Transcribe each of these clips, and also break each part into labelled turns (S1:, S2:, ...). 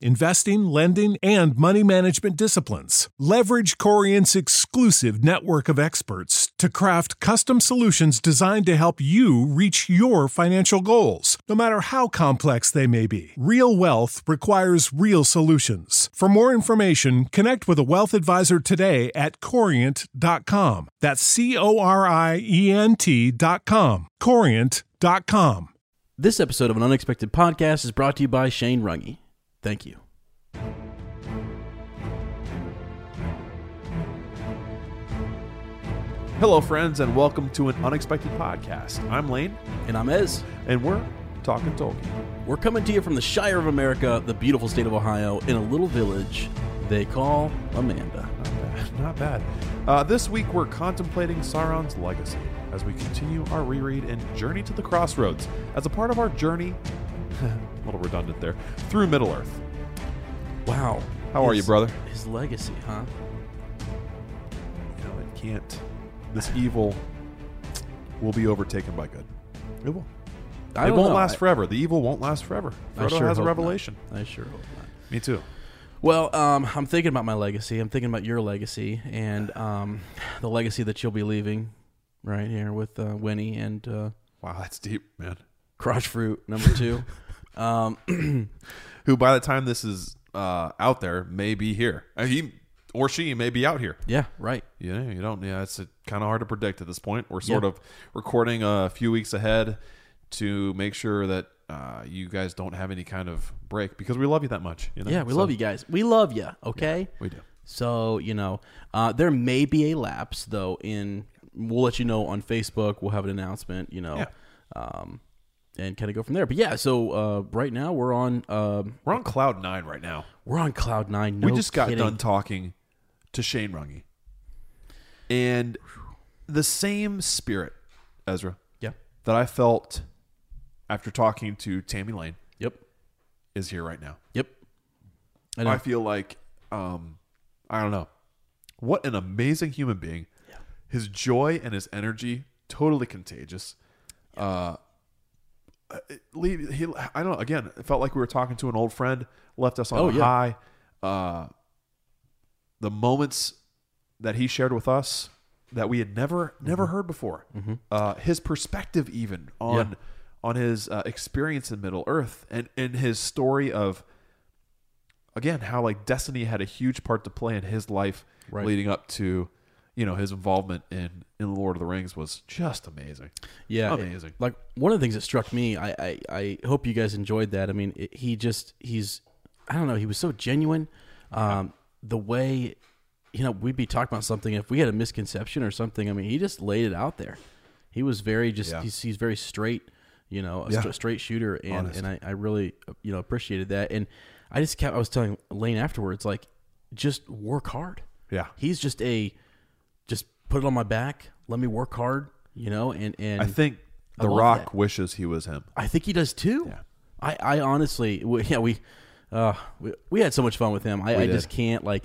S1: investing, lending, and money management disciplines. Leverage Corient's exclusive network of experts to craft custom solutions designed to help you reach your financial goals, no matter how complex they may be. Real wealth requires real solutions. For more information, connect with a wealth advisor today at corient.com. That's C O R I E N T.com. Corient.com.
S2: This episode of an Unexpected Podcast is brought to you by Shane Rangi. Thank you.
S3: Hello, friends, and welcome to an unexpected podcast. I'm Lane,
S2: And I'm Ez.
S3: and we're talking Tolkien.
S2: We're coming to you from the Shire of America, the beautiful state of Ohio, in a little village they call Amanda.
S3: Not bad. Not bad. Uh, this week, we're contemplating Sauron's legacy as we continue our reread and journey to the crossroads as a part of our journey. A little redundant there through Middle Earth.
S2: Wow.
S3: How are you, brother?
S2: His legacy, huh?
S3: You know, it can't. This evil will be overtaken by good. It will.
S2: I
S3: it won't
S2: know.
S3: last
S2: I-
S3: forever. The evil won't last forever. Frodo
S2: sure
S3: has a
S2: hope not.
S3: revelation.
S2: I sure hope not.
S3: Me too.
S2: Well, um, I'm thinking about my legacy. I'm thinking about your legacy and um, the legacy that you'll be leaving right here with uh, Winnie and uh,
S3: Wow, that's deep, man.
S2: Crotch Fruit number two. um,
S3: Who, by the time this is uh, out there, may be here. Uh, he or she may be out here.
S2: yeah, right.
S3: Yeah, you don't. Yeah, it's kind of hard to predict at this point. We're sort
S2: Yeah.
S3: of recording a few weeks ahead to make sure that uh, you guys don't have any kind of break because we love you that much. You know?
S2: Yeah, we
S3: So-
S2: love you guys. We love you. Okay.
S3: We do.
S2: So you know, uh, there may be a lapse though. In we'll let you know on Facebook. We'll have an announcement. You know,
S3: Yeah.
S2: um, and kind of go from there. But yeah, so uh, right now we're on um,
S3: We're on cloud nine right now.
S2: we're on cloud nine. No
S3: we just got
S2: kidding.
S3: done talking to Shane Rangi, and the same spirit, Ezra,
S2: Yeah.
S3: that I felt after talking to Tami Lane
S2: Yep.
S3: is here right now.
S2: Yep. I.
S3: I feel like um I don't know. What an amazing human being. Yeah. His joy and his energy totally contagious. Uh it- leave he I don't know again, it felt like we were talking to an old friend, left us on
S2: Oh,
S3: a
S2: yeah.
S3: high. Uh the moments that he shared with us that we had never never heard before. Uh his perspective even on
S2: Mm-hmm. Yeah.
S3: on his uh, experience in Middle Earth and and his story of again how like destiny had a huge part to play in his life
S2: Right.
S3: leading up to you know his involvement in in the Lord of the Rings was just amazing.
S2: Yeah, it-
S3: Amazing.
S2: like one of the things that struck me, I I, I hope you guys enjoyed that. I mean, it, he just he's I don't know, he was so genuine. Um, the way you know we'd be talking about something if we had a misconception or something. I mean, he just laid it out there. He was very just
S3: Yeah.
S2: he's he's very straight. You know, a
S3: Yeah.
S2: stra- straight shooter, and
S3: Honest.
S2: and I, I really you know appreciated that. And I just kept I was telling Lane afterwards like just work hard.
S3: Yeah.
S2: He's just a put it on my back. Let me work hard. You know, and and
S3: I think
S2: I
S3: The Rock
S2: that.
S3: wishes he was him.
S2: I think he does too.
S3: Yeah.
S2: I, I honestly, we, yeah, we, uh, we, we had so much fun with him. I, I just can't like.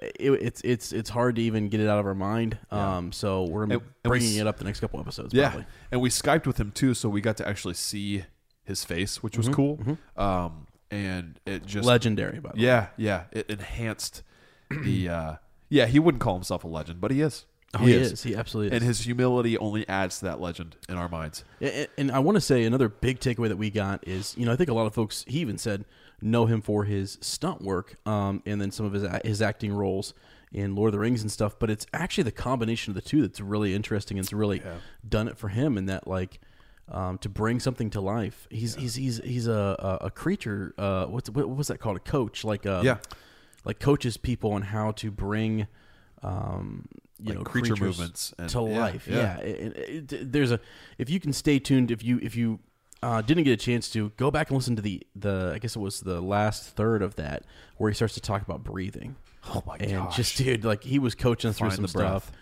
S2: It, it's it's it's hard to even get it out of our mind. Um, so we're
S3: And- we
S2: bringing
S3: s-
S2: it up the next couple episodes.
S3: Yeah,
S2: probably.
S3: and we skyped with him too, so we got to actually see his face, which was
S2: Mm-hmm,
S3: cool. Um, and it just
S2: legendary. By the way.
S3: Yeah, yeah, it enhanced the. Uh, yeah, he wouldn't call himself a legend, but he is.
S2: Oh, he is. He absolutely is.
S3: And his humility only adds to that legend in our minds.
S2: And, and I want to say another big takeaway that we got is, you know, I think a lot of folks, he even said, know him for his stunt work, um, and then some of his his acting roles in Lord of the Rings and stuff. But it's actually the combination of the two that's really interesting and it's really done it for him. in that like. Um, to bring something to life, he's he's he's he's a a, a creature. Uh, what's what, what's that called? A coach, like um,
S3: Yeah.
S2: like coaches people on how to bring, um, you
S3: Like
S2: know,
S3: creature movements and-
S2: to
S3: yeah,
S2: life.
S3: yeah.
S2: Yeah, it- it- there's a if you can stay tuned if you if you uh, didn't get a chance to go back and listen to the the I guess it was the last third of that where he starts to talk about breathing.
S3: Oh my god.
S2: and
S3: gosh.
S2: just dude, like he was coaching us through
S3: Find
S2: some
S3: the breath.
S2: stuff.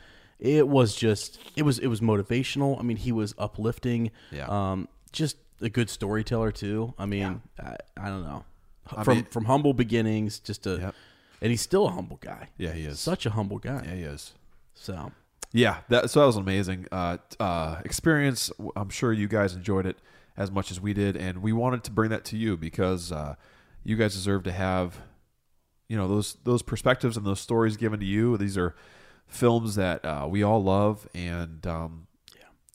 S2: It was just it was it was motivational. I mean, he was uplifting.
S3: Yeah.
S2: Um, just a good storyteller too. I mean, I, I don't know.
S3: I
S2: from
S3: mean-
S2: from humble beginnings, just a,
S3: Yep.
S2: and he's still a humble guy.
S3: Yeah, he is.
S2: such a humble guy.
S3: Yeah, he is.
S2: So
S3: Yeah, that so that was an amazing uh, uh, experience. I'm sure you guys enjoyed it as much as we did, and we wanted to bring that to you because uh, you guys deserve to have, you know, those those perspectives and those stories given to you. These are films that uh, we all love, and um,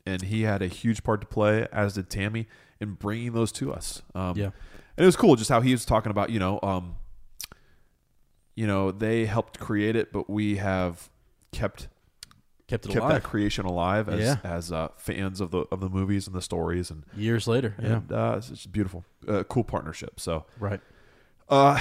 S3: and he had a huge part to play, as did Tammy, in bringing those to us. Um,
S2: Yeah.
S3: and it was cool just how he was talking about, you know, um, you know, they helped create it, but we have kept
S2: kept it
S3: kept
S2: alive
S3: that creation alive as
S2: Yeah.
S3: as uh, fans of the of the movies and the stories and
S2: years later. Yeah.
S3: uh, it's just beautiful, uh, cool partnership. So,
S2: Right.
S3: uh,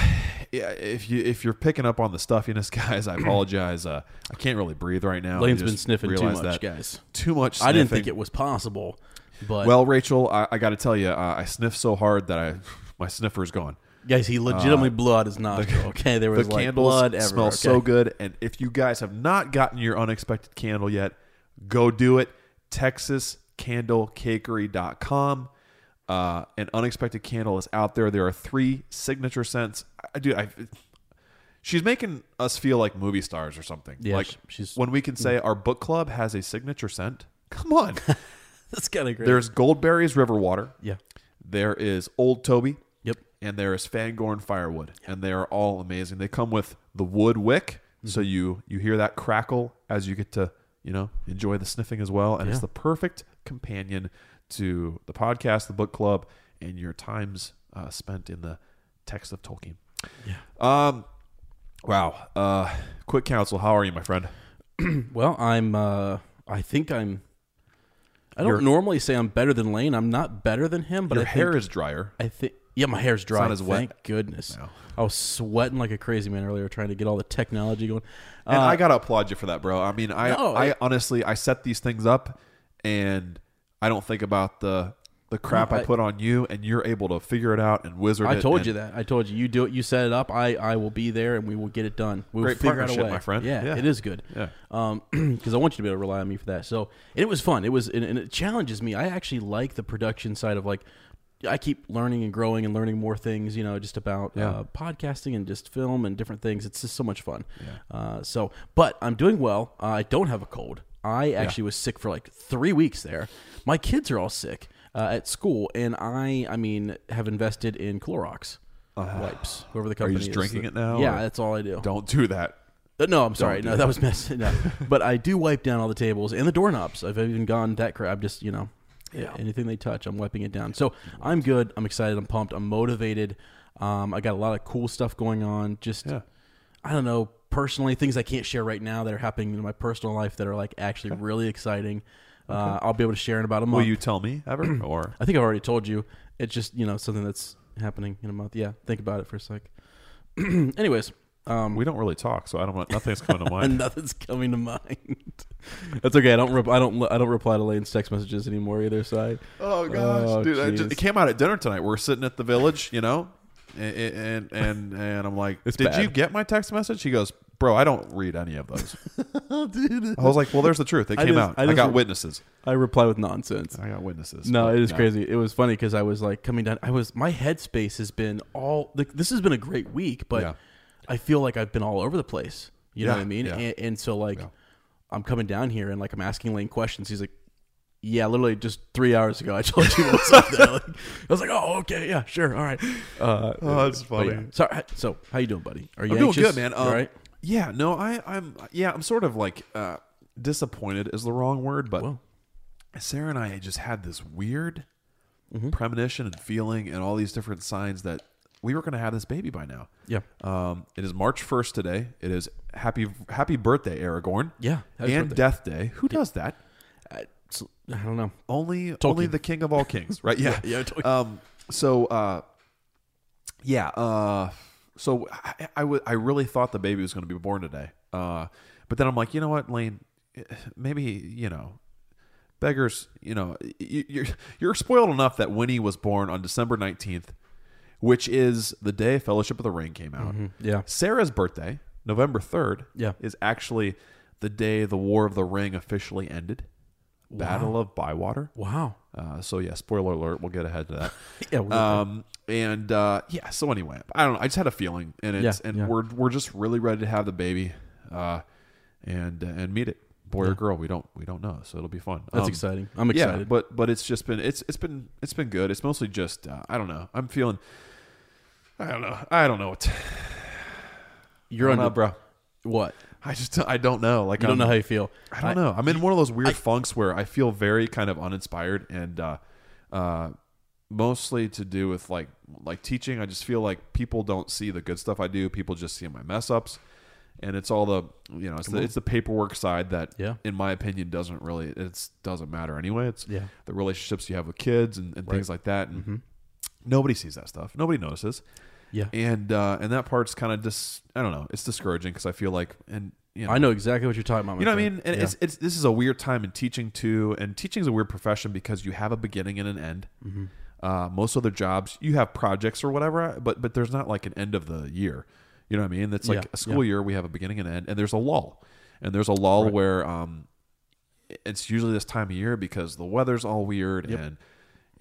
S3: yeah, if you if you're picking up on the stuffiness, guys, I apologize. Uh, I can't really breathe right now.
S2: Lane's been sniffing too much,
S3: that.
S2: guys.
S3: Too much.
S2: I didn't think it was possible, but
S3: Well, Rachel, I, I got to tell you, uh, I sniffed so hard that I my sniffer's gone.
S2: Guys, he legitimately blew out his nostril. okay, there was
S3: the
S2: like
S3: candles
S2: blood everywhere.
S3: smell
S2: okay?
S3: so good. And if you guys have not gotten your unexpected candle yet, go do it. TexasCandleCakery.com. Uh, an unexpected candle is out there. There are three signature scents. I do. I. She's making us feel like movie stars or something.
S2: Yeah,
S3: like
S2: sh- she's-
S3: when we can say our book club has a signature scent. Come on.
S2: That's kind of great.
S3: There's Goldberry's River Water.
S2: yeah.
S3: There is Old Toby. And there is Fangorn Firewood. And they are all amazing. They come with the wood wick. So
S2: Mm-hmm.
S3: you you hear that crackle as you get to, you know, enjoy the sniffing as well. And it's the perfect companion to the podcast, the book club, and your times uh, spent in the text of Tolkien.
S2: Yeah.
S3: Um wow. Uh quick counsel, how are you, my friend?
S2: Well, I'm. uh I think I'm. I don't normally say I'm better than Lane. I'm not better than him, but
S3: Your
S2: I
S3: hair
S2: think,
S3: is drier.
S2: I think. Yeah, my hair's dry.
S3: not as wet.
S2: Thank goodness.
S3: No.
S2: I was sweating like a crazy man earlier trying to get all the technology going.
S3: And
S2: Uh,
S3: I gotta applaud you for that, bro. I mean, I,
S2: No,
S3: I
S2: it-
S3: honestly, I set these things up, and I don't think about the the crap I,
S2: I-
S3: put on you, and you're able to figure it out and wizard
S2: I told you that. I told you. You do it. You set it up. I, I will be there, and we will get it done. We will
S3: Great
S2: figure out a
S3: partnership,
S2: way,
S3: my friend.
S2: Yeah,
S3: Yeah.
S2: it is good.
S3: Yeah.
S2: Um, because I want you to be able to rely on me for that. So, it was fun. It was, and, and it challenges me. I actually like the production side of like. I keep learning and growing and learning more things, you know, just about
S3: Yeah.
S2: uh, podcasting and just film and different things. It's just so much fun. Uh, so, but I'm doing well. Uh, I don't have a cold. I actually was sick for like three weeks there. My kids are all sick uh, at school, and I, I mean, have invested in Clorox wipes. Whoever the
S3: Are
S2: company
S3: you just
S2: is.
S3: drinking it now,
S2: Yeah, that's all I do.
S3: Don't do that.
S2: Uh, no, I'm sorry.
S3: do
S2: No, that was mess. No, but I do wipe down all the tables and the doorknobs. I've even gone that crap. Just you know, anything they touch, I'm wiping it down. So I'm good. I'm excited. I'm pumped. I'm motivated. Um, I got a lot of cool stuff going on. Just
S3: Yeah.
S2: I don't know personally things I can't share right now that are happening in my personal life that are like actually really exciting. Uh, I'll be able to share in about a month.
S3: Will you tell me ever, or
S2: I think I've already told you. It's just you know something that's happening in a month. Yeah, think about it for a sec. Anyways, um,
S3: we don't really talk, so I don't. want Nothing's coming to mind.
S2: nothing's coming to mind. That's okay. I don't. Rep- I don't. I don't reply to Lane's text messages anymore either. So I.
S3: Oh gosh,
S2: Oh,
S3: dude! I just, it came out at dinner tonight. We're sitting at the village, you know, and and and, and I'm like,
S2: It's
S3: "Did you get my text message?" He goes, bro, I don't read any of those. dude, I was like, well, there's the truth. It
S2: I
S3: came
S2: just-
S3: out.
S2: I
S3: I, got
S2: re-
S3: witnesses.
S2: I reply with nonsense.
S3: I got witnesses.
S2: No,
S3: but
S2: it is crazy. It was funny because I was like coming down. I was my headspace has been all. Like, this has been a great week, but
S3: Yeah.
S2: I feel like I've been all over the place. You know
S3: Yeah,
S2: what I mean?
S3: yeah.
S2: And, and so like,
S3: Yeah.
S2: I'm coming down here and like I'm asking Lane questions. He's like, "Yeah, literally just three hours ago, I told you what's up." There. Like, I was like, "Oh, okay, yeah, sure, all right." Uh,
S3: Oh, that's funny.
S2: So, so how you doing, buddy? Are you
S3: I'm doing good, man. Um,
S2: all right?
S3: Yeah, no, I, I'm. Yeah, I'm sort of like uh, disappointed is the wrong word, but
S2: Whoa.
S3: Sarah and I just had this weird
S2: Mm-hmm.
S3: premonition and feeling, and all these different signs that we were going to have this baby by now.
S2: Yeah.
S3: Um, it is March 1st today. It is happy happy birthday, Aragorn.
S2: Yeah, happy
S3: and
S2: birthday.
S3: Death Day. Who does that?
S2: I, I don't know.
S3: Only
S2: Tolkien.
S3: only the king of all kings, right? Yeah,
S2: Yeah, yeah, Tolkien.
S3: Um, so uh, yeah, uh, so I, I would I really thought the baby was going to be born today. Uh, but then I'm like, you know what, Lane? Maybe you know, beggars. You know, you- you're you're spoiled enough that Winnie was born on December 19th, which is the day Fellowship of the Ring came out.
S2: Yeah.
S3: Sarah's birthday, November 3rd,
S2: Yeah.
S3: is actually the day the War of the Ring officially ended. Battle of Bywater.
S2: Wow.
S3: Uh, so yeah, spoiler alert. We'll get ahead to that.
S2: Yeah, we'll
S3: um, and uh, yeah. So anyway, I don't know. I just had a feeling, and it's
S2: Yeah,
S3: and
S2: yeah.
S3: we're we're just really ready to have the baby, uh, and and meet it, boy or girl. We don't we don't know, so it'll be fun.
S2: That's
S3: Um,
S2: exciting. I'm excited.
S3: Yeah, but but it's just been it's it's been it's been good. It's mostly just uh, I don't know. I'm feeling. I don't know. I don't know what.
S2: You're on
S3: don't bro.
S2: What?
S3: I just I don't know. Like
S2: You don't know how you feel.
S3: I don't know. I'm in one of those weird funks where I feel very kind of uninspired and uh, uh, mostly to do with like like teaching. I just feel like people don't see the good stuff I do. People just see my mess ups, and it's all the you know it's the, it's the paperwork side that
S2: Yeah.
S3: in my opinion doesn't really it's doesn't matter anyway. It's
S2: Yeah.
S3: the relationships you have with kids and, and things like that. And nobody sees that stuff. Nobody notices
S2: Yeah.
S3: and uh, and that part's kind of dis. I don't know. It's discouraging because I feel like and you know
S2: I know exactly what you're talking about.
S3: you know what I mean? And
S2: Yeah.
S3: it's, it's this is a weird time in teaching too, and teaching is a weird profession because you have a beginning and an end.
S2: Mm-hmm.
S3: Uh, most other jobs, you have projects or whatever, but but there's not like an end of the year. You know what I mean? It's like
S2: Yeah,
S3: a school
S2: yeah.
S3: year. We have a beginning and end, and there's a lull, and there's a lull where um, it's usually this time of year because the weather's all weird and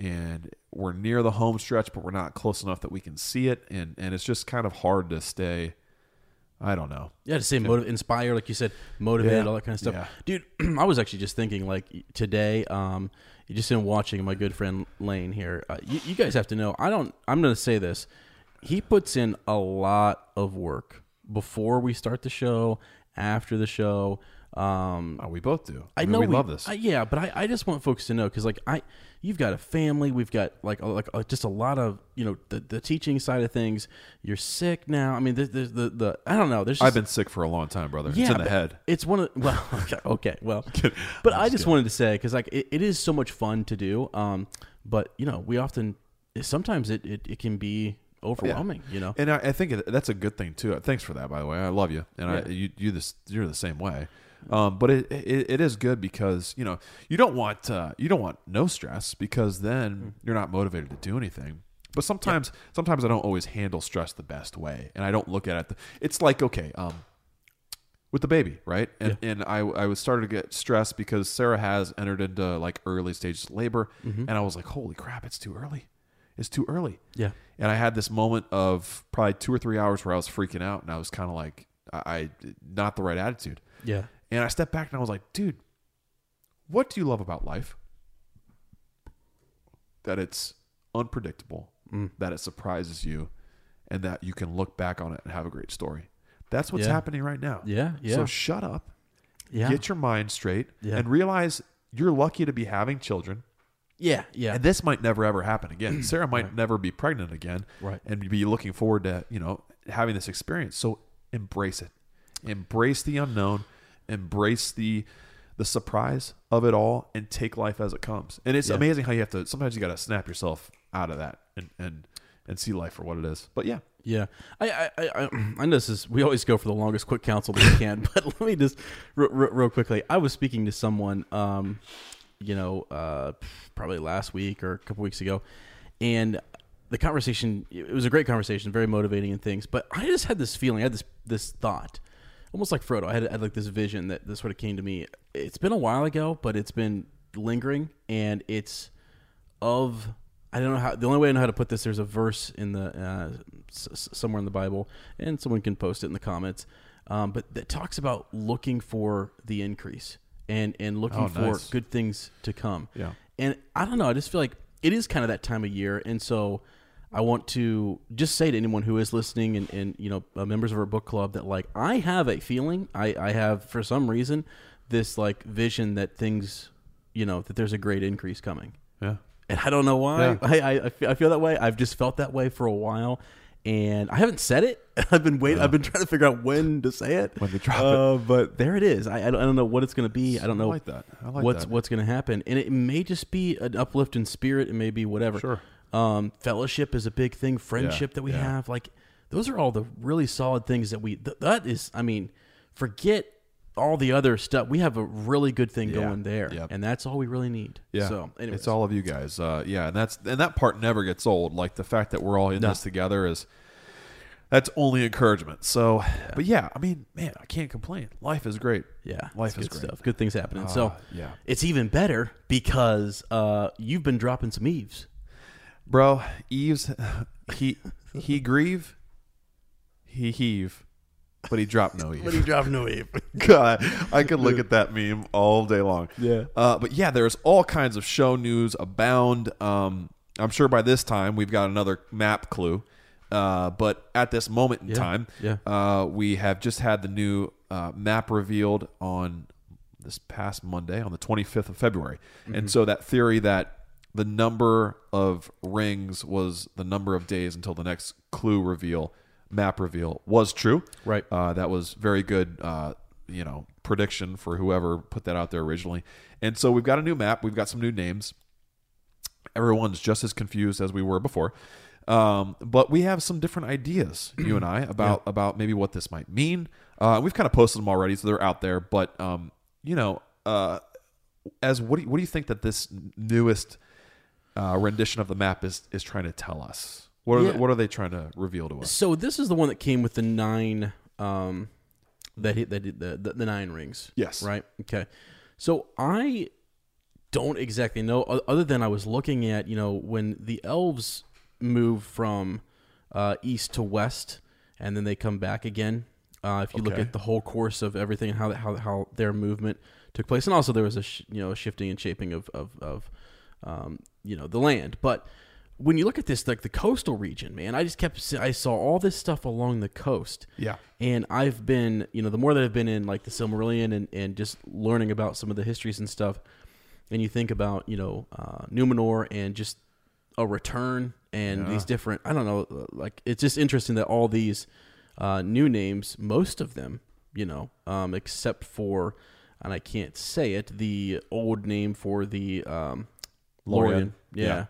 S3: and we're near the home stretch, but we're not close enough that we can see it, and and it's just kind of hard to stay. I don't know.
S2: Yeah, to say motiv- inspire, like you said, motivated,
S3: Yeah.
S2: all that kind of stuff.
S3: Yeah.
S2: Dude, I was actually just thinking, like today, um, just in watching my good friend Lane here. Uh, you, you guys have to know. I don't. I'm going to say this. He puts in a lot of work before we start the show, after the show. Um,
S3: Oh, we both do.
S2: I
S3: mean,
S2: know
S3: we, love this.
S2: I, yeah, but I, I just want folks to know because like I, you've got a family. We've got like a, like a, just a lot of you know the, the teaching side of things. You're sick now. I mean, the the the, the I don't know. There's just,
S3: I've been sick for a long time, brother.
S2: yeah,
S3: it's in the head.
S2: It's one of well, okay, okay well, but I just wanted to say because like it, it is so much fun to do. Um, but you know we often sometimes it it, it can be overwhelming. You know.
S3: And I, I think that's a good thing too. Thanks for that, by the way. I love you, and I you you this you're the same way. Um, but it, it it is good because you know you don't want uh, you don't want no stress because then
S2: Hmm.
S3: you're not motivated to do anything. But sometimes sometimes I don't always handle stress the best way, and I don't look at it. The, it's like okay, um, with the baby, right? And and I I was started to get stressed because Sarah has entered into like early stages of labor,
S2: Mm-hmm.
S3: and I was like, holy crap, it's too early. It's too early.
S2: Yeah.
S3: And I had this moment of probably two or three hours where I was freaking out, and I was kind of like, I, I not the right attitude.
S2: Yeah.
S3: And I stepped back and I was like, dude, what do you love about life? That it's unpredictable,
S2: Mm.
S3: that it surprises you, and that you can look back on it and have a great story. That's what's
S2: Yeah.
S3: happening right now.
S2: Yeah, yeah.
S3: So shut up,
S2: Yeah.
S3: get your mind straight,
S2: Yeah.
S3: and realize you're lucky to be having children.
S2: yeah. Yeah.
S3: And this might never ever happen again. Sarah might never be pregnant again,
S2: Right.
S3: And be looking forward to you know having this experience. So embrace it, embrace the unknown, embrace the the surprise of it all, and take life as it comes. And it's
S2: Yeah.
S3: amazing how you have to. Sometimes you got to snap yourself out of that and and and see life for what it is. But yeah,
S2: Yeah, I, I, I, I I know this is. We always go for the longest quick counsel that we can, but let me just r- r- real quickly. I was speaking to someone, um, you know, uh, probably last week or a couple weeks ago, and the conversation. It was a great conversation, very motivating and things. But I just had this feeling, I had this this thought. Almost like Frodo. I had, I had like this vision that this sort of came to me. It's been a while ago, but it's been lingering, and it's of I don't know how. The only way I know how to put this, there's a verse in the uh, s- somewhere in the Bible, and someone can post it in the comments. Um, but that talks about looking for the increase and and looking
S3: Oh,
S2: for
S3: nice.
S2: good things to come.
S3: Yeah.
S2: And I don't know. I just feel like it is kind of that time of year, and so I want to just say to anyone who is listening and, and you know uh, members of our book club that like I have a feeling I I have for some reason this like vision that things you know that there's a great increase coming
S3: Yeah.
S2: and I don't know why.
S3: Yeah.
S2: I, I, I feel- I feel that way. I've just felt that way for a while, and I haven't said it. I've been waiting. I've been trying to figure out when to say it.
S3: When to drop
S2: uh, But there it is. I, I, don't, I don't know what it's going to be. I don't know
S3: I like that. I like
S2: what's
S3: that.
S2: what's going to happen, and it may just be an uplift in spirit. It may be whatever.
S3: Sure.
S2: Um, fellowship is a big thing. Friendship that we
S3: yeah.
S2: have, like those are all the really solid things that we. Th- that is, I mean, forget all the other stuff. We have a really good thing
S3: Yeah.
S2: going there,
S3: Yep.
S2: and that's all we really need.
S3: Yeah.
S2: So, anyways.
S3: it's all of you guys. Uh, yeah, and that's and that part never gets old. Like the fact that we're all in
S2: No.
S3: this together is that's only encouragement. So, but yeah, I mean, man, I can't complain. Life is great.
S2: Yeah,
S3: life is
S2: good
S3: great.
S2: stuff. Good things happening. so
S3: Ah, yeah.
S2: it's even better because uh, you've been dropping some eves.
S3: Bro. Eves, he he grieve, he heave, but he dropped no Eve.
S2: But he drop no eve?
S3: God, I could look at that meme all day long.
S2: Yeah.
S3: Uh, but yeah, there's all kinds of show news abound. Um, I'm sure by this time we've got another map clue. Uh, but at this moment in
S2: Yeah,
S3: time,
S2: yeah.
S3: uh, we have just had the new uh, map revealed on this past Monday, on the 25th of February.
S2: Mm-hmm.
S3: And so that theory that the number of rings was the number of days until the next clue reveal, map reveal, was true.
S2: Right.
S3: Uh, that was very good, uh, you know, prediction for whoever put that out there originally. And so we've got a new map. We've got some new names. Everyone's just as confused as we were before. Um, but we have some different ideas, you and I, about about maybe what this might mean. Uh, we've kind of posted them already, so they're out there. But um, you know, uh, as what do you, what do you think that this newest uh, rendition of the map is is trying to tell us? What are
S2: Yeah.
S3: they, what are they trying to reveal to us?
S2: So this is the one that came with the nine, um, that hit that the, the the nine rings.
S3: Yes.
S2: Right. Okay. So I don't exactly know, other than I was looking at you know when the elves move from uh, east to west, and then they come back again. Uh, if you look at the whole course of everything and how how how their movement took place, and also there was a sh- you know shifting and shaping of of, of um, you know the land, but when you look at this, like the coastal region, man, I just kept I saw all this stuff along the coast.
S3: Yeah.
S2: And I've been, you know, the more that I've been in like the Silmarillion and, and just learning about some of the histories and stuff, and you think about, you know, uh, Numenor and just a return and these different, I don't know, like it's just interesting that all these uh, new names, most of them, you know, um, except for, and I can't say it, the old name for the um,
S3: Lorien.
S2: Yeah.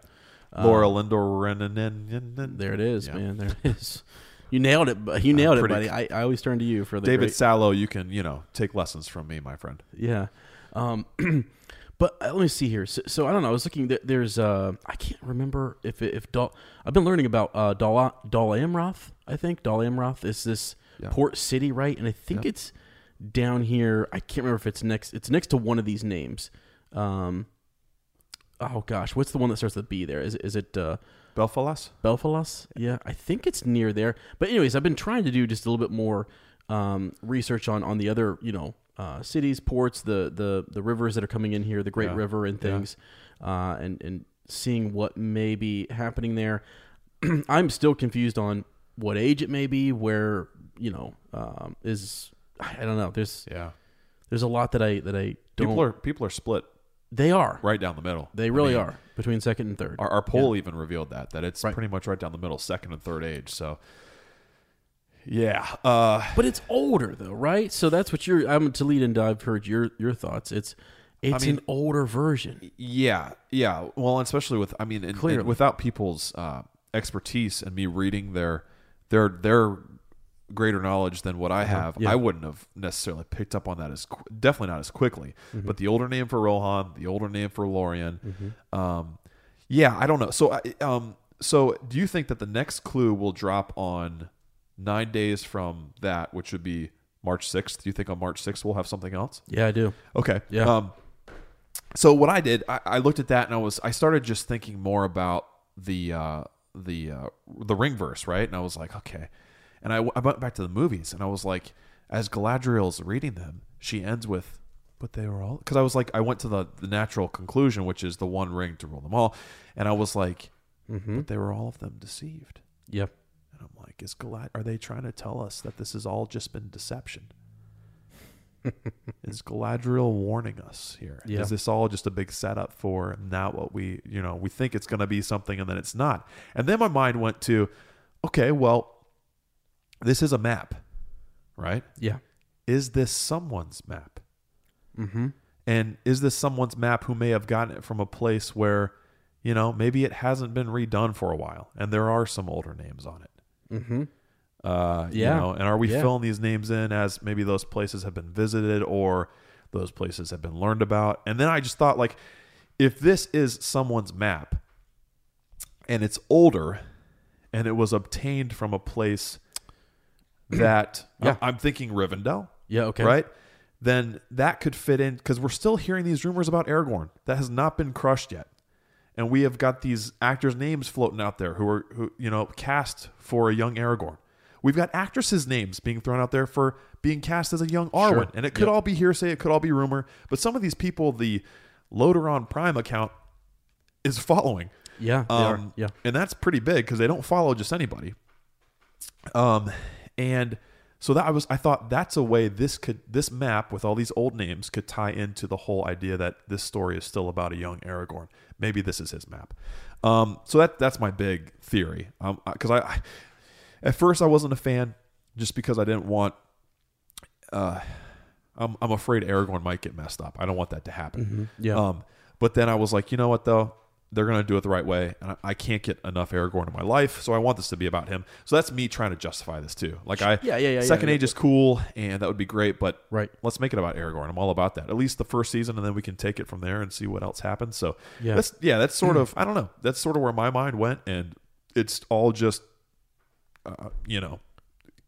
S3: Yeah. Laurelindórenan.
S2: There it is,
S3: Yeah.
S2: man. There it is. You nailed it. You nailed it, buddy. I, I always turn to you for the
S3: David
S2: great-
S3: Salo, you can you know take lessons from me, my friend.
S2: Yeah. Um, but uh, let me see here. So, so I don't know. I was looking. There, there's uh, I can't remember if it- if Dal. I've been learning about uh, Dal Dol Amroth. I think Dol Amroth is this
S3: Yeah.
S2: port city, right? And I think
S3: Yeah.
S2: it's down here. I can't remember if it's next. It's next to one of these names. Um, oh gosh, what's the one that starts with B? There is. Is it? Uh,
S3: Belfalas?
S2: Belfalas. Yeah, I think it's near there. But anyways, I've been trying to do just a little bit more um, research on on the other, you know, uh, cities, ports, the the the rivers that are coming in here, the Great
S3: Yeah.
S2: River and
S3: Yeah.
S2: things, uh, and and seeing what may be happening there. I'm still confused on what age it may be, where you know um, is I don't know. There's
S3: Yeah.
S2: there's a lot that I that I don't.
S3: People are people are split
S2: they are
S3: right down the middle.
S2: they
S3: I
S2: really
S3: mean,
S2: are between second and third.
S3: Our, our poll even revealed that that it's
S2: Right.
S3: pretty much right down the middle, second and third age. So, yeah, uh,
S2: But it's older though, right? So that's what you're. I'm to lead into. I've heard your your thoughts. It's it's
S3: mean-
S2: an older version.
S3: yeah, yeah. Well, especially with I mean, and,
S2: Clearly.
S3: and without people's uh, expertise and me reading their their their greater knowledge than what I have,
S2: Uh-huh. Yeah.
S3: I wouldn't have necessarily picked up on that as qu- definitely not as quickly.
S2: Mm-hmm.
S3: But the older name for Rohan, the older name for Lorien, um, yeah, I don't know. So, I, um, so do you think that the next clue will drop on nine days from that, which would be March 6th. Do you think on March 6th we'll have something else?
S2: Yeah, I do.
S3: Okay.
S2: Yeah.
S3: Um, so what I did, I, I looked at that and I was, I started just thinking more about the, uh, the, uh, the ring verse, right? And I was like, okay. And I, I went back to the movies and I was like, as Galadriel's reading them, she ends with, but they were all, because I was like, I went to the, the natural conclusion, which is the one ring to rule them all. And I was like, mm-hmm. but they were all of them deceived.
S2: Yep.
S3: And I'm like, is Galad, are they trying to tell us that this has all just been deception? is Galadriel warning us here? Is this all just a big setup for not what we, you know, we think it's going to be something and then it's not? And then my mind went to, okay, well, this is a map, right?
S2: Yeah.
S3: Is this someone's map?
S2: Mm-hmm.
S3: And is this someone's map who may have gotten it from a place where, you know, maybe it hasn't been redone for a while and there are some older names on it?
S2: Mm-hmm.
S3: Uh,
S2: Yeah.
S3: You know, and are we
S2: Yeah.
S3: filling these names in as maybe those places have been visited or those places have been learned about? And then I just thought, like, if this is someone's map and it's older and it was obtained from a place that
S2: Yeah.
S3: I'm thinking Rivendell,
S2: Yeah. Okay.
S3: right? Then that could fit in because we're still hearing these rumors about Aragorn that has not been crushed yet, and we have got these actors' names floating out there who are who you know cast for a young Aragorn. We've got actresses' names being thrown out there for being cast as a young Arwen,
S2: Sure.
S3: and it could
S2: Yep.
S3: all be hearsay, it could all be rumor, but some of these people, the LOTR on Prime account is following.
S2: Yeah.
S3: Um,
S2: Yeah.
S3: and that's pretty big because they don't follow just anybody. Um, and so that I was, I thought that's a way this could, this map with all these old names could tie into the whole idea that this story is still about a young Aragorn. Maybe this is his map. Um, so that that's my big theory. Um, because I, I, at first I wasn't a fan, just because I didn't want. Uh, I'm I'm afraid Aragorn might get messed up. I don't want that to happen.
S2: Yeah.
S3: Um, but then I was like, you know what though? They're gonna do it the right way, and I, I can't get enough Aragorn in my life, so I want this to be about him. So that's me trying to justify this too. Like I,
S2: Yeah, yeah, yeah,
S3: Second
S2: yeah.
S3: Age is cool, and that would be great, but
S2: Right.
S3: let's make it about Aragorn. I'm all about that. At least the first season, and then we can take it from there and see what else happens. So
S2: Yeah.
S3: that's yeah, that's sort of I don't know. That's sort of where my mind went, and it's all just, uh, you know,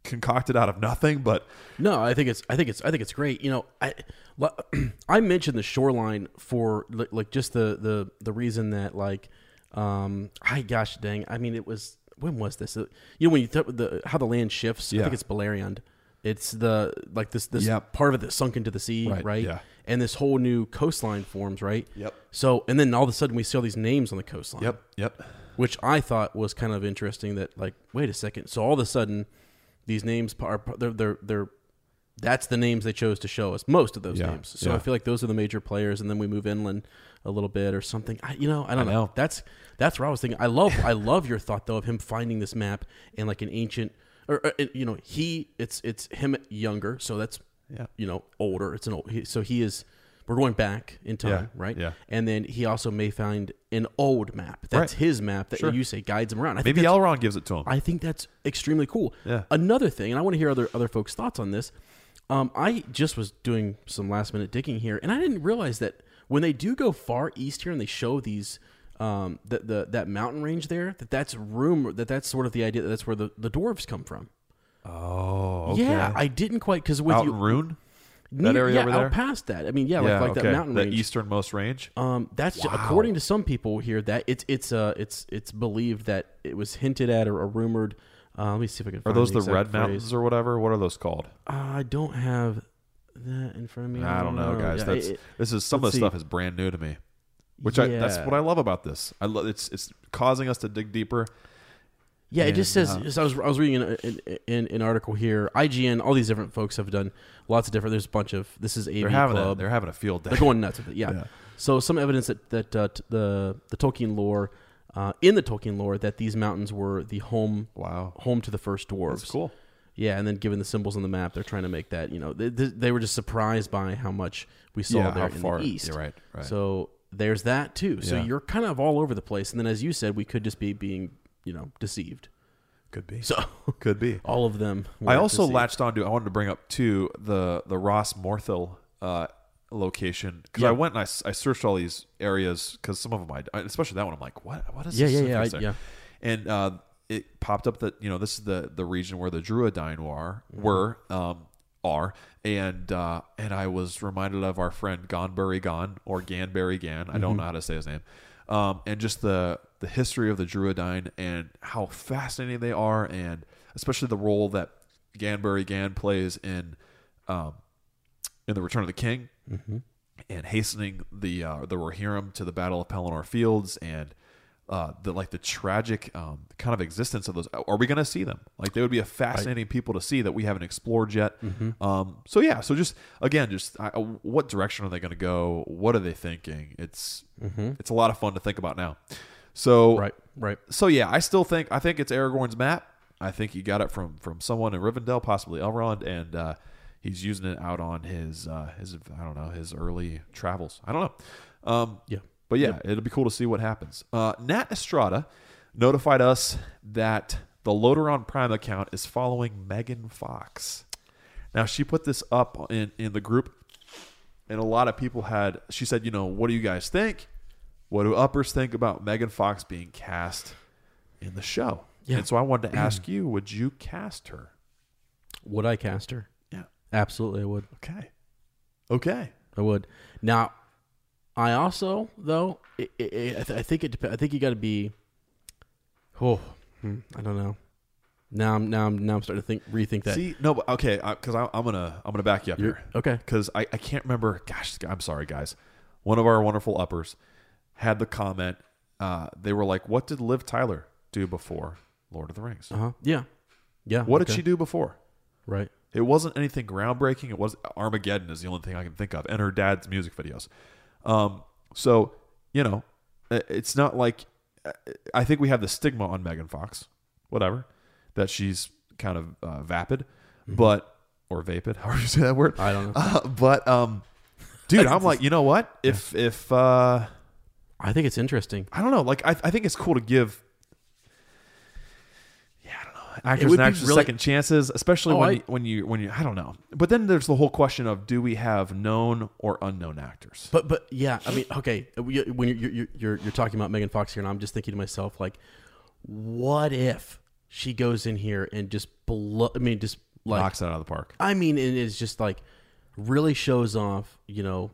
S3: concocted out of nothing. But
S2: No, I think it's I think it's I think it's great. You know, I I mentioned the shoreline for like just the the the reason that like um I gosh dang I mean it was when was this Uh, you know when you th- the how the land shifts I think it's Beleriand it's the like this this
S3: Yep.
S2: part of it that sunk into the sea
S3: Right,
S2: right,
S3: yeah.
S2: and this whole new coastline forms right
S3: Yep.
S2: so and then all of a sudden we see all these names on the coastline
S3: yep, yep,
S2: which I thought was kind of interesting. That like, wait a second. So all of a sudden, these names are they're they're, they're that's the names they chose to show us. Most of those
S3: Yeah,
S2: names. So
S3: yeah.
S2: I feel like those are the major players, and then we move inland a little bit or something. I, you know, I don't
S3: I
S2: know.
S3: know.
S2: That's that's where I was thinking. I love I love your thought though of him finding this map and like an ancient or, uh, or, you know he it's it's him younger, so that's
S3: Yeah.
S2: you know older. It's an old he, so he is. We're going back in time,
S3: Yeah,
S2: right?
S3: yeah.
S2: And then he also may find an old map. That's
S3: Right.
S2: his map that
S3: Sure.
S2: you say guides him around. I think
S3: maybe Elrond gives it to him.
S2: I think that's extremely cool.
S3: Yeah.
S2: Another thing, and I want to hear other other folks' thoughts on this. Um, I just was doing some last minute digging here, and I didn't realize that when they do go far east here and they show these um, the, the that mountain range there, that that's rumor that that's sort of the idea that that's where the, the dwarves come from.
S3: oh, okay.
S2: Yeah, I didn't quite because with
S3: out
S2: you
S3: Rhûn,
S2: near-
S3: that area
S2: yeah,
S3: over
S2: out
S3: there.
S2: past that. I mean, yeah,
S3: yeah,
S2: like like
S3: okay.
S2: that mountain range.
S3: easternmost range.
S2: Um, that's ju- according to some people here that it's it's uh it's it's believed that it was hinted at or, or rumored. Uh, let me see if I can.
S3: Are those the
S2: exact
S3: Red
S2: phrase.
S3: Mountains or whatever? What are those called?
S2: I don't have that in front of me.
S3: I don't know, guys.
S2: Yeah,
S3: That's
S2: it-
S3: this is some of the stuff is brand new to me, which I that's what I love about this. I love it's it's causing us to dig deeper.
S2: Yeah, it just says.
S3: Uh,
S2: just- I was I was reading an, an, article here. IGN, all these different folks have done lots of different. There's a bunch of. This is AV
S3: They're having a,
S2: Club.
S3: they're having a field day.
S2: They're going nuts with it. Yeah.
S3: Yeah.
S2: So some evidence that that uh, t- the the Tolkien lore, uh, in the Tolkien lore, that these mountains were the home
S3: Wow.
S2: home to the first dwarves.
S3: That's cool.
S2: Yeah, and then given the symbols on the map, they're trying to make that. You know, they, they, they were just surprised by how much we saw
S3: Yeah,
S2: there in
S3: far-
S2: the east.
S3: you're right, right.
S2: So there's that too. So
S3: Yeah.
S2: you're kind of all over the place. And then, as you said, we could just be being, you know, deceived.
S3: Could be.
S2: So
S3: Could be.
S2: all of them.
S3: I also
S2: deceived.
S3: latched onto. I wanted to bring up too the the Ras Morthil uh, location because
S2: Yeah.
S3: I went and I, I searched all these areas because some of them I especially that one I'm like what what is
S2: Yeah,
S3: this
S2: yeah, yeah, I- yeah.
S3: and uh, it popped up that you know this is the the region where the Drúedain were were um, are. And uh, and I was reminded of our friend Gonbury Gon or Ganberry Gan. I don't know how to say his name. Um, and just the the history of the Drúedain and how fascinating they are, and especially the role that Ganbury Gan plays in um, in the Return of the King and hastening the uh, the Rohirrim to the Battle of Pelennor Fields and uh, the like the tragic um, kind of existence of those. Are we going to see them? Like they would be a fascinating people to see that we haven't explored yet. Um, so yeah, so just again, just uh, what direction are they going to go? What are they thinking? It's it's a lot of fun to think about now. So
S2: Right, right.
S3: so yeah, I still think I think it's Aragorn's map. I think he got it from from someone in Rivendell, possibly Elrond, and uh, he's using it out on his uh, his I don't know his early travels. I don't know. Um,
S2: Yeah.
S3: but yeah, it'll be cool to see what happens. Uh, Nat Estrada notified us that the LOTR on Prime account is following Megan Fox. Now she put this up in in the group, and a lot of people had. She said, you know, what do you guys think? What do uppers think about Megan Fox being cast in the show?
S2: Yeah.
S3: And so I wanted to ask you, would you cast her?
S2: Would I cast her? Absolutely, I would.
S3: Okay. Okay.
S2: I would. Now, I also though it, it, it, I, th- I think it. Dep- I think you got to be. Oh, hmm, I don't know. Now I'm now I'm now I'm starting to think rethink that.
S3: See, no, but okay, because I, I'm gonna I'm gonna back you up
S2: You're-
S3: here.
S2: okay.
S3: Because I, I can't remember. Gosh, I'm sorry, guys. One of our wonderful uppers had the comment. Uh, they were like, "What did Liv Tyler do before Lord of the Rings?
S2: Uh huh. Yeah. Yeah.
S3: What did she do before?
S2: Right.
S3: It wasn't anything groundbreaking. It was Armageddon is the only thing I can think of, and her dad's music videos. Um, so you know, it's not like I think we have the stigma on Megan Fox, whatever, that she's kind of uh, vapid, but or vapid, How do you say that word.
S2: Mm-hmm. I don't know.
S3: Uh, but um, dude, I'm like, you know what? If if uh,
S2: I think it's interesting.
S3: I don't know, like I I think it's cool to give. Yeah, I don't know. Actors and
S2: be
S3: actresses
S2: really-
S3: second chances, especially
S2: Oh,
S3: when
S2: I-
S3: you, when you when you I don't know. But then there's the whole question of do we have known or unknown actors?
S2: But but yeah, I mean, okay, when you're you're you're, you're talking about Megan Fox here, and I'm just thinking to myself, like, what if she goes in here and just blow? I mean, just like
S3: Knocks it out of the park.
S2: I mean, and it is just like really shows off. You know,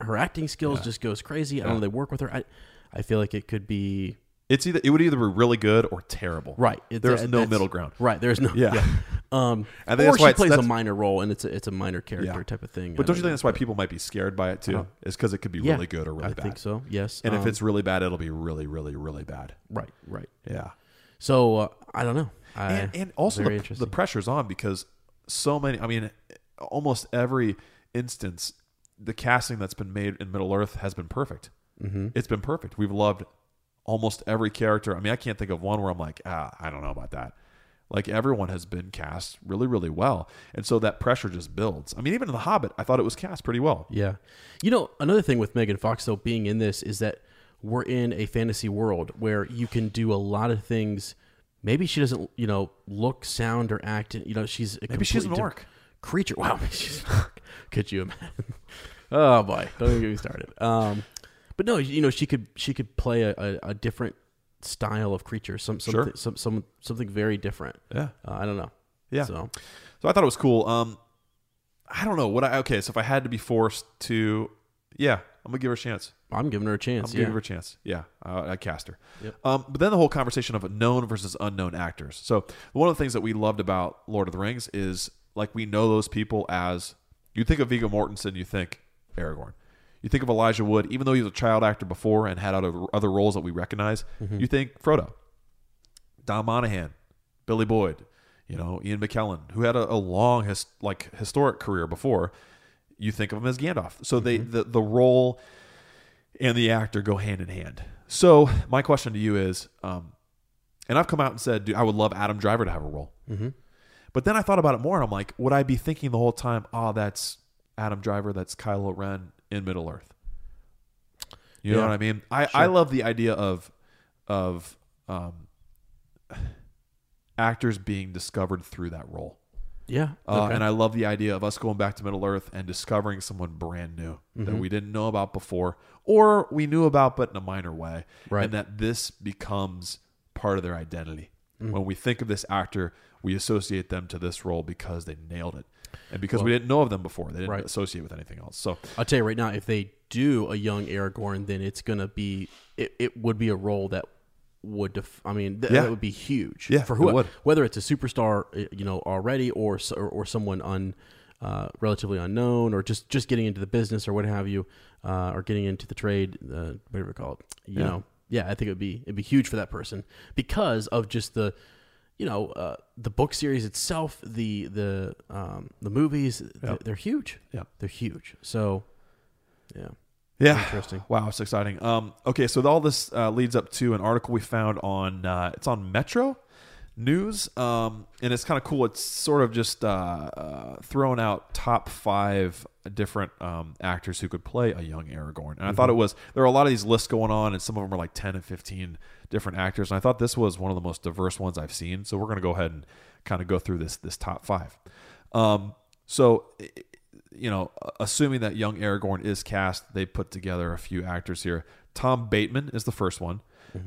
S2: her acting skills just goes crazy. I don't know. They work with her. I I feel like it could be
S3: It's either it would either be really good or terrible.
S2: right. It-
S3: There's
S2: that-
S3: no middle ground.
S2: Right. There's no
S3: Yeah.
S2: yeah. Um,
S3: I think
S2: or
S3: that's
S2: she
S3: why it's-
S2: plays a minor role, and it's a it's a minor character
S3: Yeah.
S2: type of thing.
S3: But don't you think
S2: know.
S3: that's why people might be scared by it too? Is because it could be
S2: Yeah,
S3: really good or really
S2: I
S3: bad.
S2: I think so. Yes.
S3: And if
S2: Um,
S3: it's really bad, it'll be really, really, really bad.
S2: right, right.
S3: Yeah.
S2: So uh, I don't know. I,
S3: and, and also the, the pressure's on because so many i mean almost every instance the casting that's been made in middle earth has been perfect mm-hmm. it's been perfect we've loved almost every character i mean i can't think of one where i'm like ah i don't know about that like everyone has been cast really really well and so that pressure just builds i mean even in the hobbit i thought it was cast pretty well
S2: Yeah. You know, another thing with Megan Fox though being in this is that we're in a fantasy world where you can do a lot of things. Maybe she doesn't, you know, look, sound, or act. You know, she's a
S3: Maybe she's an orc.
S2: creature. Wow, she's. Could you imagine? Oh boy, don't even get me started. Um, but no, you know, she could she could play a, a, a different style of creature, some
S3: Sure.
S2: something some, some something very different.
S3: Yeah.
S2: Uh, I don't know.
S3: Yeah.
S2: So
S3: So I thought it was cool. Um, I don't know what I okay. So if I had to be forced to, yeah, I'm gonna give her a chance.
S2: I'm giving her a chance.
S3: I'm
S2: yeah.
S3: giving her a chance. Yeah, I, I cast her.
S2: Yep.
S3: Um, but then the whole conversation of known versus unknown actors. So one of the things that we loved about Lord of the Rings is like we know those people as you think of Viggo Mortensen, you think Aragorn. You think of Elijah Wood, even though he was a child actor before and had other other roles that we recognize.
S2: Mm-hmm.
S3: You think Frodo, Dom Monaghan, Billy Boyd, you know Ian McKellen, who had a, a long his, like historic career before. You think of him as Gandalf. So they
S2: Mm-hmm.
S3: the the role and the actor go hand in hand. So my question to you is, um, and I've come out and said, dude, I would love Adam Driver to have a role. Mm-hmm. But then I thought about it more, and I'm like, would I be thinking the whole time, oh, that's Adam Driver, that's Kylo Ren in Middle Earth? You know what I mean? I, I love the idea of of um, actors being discovered through that role.
S2: Yeah.
S3: Uh,
S2: okay.
S3: And I love the idea of us going back to Middle Earth and discovering someone brand new
S2: Mm-hmm.
S3: that we didn't know about before, or we knew about but in a minor way,
S2: Right.
S3: and that this becomes part of their identity.
S2: Mm.
S3: When we think of this actor, we associate them to this role because they nailed it, and because we didn't know of them before, they didn't
S2: Right.
S3: associate with anything else. So
S2: I'll tell you right now, if they do a young Aragorn, then it's gonna be it, it would be a role that would def- I mean th-
S3: Yeah.
S2: that would be huge
S3: Yeah,
S2: for
S3: it
S2: who
S3: would.
S2: whether it's a superstar uh, you know already or or, or someone un uh, relatively unknown or just just getting into the business or what have you uh, or getting into the trade uh, whatever you call it you
S3: Yeah.
S2: know yeah I think it would be it'd be huge for that person because of just the you know uh, the book series itself the the um, the movies they're, they're huge
S3: Yeah.
S2: they're huge so yeah
S3: Yeah.
S2: Interesting.
S3: Wow, it's exciting. Um, okay, so all this uh, leads up to an article we found on uh, it's on Metro News, um, and it's kind of cool. It's sort of just uh, uh, throwing out top five different um, actors who could play a young Aragorn. And I thought it was there are a lot of these lists going on, and some of them are like ten and fifteen different actors. And I thought this was one of the most diverse ones I've seen. So we're going to go ahead and kind of go through this this top five. Um, so you know, assuming that young Aragorn is cast, they put together a few actors here. Tom Bateman is the first one.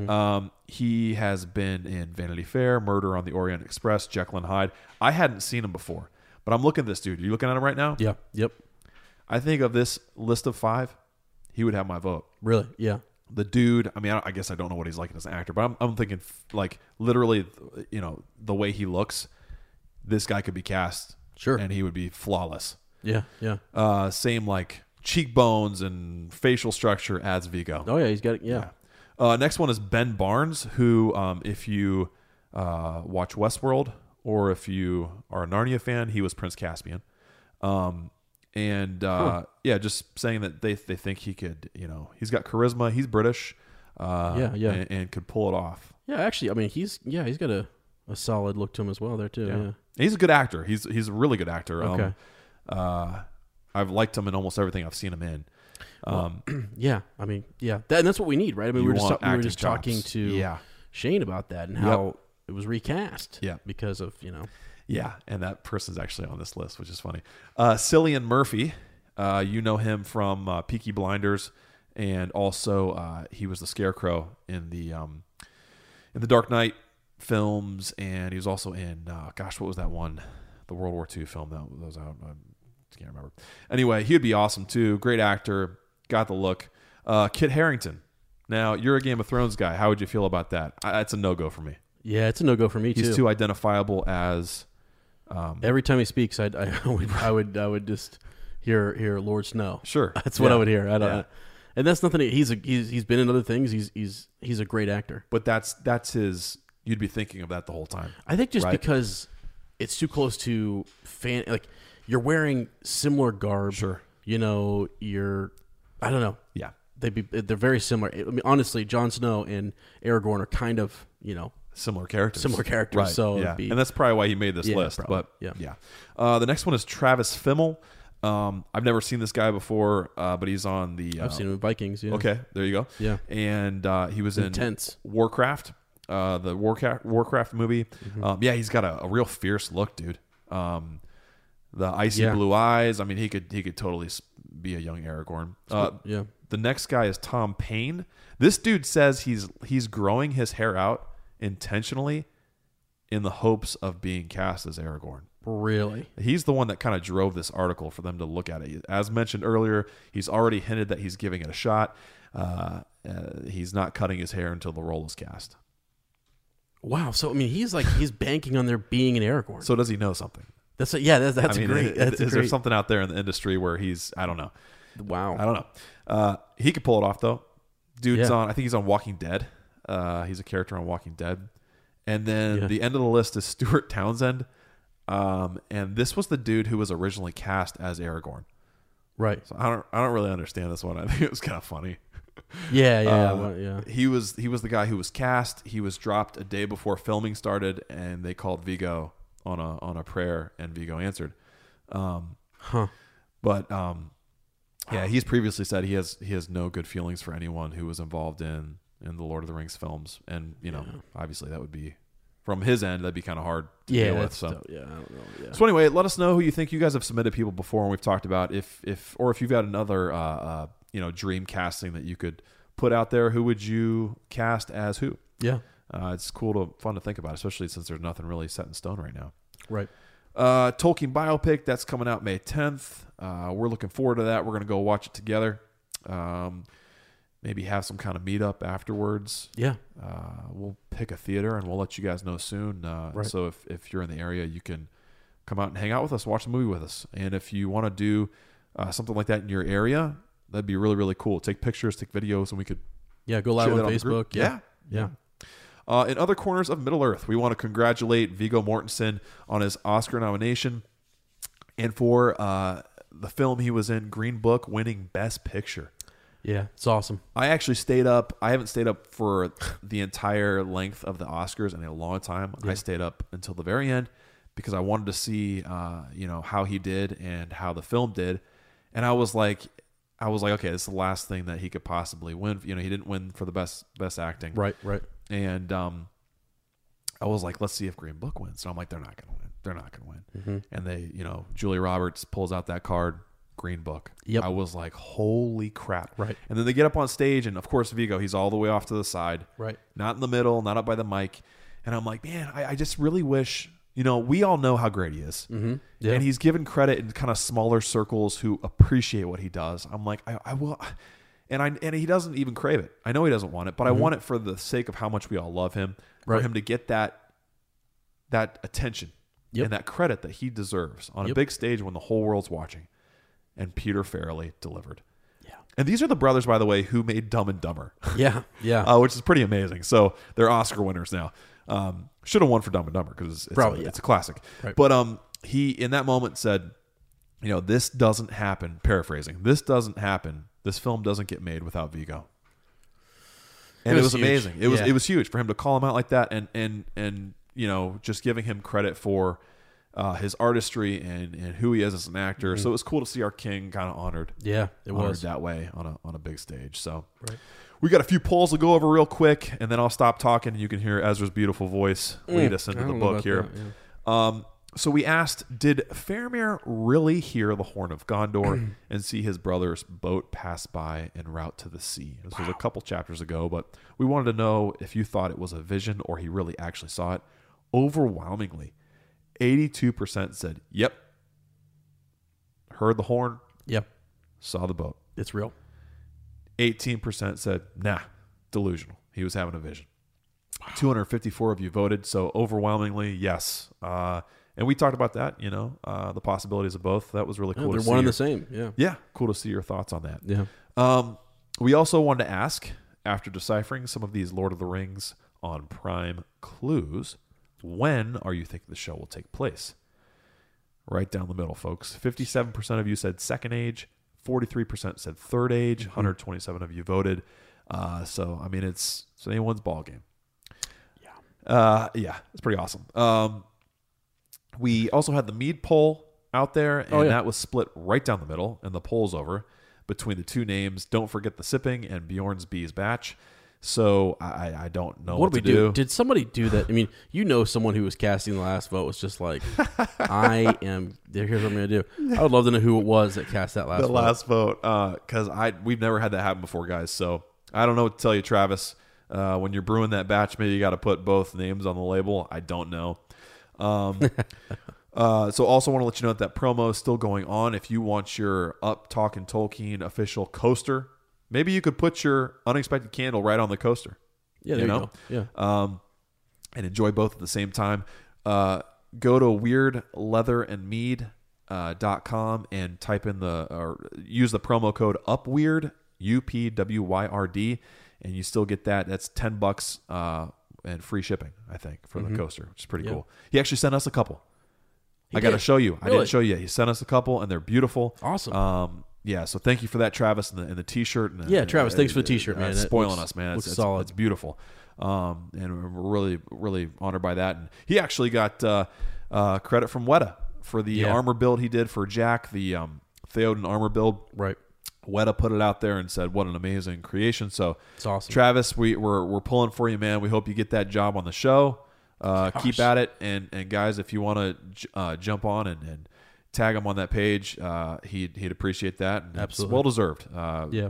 S3: Um, he has been in Vanity Fair, Murder on the Orient Express, Jekyll and Hyde. I hadn't seen him before, but I'm looking at this dude. Are you looking at him right now?
S2: Yeah. Yep.
S3: I think of this list of five, he would have my vote.
S2: Really. Yeah.
S3: The dude, I mean, I I guess I don't know what he's like as an actor, but I'm, I'm thinking like literally, you know, the way he looks, this guy could be cast,
S2: Sure.
S3: and he would be flawless.
S2: Yeah. Yeah.
S3: Uh, same like cheekbones and facial structure as Viggo.
S2: Oh yeah. He's got it. Yeah.
S3: Uh, next one is Ben Barnes, who, um, if you uh, watch Westworld or if you are a Narnia fan, he was Prince Caspian. Um, and uh, yeah, just saying that they they think he could, you know, he's got charisma. He's British. Uh,
S2: Yeah, yeah.
S3: and, and could pull it off.
S2: Yeah. Actually, I mean, he's yeah, he's got a, a solid look to him as well there too. Yeah.
S3: He's a good actor. He's he's a really good actor.
S2: Okay.
S3: Um, uh, I've liked him in almost everything I've seen him in. Um,
S2: Yeah. I mean, yeah. That, and that's what we need, right? I mean, we were just we were just talking to
S3: Yeah.
S2: Shane about that and how it was recast.
S3: Yeah.
S2: Because of you know.
S3: Yeah, and that person's actually on this list, which is funny. Uh, Cillian Murphy, uh, you know him from uh, Peaky Blinders, and also uh, he was the Scarecrow in the um, in the Dark Knight films, and he was also in uh, gosh, what was that one? The World War II film that was out. I can't remember. Anyway, he would be awesome too. Great actor, got the look. Uh, Kit Harington. Now you're a Game of Thrones guy. How would you feel about that? I, that's a no go for me.
S2: Yeah, it's a no go for me too.
S3: He's
S2: too.
S3: too identifiable as Um,
S2: Every time he speaks, I'd, I would I would I would just hear hear Lord Snow.
S3: Sure.
S2: That's what
S3: Yeah.
S2: I would hear. I don't.
S3: Yeah.
S2: And that's nothing. He's a he's he's been in other things. He's he's he's a great actor.
S3: but that's that's his you'd be thinking of that the whole time
S2: I think just
S3: Right.
S2: because it's too close to fan like you're wearing similar garb.
S3: Sure.
S2: You know, you're I don't know.
S3: yeah
S2: They be they're very similar. I mean, honestly, Jon Snow and Aragorn are kind of you know
S3: similar characters
S2: Similar characters,
S3: right
S2: so
S3: yeah
S2: be-
S3: and that's probably why he made this
S2: Yeah,
S3: list
S2: probably.
S3: but
S2: Yeah.
S3: yeah uh, the next one is travis fimmel um, i've never seen this guy before uh, but he's on the uh,
S2: I've seen him in Vikings. Yeah.
S3: okay there you go
S2: Yeah.
S3: and uh, he was in
S2: Intense.
S3: warcraft uh, the warcraft warcraft movie
S2: Mm-hmm.
S3: um, yeah he's got a, a real fierce look dude um, the icy
S2: Yeah.
S3: blue eyes i mean he could he could totally be a young aragorn uh,
S2: Yeah.
S3: The next guy is Tom Payne. This dude says he's he's growing his hair out intentionally in the hopes of being cast as Aragorn.
S2: Really.
S3: He's the one that kind of drove this article for them to look at it. As mentioned earlier, he's already hinted that he's giving it a shot. Uh, uh, he's not cutting his hair until the role is cast.
S2: Wow. So I mean, he's like he's banking on there being an Aragorn.
S3: So does he know something?
S2: That's a, yeah. That's that's
S3: I mean,
S2: great.
S3: is,
S2: That's
S3: is there something out there in the industry where he's I don't know.
S2: Wow.
S3: I don't know. Uh, he could pull it off though. Dude's
S2: Yeah.
S3: on. I think he's on Walking Dead. Uh, he's a character on Walking Dead. And then
S2: Yeah.
S3: the end of the list is Stuart Townsend. Um, and this was the dude who was originally cast as Aragorn.
S2: Right.
S3: So I don't. I don't really understand this one. I think it was kind of funny.
S2: Yeah. Yeah. Well, yeah.
S3: He was he was the guy who was cast. He was dropped a day before filming started, and they called Viggo on a on a prayer, and Viggo answered. Um,
S2: Huh.
S3: but um, yeah, he's previously said he has he has no good feelings for anyone who was involved in in the Lord of the Rings films, and you know, obviously that would be from his end that'd be kind of hard to
S2: Yeah.
S3: deal with. So.
S2: so, yeah. I don't know. Yeah.
S3: So anyway, let us know who you think. You guys have submitted people before, and we've talked about if if or if you've got another uh, uh, you know dream casting that you could put out there. Who would you cast as who?
S2: yeah.
S3: Uh, it's cool to fun to think about, especially since there's nothing really set in stone right now.
S2: Right.
S3: Uh, Tolkien biopic that's coming out May 10th. Uh, we're looking forward to that. We're gonna go watch it together. Um, maybe have some kind of meetup afterwards.
S2: Yeah.
S3: Uh, we'll pick a theater and we'll let you guys know soon. Uh,
S2: Right.
S3: So if, if you're in the area, you can come out and hang out with us, watch the movie with us. And if you want to do uh, something like that in your area, that'd be really really cool. Take pictures, take videos, and we could
S2: Yeah. Go live on
S3: that on
S2: Facebook. yeah.
S3: Yeah. Uh, in other corners of Middle Earth, we want to congratulate Viggo Mortensen on his Oscar nomination and for uh, the film he was in, Green Book, winning Best Picture.
S2: Yeah. It's awesome.
S3: I actually stayed up. I haven't stayed up for the entire length of the Oscars in a long time. I stayed up until the very end because I wanted to see, uh, you know, how he did and how the film did. And I was like, I was like, okay, this is the last thing that he could possibly win. You know, he didn't win for the best best acting,
S2: Right. Right.
S3: And um, I was like, let's see if Green Book wins. So I'm like, they're not going to win. They're not going to win.
S2: Mm-hmm.
S3: And they, you know, Julia Roberts pulls out that card, Green Book.
S2: Yep.
S3: I was like, holy crap.
S2: Right.
S3: And then they get up on stage, and of course, Viggo, he's all the way off to the side,
S2: Right.
S3: not in the middle, not up by the mic. And I'm like, man, I, I just really wish, you know, we all know how great he is. Mm-hmm.
S2: Yeah.
S3: And he's given credit in kind of smaller circles who appreciate what he does. I'm like, I, I will. And I and he doesn't even crave it. I know he doesn't want it, but I want it for the sake of how much we all love him, for
S2: Mm-hmm.
S3: Him to get that that attention
S2: Yep.
S3: and that credit that he deserves on a big stage when the whole world's watching. And Peter Farrelly delivered.
S2: Yeah.
S3: And these are the brothers, by the way, who made Dumb and Dumber,
S2: Yeah. Yeah.
S3: uh, which is pretty amazing. So they're Oscar winners now. Um, should have won for Dumb and Dumber because it's,
S2: Probably,
S3: a,
S2: yeah.
S3: it's a classic.
S2: Right.
S3: But um, he in that moment said, you know, this doesn't happen. Paraphrasing, this doesn't happen. This film doesn't get made without Viggo. And
S2: It
S3: it
S2: was
S3: was, amazing. It was
S2: Yeah.
S3: it was huge for him to call him out like that, and and and you know, just giving him credit for uh, his artistry and and who he is as an actor. So it was cool to see our king kind of honored
S2: yeah. It
S3: honored
S2: was.
S3: that way on a on a big stage. So
S2: Right.
S3: we got a few polls to go over real quick, and then I'll stop talking. and You can hear Ezra's beautiful voice lead us into
S2: Mm,
S3: the book here.
S2: that,
S3: Um, so we asked, did Faramir really hear the horn of Gondor and see his brother's boat pass by en route to the sea? This was a couple chapters ago, but we wanted to know if you thought it was a vision or he really actually saw it. Overwhelmingly, 82% said, yep. Heard the horn,
S2: Yep.
S3: saw the boat.
S2: It's real.
S3: 18% said, nah, delusional. He was having a vision. 254 of you voted, so overwhelmingly, yes. Uh, and we talked about that, you know, uh, the possibilities of both. That was really
S2: Yeah,
S3: cool.
S2: they're
S3: to see
S2: one and the same. Yeah.
S3: Yeah, cool to see your thoughts on that.
S2: Yeah.
S3: Um, we also wanted to ask, after deciphering some of these Lord of the Rings on Prime clues, when are you thinking the show will take place? Right down the middle, folks. 57% of you said second age, 43% said third age, 127 of you voted. Uh, so, I mean, it's, it's anyone's ball game. Yeah. Uh, yeah, it's pretty awesome. Um, we also had the Mead poll out there, and
S2: Oh, yeah.
S3: that was split right down the middle, and the poll's over between the two names. Don't forget the sipping and Beorn's Bees batch. So I, I don't know
S2: What
S3: what,
S2: do we
S3: to
S2: do? Did somebody do that? I mean, you know, someone who was casting the last vote was just like, I am. Here's what I'm going to do. I would love to know who it was that cast that last
S3: the
S2: vote.
S3: last vote because I we've never had that happen before, guys. So I don't know what to tell you, Travis. Uh, when you're brewing that batch, maybe you got to put both names on the label. I don't know. Um, uh, so also want to let you know that that promo is still going on. If you want your Up Talking Tolkien official coaster, maybe you could put your unexpected candle right on the coaster.
S2: Yeah, you,
S3: know?
S2: go. Yeah.
S3: um, and enjoy both at the same time. Uh, go to wyrdleatherandmead uh, dot com and type in the or use the promo code upwyrd U P W Y R D and you still get that. That's ten bucks uh, and free shipping. I think for the coaster, which is pretty
S2: Mm-hmm. Yeah.
S3: cool. He actually sent us a couple. I got to show you. I didn't show you yet. He sent us a couple, and they're beautiful.
S2: Awesome.
S3: Um, yeah. So thank you for that, Travis, and the, and the t-shirt. And the,
S2: Yeah, Travis, thanks for the t-shirt,
S3: uh,
S2: man.
S3: Spoiling
S2: looks-
S3: us, man.
S2: looks
S3: it's, it's,
S2: solid.
S3: it's beautiful. Um, and we're really, really honored by that. And he actually got uh, uh, credit from Weta for the
S2: Yeah.
S3: armor build he did for Jack, the um, Theoden armor build.
S2: Right.
S3: Weta put it out there and said, "What an amazing creation!" So,
S2: It's awesome.
S3: Travis. We, we're we're pulling for you, man. We hope you get that job on the show. Uh, keep at it, and and guys, if you want to uh, jump on and, and tag him on that page, uh, he'd he'd appreciate that. And
S2: Absolutely.
S3: well deserved. Uh,
S2: Yeah.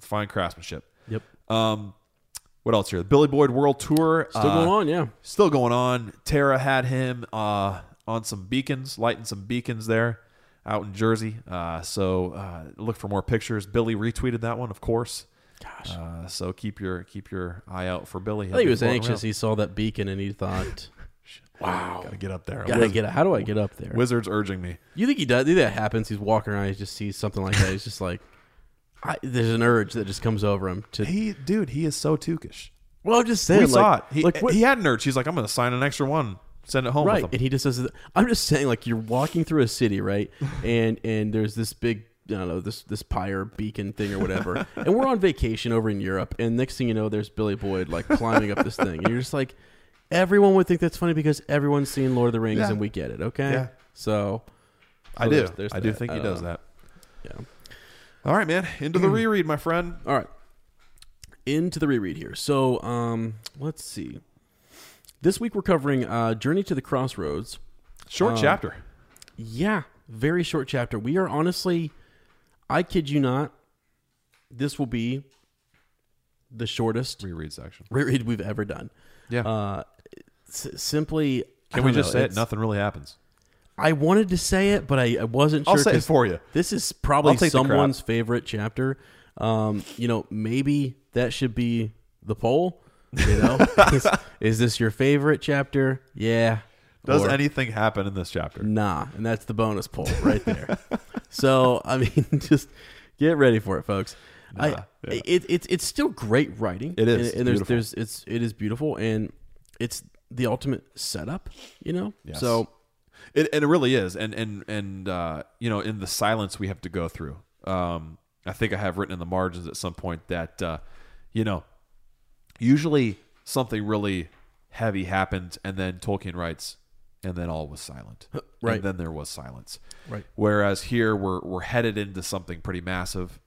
S3: fine craftsmanship.
S2: Yep.
S3: Um, what else here? The Billy Boyd World Tour
S2: Still
S3: uh,
S2: going on, yeah.
S3: Still going on. Tara had him uh, on some beacons, lighting some beacons there out in Jersey. Uh, so uh, look for more pictures. Billy retweeted that one, of course.
S2: Gosh.
S3: Uh, so keep your keep your eye out for Billy.
S2: I think he was anxious. He saw that beacon and he thought,
S3: wow, gotta get up there.
S2: "Gotta
S3: Wiz-
S2: get. How do I get up there?"
S3: Wizards urging me.
S2: You think he does? You think that happens? He's walking around. He just sees something like that. He's just like, I, there's an urge that just comes over him to.
S3: He, dude, he is so Tookish.
S2: well, I'm just saying.
S3: we
S2: like,
S3: saw it. He,
S2: like, what-
S3: he had an urge. He's like, I'm gonna sign an extra one, send it home
S2: right, and he just says, "I'm just saying, like you're walking through a city, right, and and there's this big." I don't know this this pyre beacon thing or whatever, and we're on vacation over in Europe, and next thing you know, there's Billy Boyd like climbing up this thing, and you're just like, everyone would think that's funny because everyone's seen Lord of the Rings
S3: Yeah.
S2: and we get it, okay?
S3: Yeah.
S2: So,
S3: I
S2: so
S3: do.
S2: there's- there's
S3: I do
S2: that.
S3: think he does
S2: know.
S3: that.
S2: yeah.
S3: All right, man. Into the reread, my friend.
S2: All right. Into the reread here. So, um, let's see. This week we're covering uh, Journey to the Crossroads.
S3: Short
S2: Um,
S3: chapter.
S2: Yeah, very short chapter. We are honestly, I kid you not, this will be the shortest
S3: Reread section.
S2: reread we've ever done.
S3: Yeah.
S2: Uh, s- simply,
S3: Can we just
S2: know,
S3: say it? Nothing really happens.
S2: I wanted to say it, but I, I wasn't sure.
S3: I'll say it for you.
S2: This is probably
S3: I'll take the crap.
S2: someone's favorite chapter. Um, you know, maybe that should be the poll. You know, is, is this your favorite chapter? Yeah.
S3: Does
S2: Or
S3: anything happen in this chapter?
S2: Nah, and that's the bonus poll right there. so I mean, just get ready for it, folks. I,
S3: yeah.
S2: it, it's it's still great writing.
S3: It is.
S2: and, and there's
S3: beautiful.
S2: there's it's it is beautiful, and it's the ultimate setup. You know,
S3: Yes.
S2: so
S3: It, and it really is. And and and uh, you know, in the silence we have to go through. Um, I think I have written in the margins at some point that uh, you know, usually something really heavy happened, and then Tolkien writes, and then all was silent.
S2: Right.
S3: And then there was silence.
S2: Right.
S3: Whereas here we're we're headed into something pretty massive,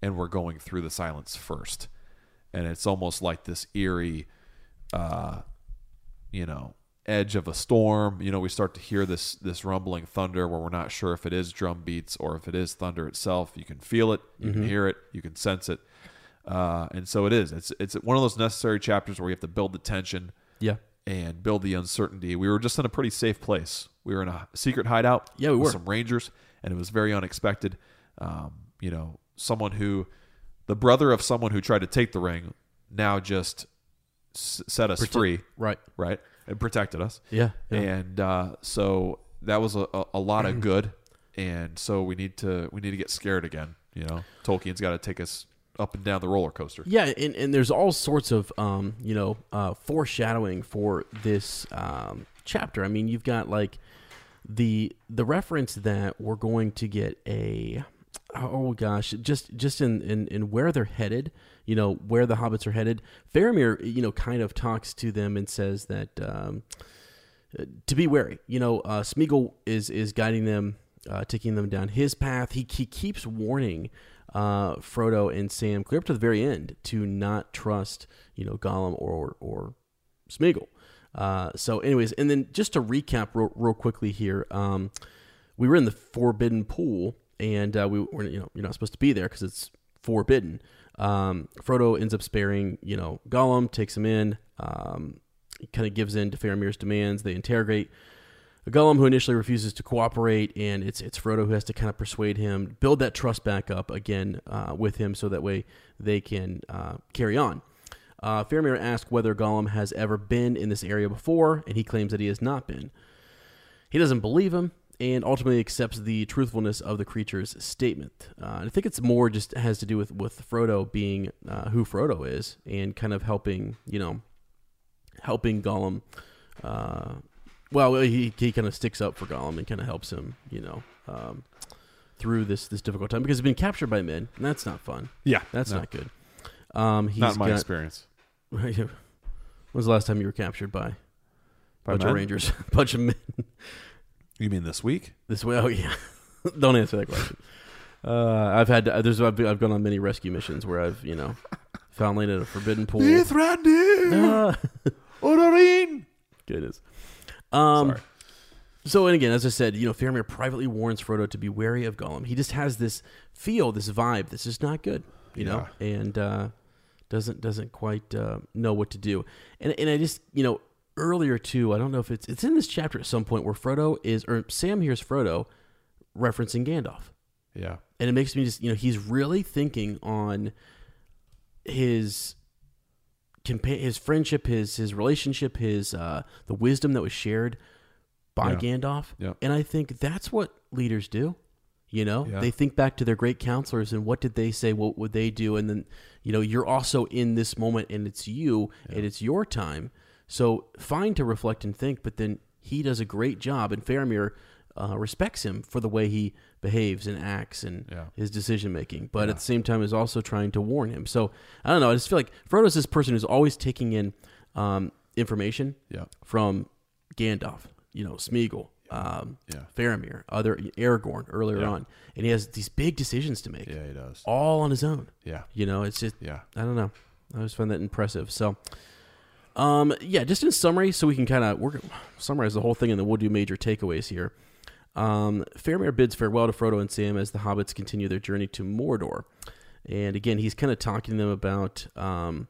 S3: and we're going through the silence first, and it's almost like this eerie, uh, you know, edge of a storm. You know, we start to hear this this rumbling thunder where we're not sure if it is drum beats or if it is thunder itself. You can feel it, you can hear it, you can sense it, uh, and so it is. It's it's one of those necessary chapters where you have to build the tension
S2: yeah,
S3: and build the uncertainty. We were just in a pretty safe place. We were in a secret hideout.
S2: Yeah, we
S3: with
S2: were.
S3: some rangers, and it was very unexpected. Um, you know, someone who, the brother of someone who tried to take the ring, now just s- set us free,
S2: right.
S3: right, and protected us.
S2: Yeah, yeah.
S3: And uh, so that was a, a, a lot of good. And so we need to we need to get scared again. You know, Tolkien's got to take us up and down the roller coaster.
S2: Yeah, and, and there's all sorts of um, you know uh, foreshadowing for this um, chapter. I mean, you've got like the the reference that we're going to get a oh gosh, just just in, in in where they're headed. You know where the hobbits are headed. Faramir, you know, kind of talks to them and says that um, to be wary. You know, uh, Smeagol is is guiding them, uh, taking them down his path. He he keeps warning uh, Frodo and Sam clear up to the very end to not trust you know Gollum or or Smeagol. Uh, so, anyways, and then just to recap real, real quickly here, um, we were in the Forbidden Pool, and uh, we were you know you're not supposed to be there because it's forbidden. Um, Frodo ends up sparing you know Gollum, takes him in. Um, kind of gives in to Faramir's demands. They interrogate Gollum, who initially refuses to cooperate, and it's it's Frodo who has to kind of persuade him, build that trust back up again uh, with him, so that way they can uh, carry on. Uh, Faramir asks whether Gollum has ever been in this area before, and he claims that he has not been. He doesn't believe him, and ultimately accepts the truthfulness of the creature's statement. Uh, I think it's more just has to do with with Frodo being uh, who Frodo is, and kind of helping you know helping Gollum. Well, he he kind of sticks up for Gollum and kind of helps him, you know, um, through this this difficult time because he's been captured by men, and that's not fun.
S3: Yeah,
S2: That's
S3: no,
S2: not good. Um, he's
S3: not my
S2: got,
S3: experience.
S2: When was the last time you were captured by a
S3: By
S2: bunch
S3: men?
S2: of rangers, bunch of men?
S3: You mean this week?
S2: This way, oh yeah. Don't answer that question. Uh, I've had there's I've, I've gone on many rescue missions where I've you know found land at a forbidden pool.
S3: Randy.
S2: Ah.
S3: Odorin.
S2: Goodness. Um,
S3: Sorry.
S2: So, and again, as I said, you know, Faramir privately warns Frodo to be wary of Gollum. He just has this feel, this vibe that's just not good, you know, and uh, doesn't doesn't quite uh, know what to do. And and I just you know earlier too. I don't know if it's it's in this chapter at some point where Frodo is or Sam hears Frodo referencing Gandalf,
S3: Yeah.
S2: and it makes me just you know he's really thinking on his compa- his friendship, his his relationship, his uh, the wisdom that was shared by
S3: Yeah.
S2: Gandalf.
S3: Yep.
S2: And I think that's what leaders do. You know,
S3: Yeah.
S2: they think back to their great counselors and what did they say? What would they do? And then, you know, you're also in this moment and it's you and it's your time. So fine to reflect and think, but then he does a great job and Faramir uh, respects him for the way he behaves and acts and
S3: Yeah.
S2: his decision making, but at the same time is also trying to warn him. So I don't know. I just feel like Frodo's this person who's always taking in um, information
S3: Yeah.
S2: from Gandalf, you know, Smeagol, um,
S3: Yeah.
S2: Faramir, other Aragorn earlier
S3: Yeah.
S2: on, and he has these big decisions to make,
S3: Yeah, he does.
S2: all on his own.
S3: Yeah.
S2: You know, it's just
S3: Yeah.
S2: I don't know. I always find that impressive. So, um, yeah, just in summary, so we can kind of we're gonna summarize the whole thing, and then we'll do major takeaways here. Um, Faramir bids farewell to Frodo and Sam as the hobbits continue their journey to Mordor, and again, he's kind of talking to them about, um,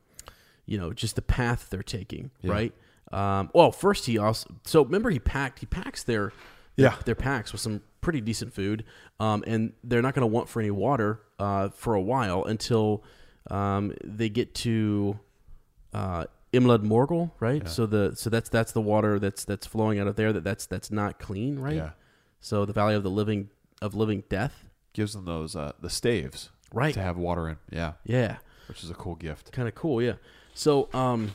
S2: you know, just the path they're taking,
S3: Yeah.
S2: right? Um, well, first he also so remember he packed he packs their their,
S3: Yeah.
S2: their packs with some pretty decent food, um, and they're not going to want for any water uh, for a while until um, they get to uh, Imlad Morgul, right? So the so that's that's the water that's that's flowing out of there that that's that's not clean, right?
S3: Yeah.
S2: So the Valley of the Living of Living Death,
S3: Gives them those uh, the staves
S2: right?
S3: to have water in. Yeah.
S2: Yeah,
S3: Which is a cool gift.
S2: kind of cool, yeah. So um,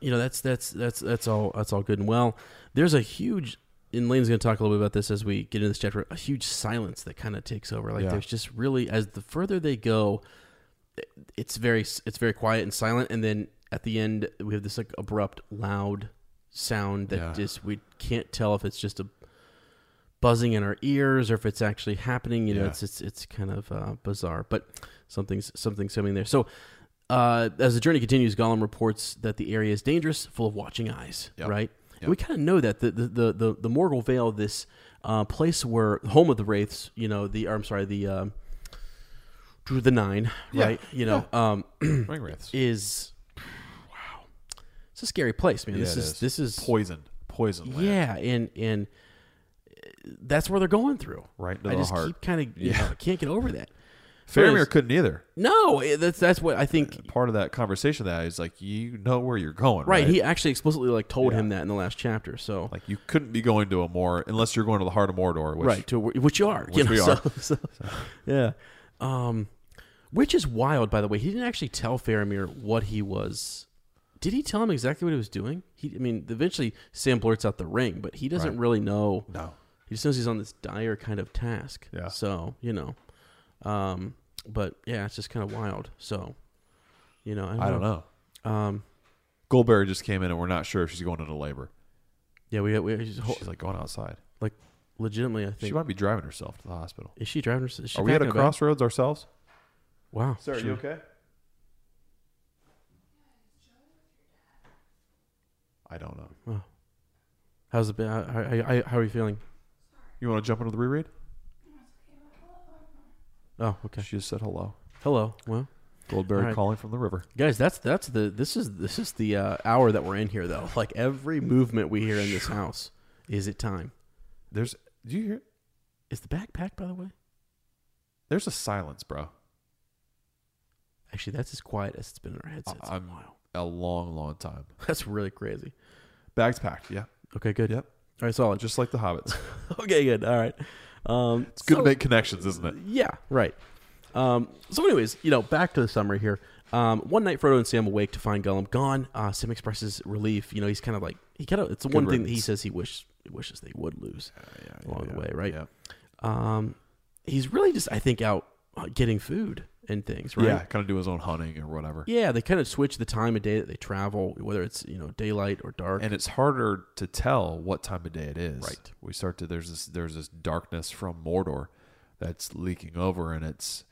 S2: you know that's that's that's that's all that's all good and well. There's a huge and Lane's going to talk a little bit about this as we get into this chapter. A huge silence that kind of takes over. Like
S3: Yeah.
S2: there's just really as the further they go, it's very it's very quiet and silent, and then at the end we have this like abrupt, loud sound that
S3: Yeah.
S2: just we can't tell if it's just a buzzing in our ears or if it's actually happening. You know,
S3: Yeah.
S2: it's it's it's kind of uh, bizarre, but something's something's coming there. So. Uh, as the journey continues, Gollum reports that the area is dangerous, full of watching eyes.
S3: Yep.
S2: Right,
S3: Yep.
S2: and we kind of know that the the the the, the Morgul Vale, this uh, place where home of the wraiths, you know, the or I'm sorry, the um, the nine,
S3: Yeah.
S2: right? You know, um,
S3: Ring wraiths.
S2: is wow, it's a scary place, man.
S3: Yeah,
S2: this is,
S3: is.
S2: this is
S3: Poison. Poison land.
S2: yeah, and and that's where they're going through.
S3: Right into
S2: I
S3: the
S2: just
S3: heart.
S2: keep kind of you
S3: Yeah.
S2: know, can't get over that.
S3: Faramir couldn't either.
S2: No, eh, that's that's what I think.
S3: Part of that conversation that is like you know where you're going,
S2: Right,
S3: right?
S2: he actually explicitly like told him that in the last chapter. So
S3: like you couldn't be going to a more unless you're going to the heart of Mordor, which
S2: right to wh- which you are, you
S3: Which we
S2: know, so- so- yeah, um, which is wild. By the way, he didn't actually tell Faramir what he was. Did he tell him exactly what he was doing? He, I mean, eventually Sam blurts out the ring, but he doesn't
S3: Right.
S2: really know.
S3: no.
S2: He just knows he's on this dire kind of task.
S3: Yeah.
S2: So you know, um, but yeah, it's just kind of wild. So, you know, I don't,
S3: I don't know.
S2: Um,
S3: Goldberry just came in and we're not sure if she's going into labor.
S2: yeah, we we just,
S3: She's like going outside.
S2: Like, legitimately, I think She
S3: might be driving herself to the hospital.
S2: Is she driving? She
S3: Are we at a crossroads ourselves?
S2: Wow.
S3: Sir, are
S2: She-
S3: you okay? I don't know.
S2: How's it been? How, how, how, how are you feeling?
S3: You want to jump into the reread?
S2: Oh, okay.
S3: She just said hello.
S2: Hello. Well,
S3: Goldberry
S2: right.
S3: calling from the river.
S2: guys, that's that's the this is this is the uh, hour that we're in here though. Like every movement we hear in this house, is it time?
S3: There's do you hear?
S2: Is the backpack by the way?
S3: There's a silence, bro.
S2: Actually, that's as quiet as it's been in our headsets in a
S3: I'm-
S2: while.
S3: A long, long time.
S2: That's really crazy.
S3: Bags packed. Yeah.
S2: Okay, good.
S3: Yep.
S2: All right, solid.
S3: Just like the hobbits.
S2: okay, good. All right. Um,
S3: It's good
S2: so-
S3: to make connections, isn't it?
S2: Yeah, right. Um, so, anyways, you know, back to the summary here. Um, one night, Frodo and Sam awake to find Gollum gone. Uh, Sam expresses relief. You know, he's kind of like he kind of. It's the
S3: Good
S2: one thing that he says he wish wishes they would lose along the way, right?
S3: Yeah.
S2: Um, he's really just, I think, out uh, getting food and things, right?
S3: Yeah. Kind of do his own hunting or whatever.
S2: Yeah, they kind of switch the time of day that they travel, whether it's you know daylight or dark.
S3: And it's harder to tell what time of day it is.
S2: Right.
S3: We start to there's this there's this darkness from Mordor that's leaking over, and it's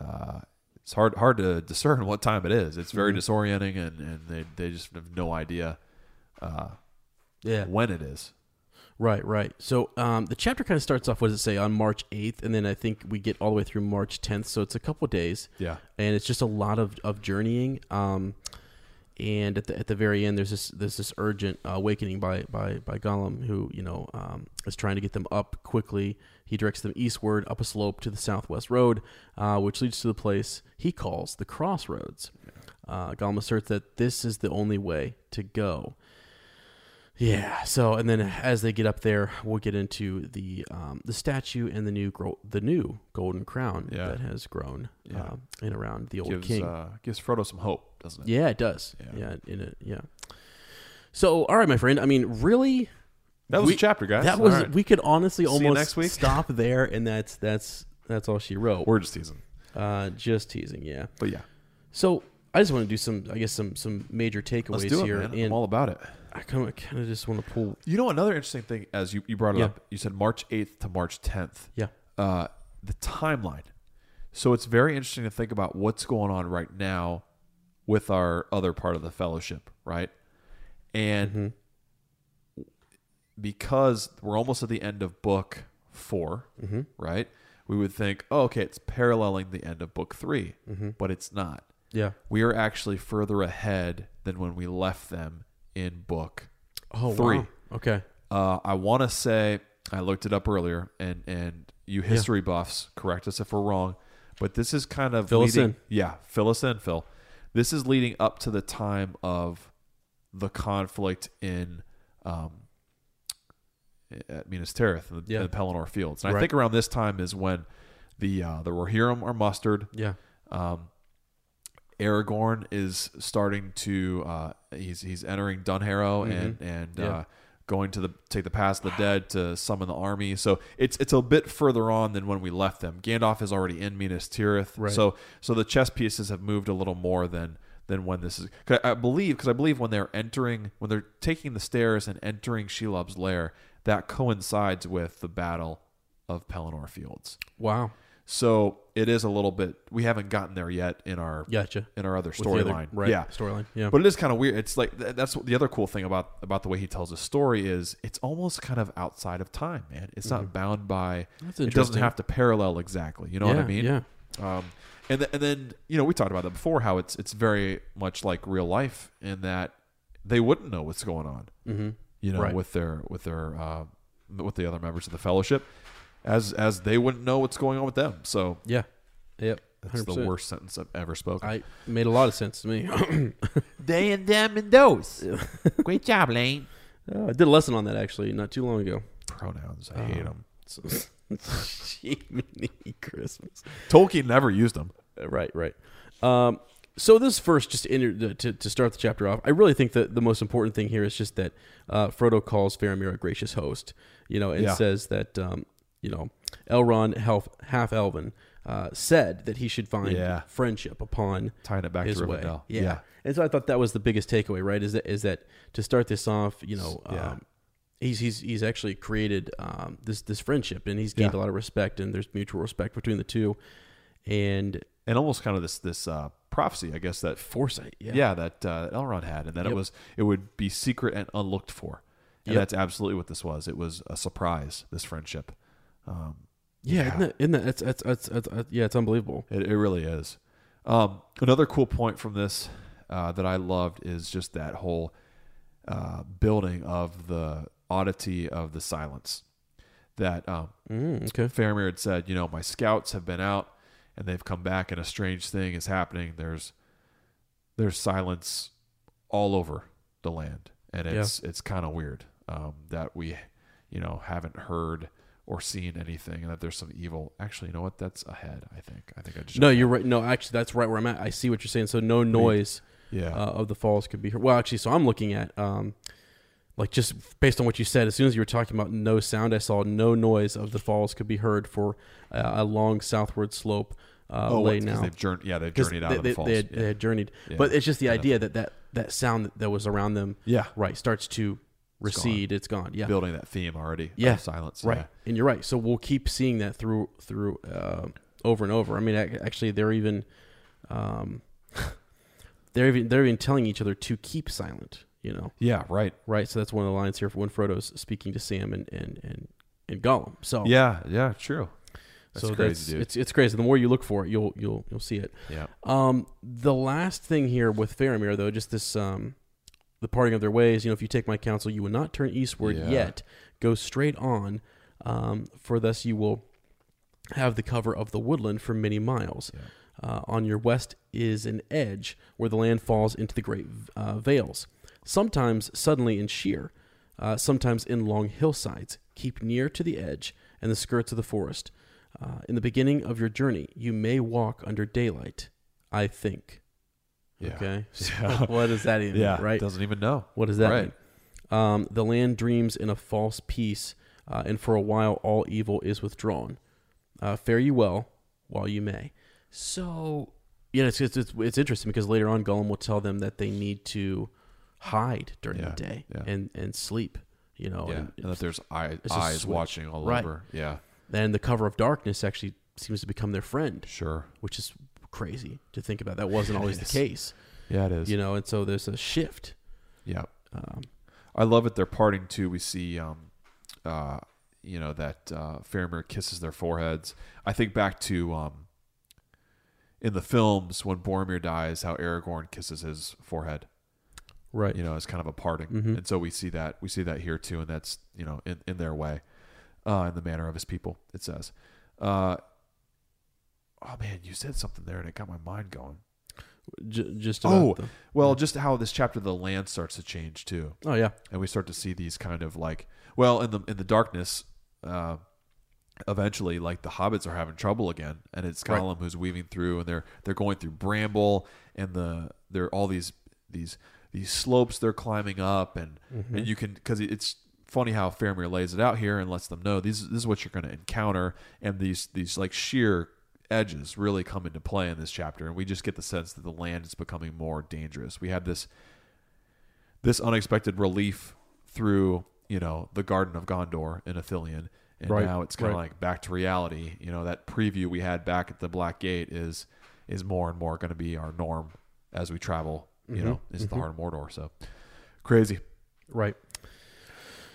S3: uh, it's hard hard to discern what time it is. It's very
S2: Mhm.
S3: disorienting, and and they they just have no idea uh,
S2: yeah,
S3: when it is.
S2: Right, right. So um, the chapter kind of starts off, what does it say, on March 8th, and then I think we get all the way through March 10th. So it's a couple days.
S3: Yeah.
S2: And it's just a lot of, of journeying. Um, and at the at the very end, there's this there's this urgent uh, awakening by by by Gollum, who you know um, is trying to get them up quickly. He directs them eastward up a slope to the southwest road, uh, which leads to the place he calls the crossroads. Uh, Gollum asserts that this is the only way to go. Yeah. So, and then as they get up there, we'll get into the um, the statue and the new gro- the new golden crown
S3: Yeah.
S2: that has grown
S3: Yeah.
S2: uh, in around the old
S3: gives
S2: king.
S3: uh, gives Frodo some hope, doesn't it?
S2: yeah, it does.
S3: Yeah.
S2: Yeah. in it. Yeah. So, all right, my friend. I mean, really,
S3: That was
S2: we-
S3: a chapter, guys.
S2: that was
S3: right.
S2: we could honestly almost
S3: next week.
S2: stop there, and that's that's that's all she wrote.
S3: We're just teasing,
S2: Uh, just teasing, yeah.
S3: but yeah,
S2: So I just want to do some, I guess, some some major takeaways
S3: it,
S2: here,
S3: man.
S2: and
S3: I'm all about it.
S2: I kind of kind of just want to pull.
S3: You know, another interesting thing, as you, you brought it
S2: Yeah.
S3: up, you said March 8th to March 10th.
S2: Yeah.
S3: Uh, the timeline. So it's very interesting to think about what's going on right now with our other part of the fellowship, right? And
S2: Mm-hmm.
S3: because we're almost at the end of book 4
S2: Mm-hmm.
S3: right? We would think, oh, okay, it's paralleling the end of book 3
S2: Mm-hmm.
S3: but it's not.
S2: Yeah.
S3: We are actually further ahead than when we left them in book
S2: Oh,
S3: three.
S2: wow. Okay.
S3: Uh, I want to say I looked it up earlier, and and you history buffs correct us if we're wrong, but this is kind of
S2: Fill us
S3: leading,
S2: in.
S3: Yeah, fill us in, Phil. This is leading up to the time of the conflict in um, at Minas Tirith and the,
S2: Yeah.
S3: the Pelennor Fields. And I think around this time is when the uh, the Rohirrim are mustered.
S2: Yeah.
S3: Um, Aragorn is starting to uh, he's he's entering Dunharrow and and
S2: Mm-hmm. Yeah.
S3: uh, going to the take the pass of the dead to summon the army. So it's it's a bit further on than when we left them. Gandalf is already in Minas Tirith.
S2: Right.
S3: So so the chess pieces have moved a little more than than when this is. 'cause I believe because I believe when they're entering when they're taking the stairs and entering Shelob's lair, that coincides with the battle of Pelennor Fields.
S2: Wow.
S3: So it is a little bit. We haven't gotten there yet in our
S2: Gotcha.
S3: in our other
S2: With the other-
S3: storyline.
S2: right?
S3: Yeah,
S2: Storyline. Yeah.
S3: but it is kind of weird. It's like th- that's what the other cool thing about about the way he tells his story is it's almost kind of outside of time, man. It's not bound by.
S2: Mm-hmm.
S3: It doesn't have to parallel exactly. You know what I mean?
S2: yeah.
S3: Um, and th- and then you know we talked about that before. How it's it's very much like real life in that they wouldn't know what's going on. Mm-hmm. You know,
S2: Right.
S3: with their with their uh, with the other members of the fellowship, as as they wouldn't know what's going on with them. So
S2: Yeah. Yep.
S3: that's the
S2: 100%.
S3: worst sentence I've ever spoken.
S2: I made a lot of sense to me.
S4: They and them and those. Great job, Lane.
S2: Uh, I did a lesson on that actually not too long ago.
S3: Pronouns, I hate them.
S2: So, Jiminy Christmas.
S3: Tolkien never used them.
S2: Uh, Right, right. Um, so this first, just to, to to start the chapter off, I really think that the most important thing here is just that uh, Frodo calls Faramir a gracious host, you know, and
S3: Yeah.
S2: says that um, you know Elrond, half half Elven, uh, said that he should find
S3: Yeah.
S2: friendship upon
S3: Tying it back to
S2: his way.
S3: Rivendell.
S2: Yeah.
S3: Yeah.
S2: and so I thought that was the biggest takeaway, right? Is that is that to start this off, you know,
S3: Yeah.
S2: um, he's he's he's actually created um, this this friendship, and he's gained
S3: Yeah.
S2: a lot of respect, and there's mutual respect between the two, and
S3: and almost kind of this this uh, prophecy, I guess that
S2: foresight. Yeah,
S3: yeah, that uh, Elrond had, and that
S2: Yep.
S3: it was it would be secret and unlooked for, and
S2: Yep.
S3: that's absolutely what this was. It was a surprise. This friendship, um,
S2: Yeah, Isn't that, isn't that it's, it's, it's, it's, yeah, it's unbelievable.
S3: it, it really is. Um, another cool point from this uh, that I loved is just that whole uh, building of the oddity of the silence. That um,
S2: Mm, okay.
S3: Faramir had said, you know, my scouts have been out and they've come back and a strange thing is happening. There's there's silence all over the land. And it's it's kind of weird um, that we, you know, haven't heard or seeing anything and that there's some evil. Actually, you know what? That's ahead, I think. I think I just
S2: No, you're right. No, actually, that's right where I'm at. I see what you're saying. So no noise
S3: Yeah.
S2: uh, of the falls could be heard. Well, actually, so I'm looking at um, like just based on what you said. As soon as you were talking about no sound, I saw no noise of the falls could be heard for uh, a long southward slope. Uh,
S3: oh,
S2: lay now.
S3: They've journeyed, yeah, they've journeyed out
S2: they,
S3: of the falls.
S2: They had,
S3: yeah.
S2: they had journeyed,
S3: Yeah.
S2: but it's just the
S3: Yeah.
S2: idea that, that that sound that was around them,
S3: Yeah.
S2: right, starts to
S3: It's gone.
S2: recede. It's gone. Yeah,
S3: Building that theme already.
S2: Yeah.
S3: silence.
S2: right.
S3: Yeah.
S2: And you're right. So we'll keep seeing that through through uh, over and over. I mean, actually, they're even um, they're even they're even telling each other to keep silent. You know,
S3: Yeah, right.
S2: right? So that's one of the lines here for when Frodo's speaking to Sam and and and, and Gollum. So
S3: Yeah, yeah, true. That's
S2: so
S3: crazy,
S2: that's,
S3: dude.
S2: It's it's crazy. The more you look for it, you'll you'll you'll see it.
S3: yeah.
S2: Um, the last thing here with Faramir, though, just this um, the parting of their ways. You know, if you take my counsel, you will not turn eastward
S3: Yeah.
S2: yet. Go straight on, um, for thus you will have the cover of the woodland for many miles. Uh, on your west is an edge where the land falls into the great uh, vales, sometimes suddenly in sheer, uh, sometimes in long hillsides. Keep near to the edge and the skirts of the forest. Uh, in the beginning of your journey, you may walk under daylight. I think.
S3: Yeah.
S2: Okay. So
S3: Yeah.
S2: what does that even
S3: Yeah,
S2: mean? Right.
S3: Doesn't even know.
S2: What does that
S3: Right.
S2: mean? Um, the land dreams in a false peace, uh, and for a while all evil is withdrawn. Uh, fare you well while you may. So, yeah, it's, it's it's it's interesting because later on Gollum will tell them that they need to hide during
S3: Yeah,
S2: the day and and sleep. You know,
S3: yeah,
S2: and,
S3: and that there's eye, eyes watching all
S2: Right.
S3: over. Yeah,
S2: and the cover of darkness actually seems to become their friend,
S3: sure.
S2: which is crazy to think about. That wasn't always the case,
S3: Yeah, it is.
S2: you know. And so there's a shift.
S3: Yeah,
S2: Um,
S3: I love it. They're parting too. We see, um, uh, you know, that uh, Faramir kisses their foreheads. I think back to um, in the films when Boromir dies, how Aragorn kisses his forehead.
S2: right.
S3: You know, as kind of a parting,
S2: Mhm.
S3: and so we see that we see that here too, and that's you know in, in their way, uh, in the manner of his people. It says, uh, "Oh man, you said something there, and it got my mind going."
S2: J- just about
S3: Oh,
S2: the,
S3: well, just how this chapter of the land starts to change too.
S2: oh yeah.
S3: and we start to see these kind of like well in the in the darkness uh eventually like the hobbits are having trouble again and it's
S2: Right.
S3: Who's weaving through and they're they're going through bramble and the there are all these these these slopes they're climbing up and
S2: Mm-hmm.
S3: and you can because it's funny how Faramir lays it out here and lets them know these this is what you're going to encounter and these these like sheer edges really come into play in this chapter and we just get the sense that the land is becoming more dangerous we have this this unexpected relief through you know the Garden of Gondor in Ithilien, and
S2: Right,
S3: now it's kind of
S2: right.
S3: like back to reality. You know that preview we had back at the Black Gate is is more and more going to be our norm as we travel.
S2: Mm-hmm,
S3: You know, into the heart of Mordor. So crazy.
S2: Right.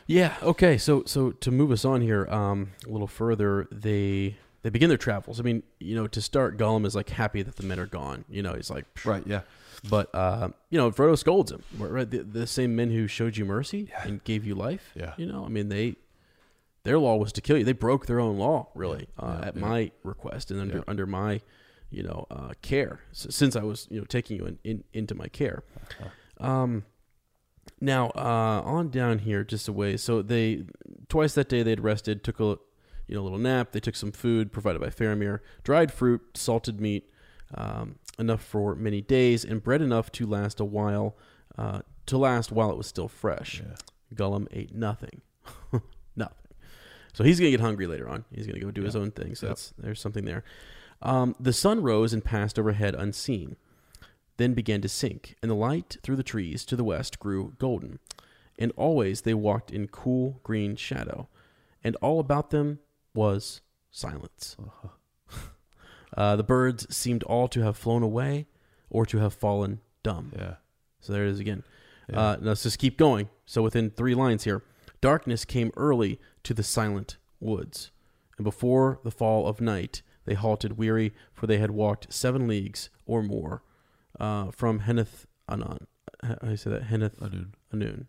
S2: Yeah. Okay. So so to move us on here um, a little further, they they begin their travels. I mean, you know, to start, Gollum is like happy that the men are gone. You know, he's like, "Psh."
S3: Right. Yeah.
S2: But uh, you know, Frodo scolds him. Right. The, the same men who showed you mercy and gave you life.
S3: Yeah.
S2: You know, I mean, they their law was to kill you. They broke their own law, really, uh,
S3: Yeah,
S2: at
S3: yeah.
S2: my request and under
S3: Yeah.
S2: under my, you know, uh, care. S since I was you know taking you in, in into my care.
S3: Uh-huh.
S2: Um, now uh, on down here just a ways. So they twice that day they'd rested, took a you know little nap. They took some food provided by Faramir, dried fruit, salted meat, um, enough for many days, and bread enough to last a while. Uh, to last while it was still fresh. Gollum ate nothing, nothing. So he's gonna get hungry later on. He's gonna go do his own thing. So that's there's something there. Um, the sun rose and passed overhead unseen, then began to sink, and the light through the trees to the west grew golden. And always they walked in cool green shadow, and all about them was silence. Uh, the birds seemed all to have flown away, or to have fallen dumb.
S3: Yeah.
S2: So there it is again. Uh, now let's just keep going. So within three lines here, darkness came early to the silent woods, and before the fall of night, they halted weary, for they had walked seven leagues or more uh, from Henneth Anon. How do you say that? Henneth
S3: Annûn.
S2: Annûn.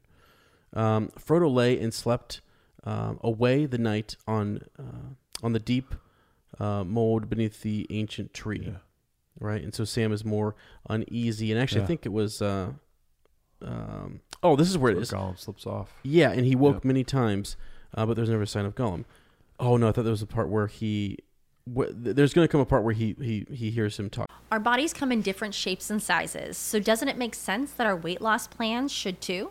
S2: Um, Frodo lay and slept um, away the night on uh, on the deep uh, mold beneath the ancient tree, right? And so Sam is more uneasy, and actually, I think it was. Uh, um, oh, this is where it
S3: Where
S2: is.
S3: Gollum slips off.
S2: Yeah, and he woke
S3: Yep.
S2: many times, uh, but there's never a sign of Gollum. Oh no, I thought there was a part where he. Wh- there's going to come a part where he he he hears him talk.
S5: Our bodies come in different shapes and sizes, so doesn't it make sense that our weight loss plans should too?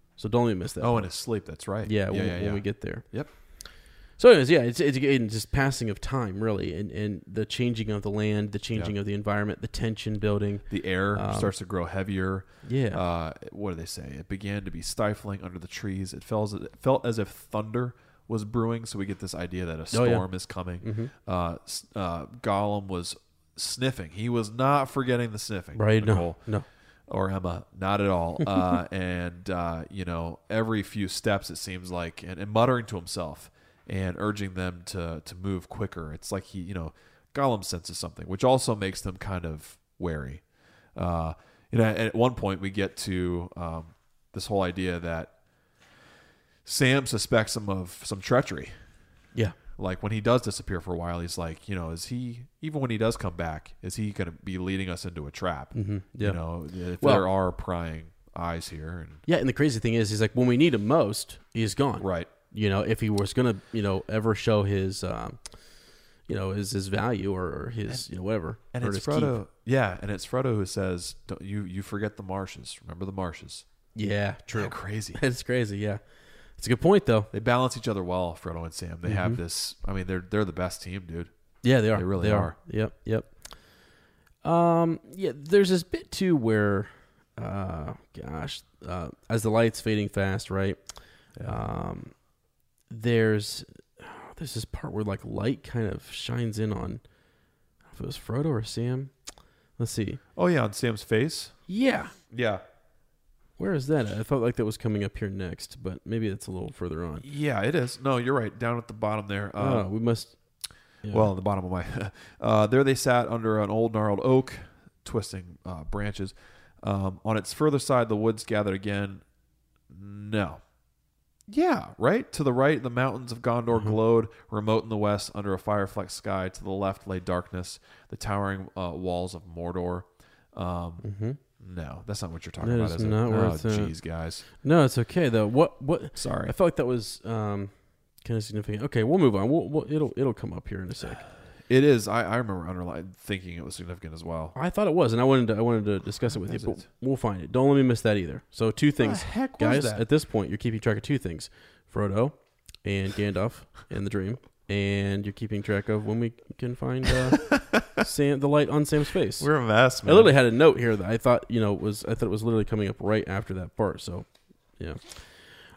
S2: so don't let me miss that.
S3: Oh, in his sleep. That's right.
S2: Yeah,
S3: yeah,
S2: when,
S3: yeah,
S2: when
S3: yeah.
S2: we get there.
S3: Yep.
S2: So, anyways, yeah, it's, it's again just passing of time, really, and, and the changing of the land, the changing of the environment, the tension building.
S3: The air
S2: Um,
S3: starts to grow heavier.
S2: Yeah.
S3: Uh, what do they say? It began to be stifling under the trees. It felt it felt as if thunder was brewing. So we get this idea that a
S2: Oh, yeah.
S3: storm is coming.
S2: Mhm.
S3: Uh, uh, Gollum was sniffing. He was not forgetting the sniffing.
S2: Right, no, no.
S3: Or Emma, not at all. uh, and uh, you know, every few steps, it seems like, and, and muttering to himself and urging them to to move quicker. It's like he, you know, Gollum senses something, which also makes them kind of wary. Uh, you know, and at one point we get to um, this whole idea that Sam suspects him of some treachery.
S2: Yeah.
S3: Like when he does disappear for a while, he's like, you know, is he even when he does come back, is he going to be leading us into a trap?
S2: Mhm, yeah.
S3: You know, if
S2: Well-
S3: there are prying eyes here, and
S2: Yeah, and the crazy thing is, he's like when we need him most, he's gone.
S3: Right.
S2: You know, if he was gonna, you know, ever show his, um, you know, his his value or, or his, you know, whatever.
S3: and it's
S2: his keep.
S3: Frodo. Yeah, and it's Frodo who says, Don't, "You you forget the marshes. Remember the marshes."
S2: Yeah, true.
S3: crazy.
S2: it's crazy. Yeah, it's a good point though.
S3: They balance each other well, Frodo and Sam. They have
S2: Mhm.
S3: this. I mean, they're they're the best team, dude.
S2: Yeah, they are.
S3: They really
S2: They
S3: are.
S2: Yep, yep. Um, yeah, there's this bit too where, uh, gosh, uh, as the lights fading fast, right? Um, there's there's this part where like light kind of shines in on. I don't know If it was Frodo or Sam, let's see.
S3: Oh yeah, on Sam's face.
S2: Yeah,
S3: Yeah.
S2: Where is that? I felt like that was coming up here next, but maybe it's a little further on.
S3: Yeah, it is. No, you're right. Down at the bottom there.
S2: Oh,
S3: Um,
S2: we must. yeah.
S3: Well, the bottom of my. uh, there they sat under an old gnarled oak, twisting uh, branches. Um, on its further side, the woods gathered again. No. Yeah, right? To the right, the mountains of Gondor
S2: Mm-hmm.
S3: glowed, remote in the west, under a fire flecked sky. To the left lay darkness, the towering uh, walls of Mordor. Um,
S2: Mhm.
S3: No, that's not what you're talking
S2: That
S3: about,
S2: is
S3: is it?
S2: not
S3: oh,
S2: worth it.
S3: jeez, guys.
S2: No, it's okay though. What what?
S3: Sorry.
S2: I felt like that was um, kind of significant. Okay, we'll move on. We'll, we'll, it'll it'll come up here in a sec.
S3: It is. I, I remember underline thinking it was significant as well.
S2: I thought it was, and I wanted to I wanted to discuss it with you,
S3: is
S2: but
S3: it?
S2: we'll find it. Don't let me miss that either. So two things,
S3: heck was
S2: guys.
S3: that?
S2: At this point, you're keeping track of two things: Frodo and Gandalf and the dream, and you're keeping track of when we can find uh, Sam, the light on Sam's face.
S3: We're a mess, Man.
S2: I literally had a note here that I thought you know was I thought it was literally coming up right after that part. So, yeah.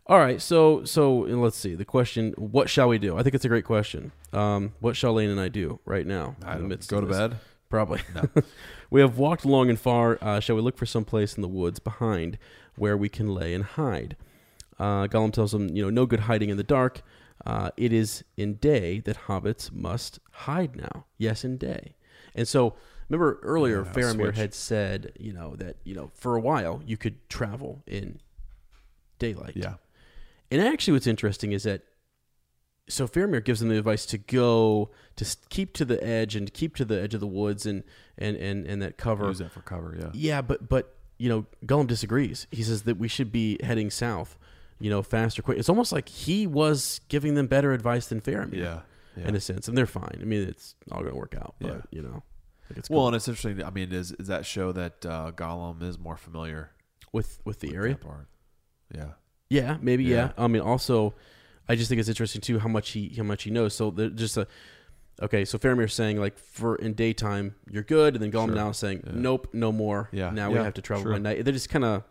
S2: All right, so so let's see the question: What shall we do? I think it's a great question. Um, what shall Lane and I do right now?
S3: I don't- go to
S2: this?
S3: bed?
S2: Probably. we have walked long and far. Uh, shall we look for some place in the woods behind where we can lay and hide? Uh, Gollum tells them, you know, no good hiding in the dark. Uh, it is in day that hobbits must hide now. Yes, in day. And so, remember earlier,
S3: Yeah,
S2: Faramir
S3: switch.
S2: had said, you know, that you know for a while you could travel in daylight.
S3: Yeah.
S2: And actually, what's interesting is that so Faramir gives them the advice to go to keep to the edge and keep to the edge of the woods and and and, and that cover.
S3: Use that for cover, yeah.
S2: Yeah, but but you know, Gollum disagrees. He says that we should be heading south, you know, faster, quick. It's almost like he was giving them better advice than Faramir.
S3: Yeah, yeah.
S2: in a sense, and they're fine. I mean, it's all going to work out. But
S3: Yeah.
S2: you know, it's
S3: Well, and it's interesting. I mean, is is that show that uh, Gollum is more familiar
S2: with with the
S3: with
S2: area.
S3: Yeah.
S2: Yeah, maybe. Yeah.
S3: Yeah.
S2: I mean, also, I just think it's interesting too how much he how much he knows. So there- just a okay. So Faramir's saying like for in daytime you're good, and then Gollum
S3: Sure.
S2: now saying
S3: Yeah.
S2: nope, no more.
S3: Yeah.
S2: Now we have to travel
S3: True.
S2: by night. They're just kind of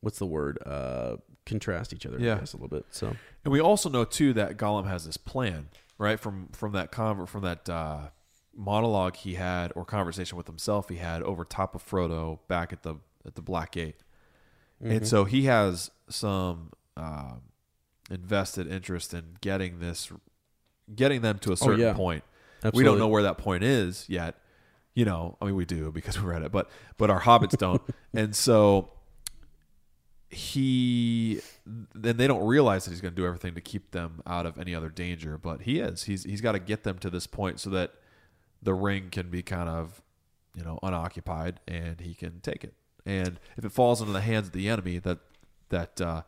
S2: what's the word? Uh, contrast each other. I guess, a little bit. So
S3: And we also know too that Gollum has this plan, right? From from that conver- from that uh, monologue he had or conversation with himself he had over top of Frodo back at the at the Black Gate,
S2: Mhm.
S3: and so he has some um invested interest in getting this, getting them to a certain
S2: Oh, yeah.
S3: point. We don't know where that point is yet. You know, I mean, we do because we read it, but but our hobbits don't, and so he then they don't realize that he's going to do everything to keep them out of any other danger, but he is. He's he's got to get them to this point so that the ring can be kind of you know unoccupied and he can take it. And if it falls into the hands of the enemy, that that uh,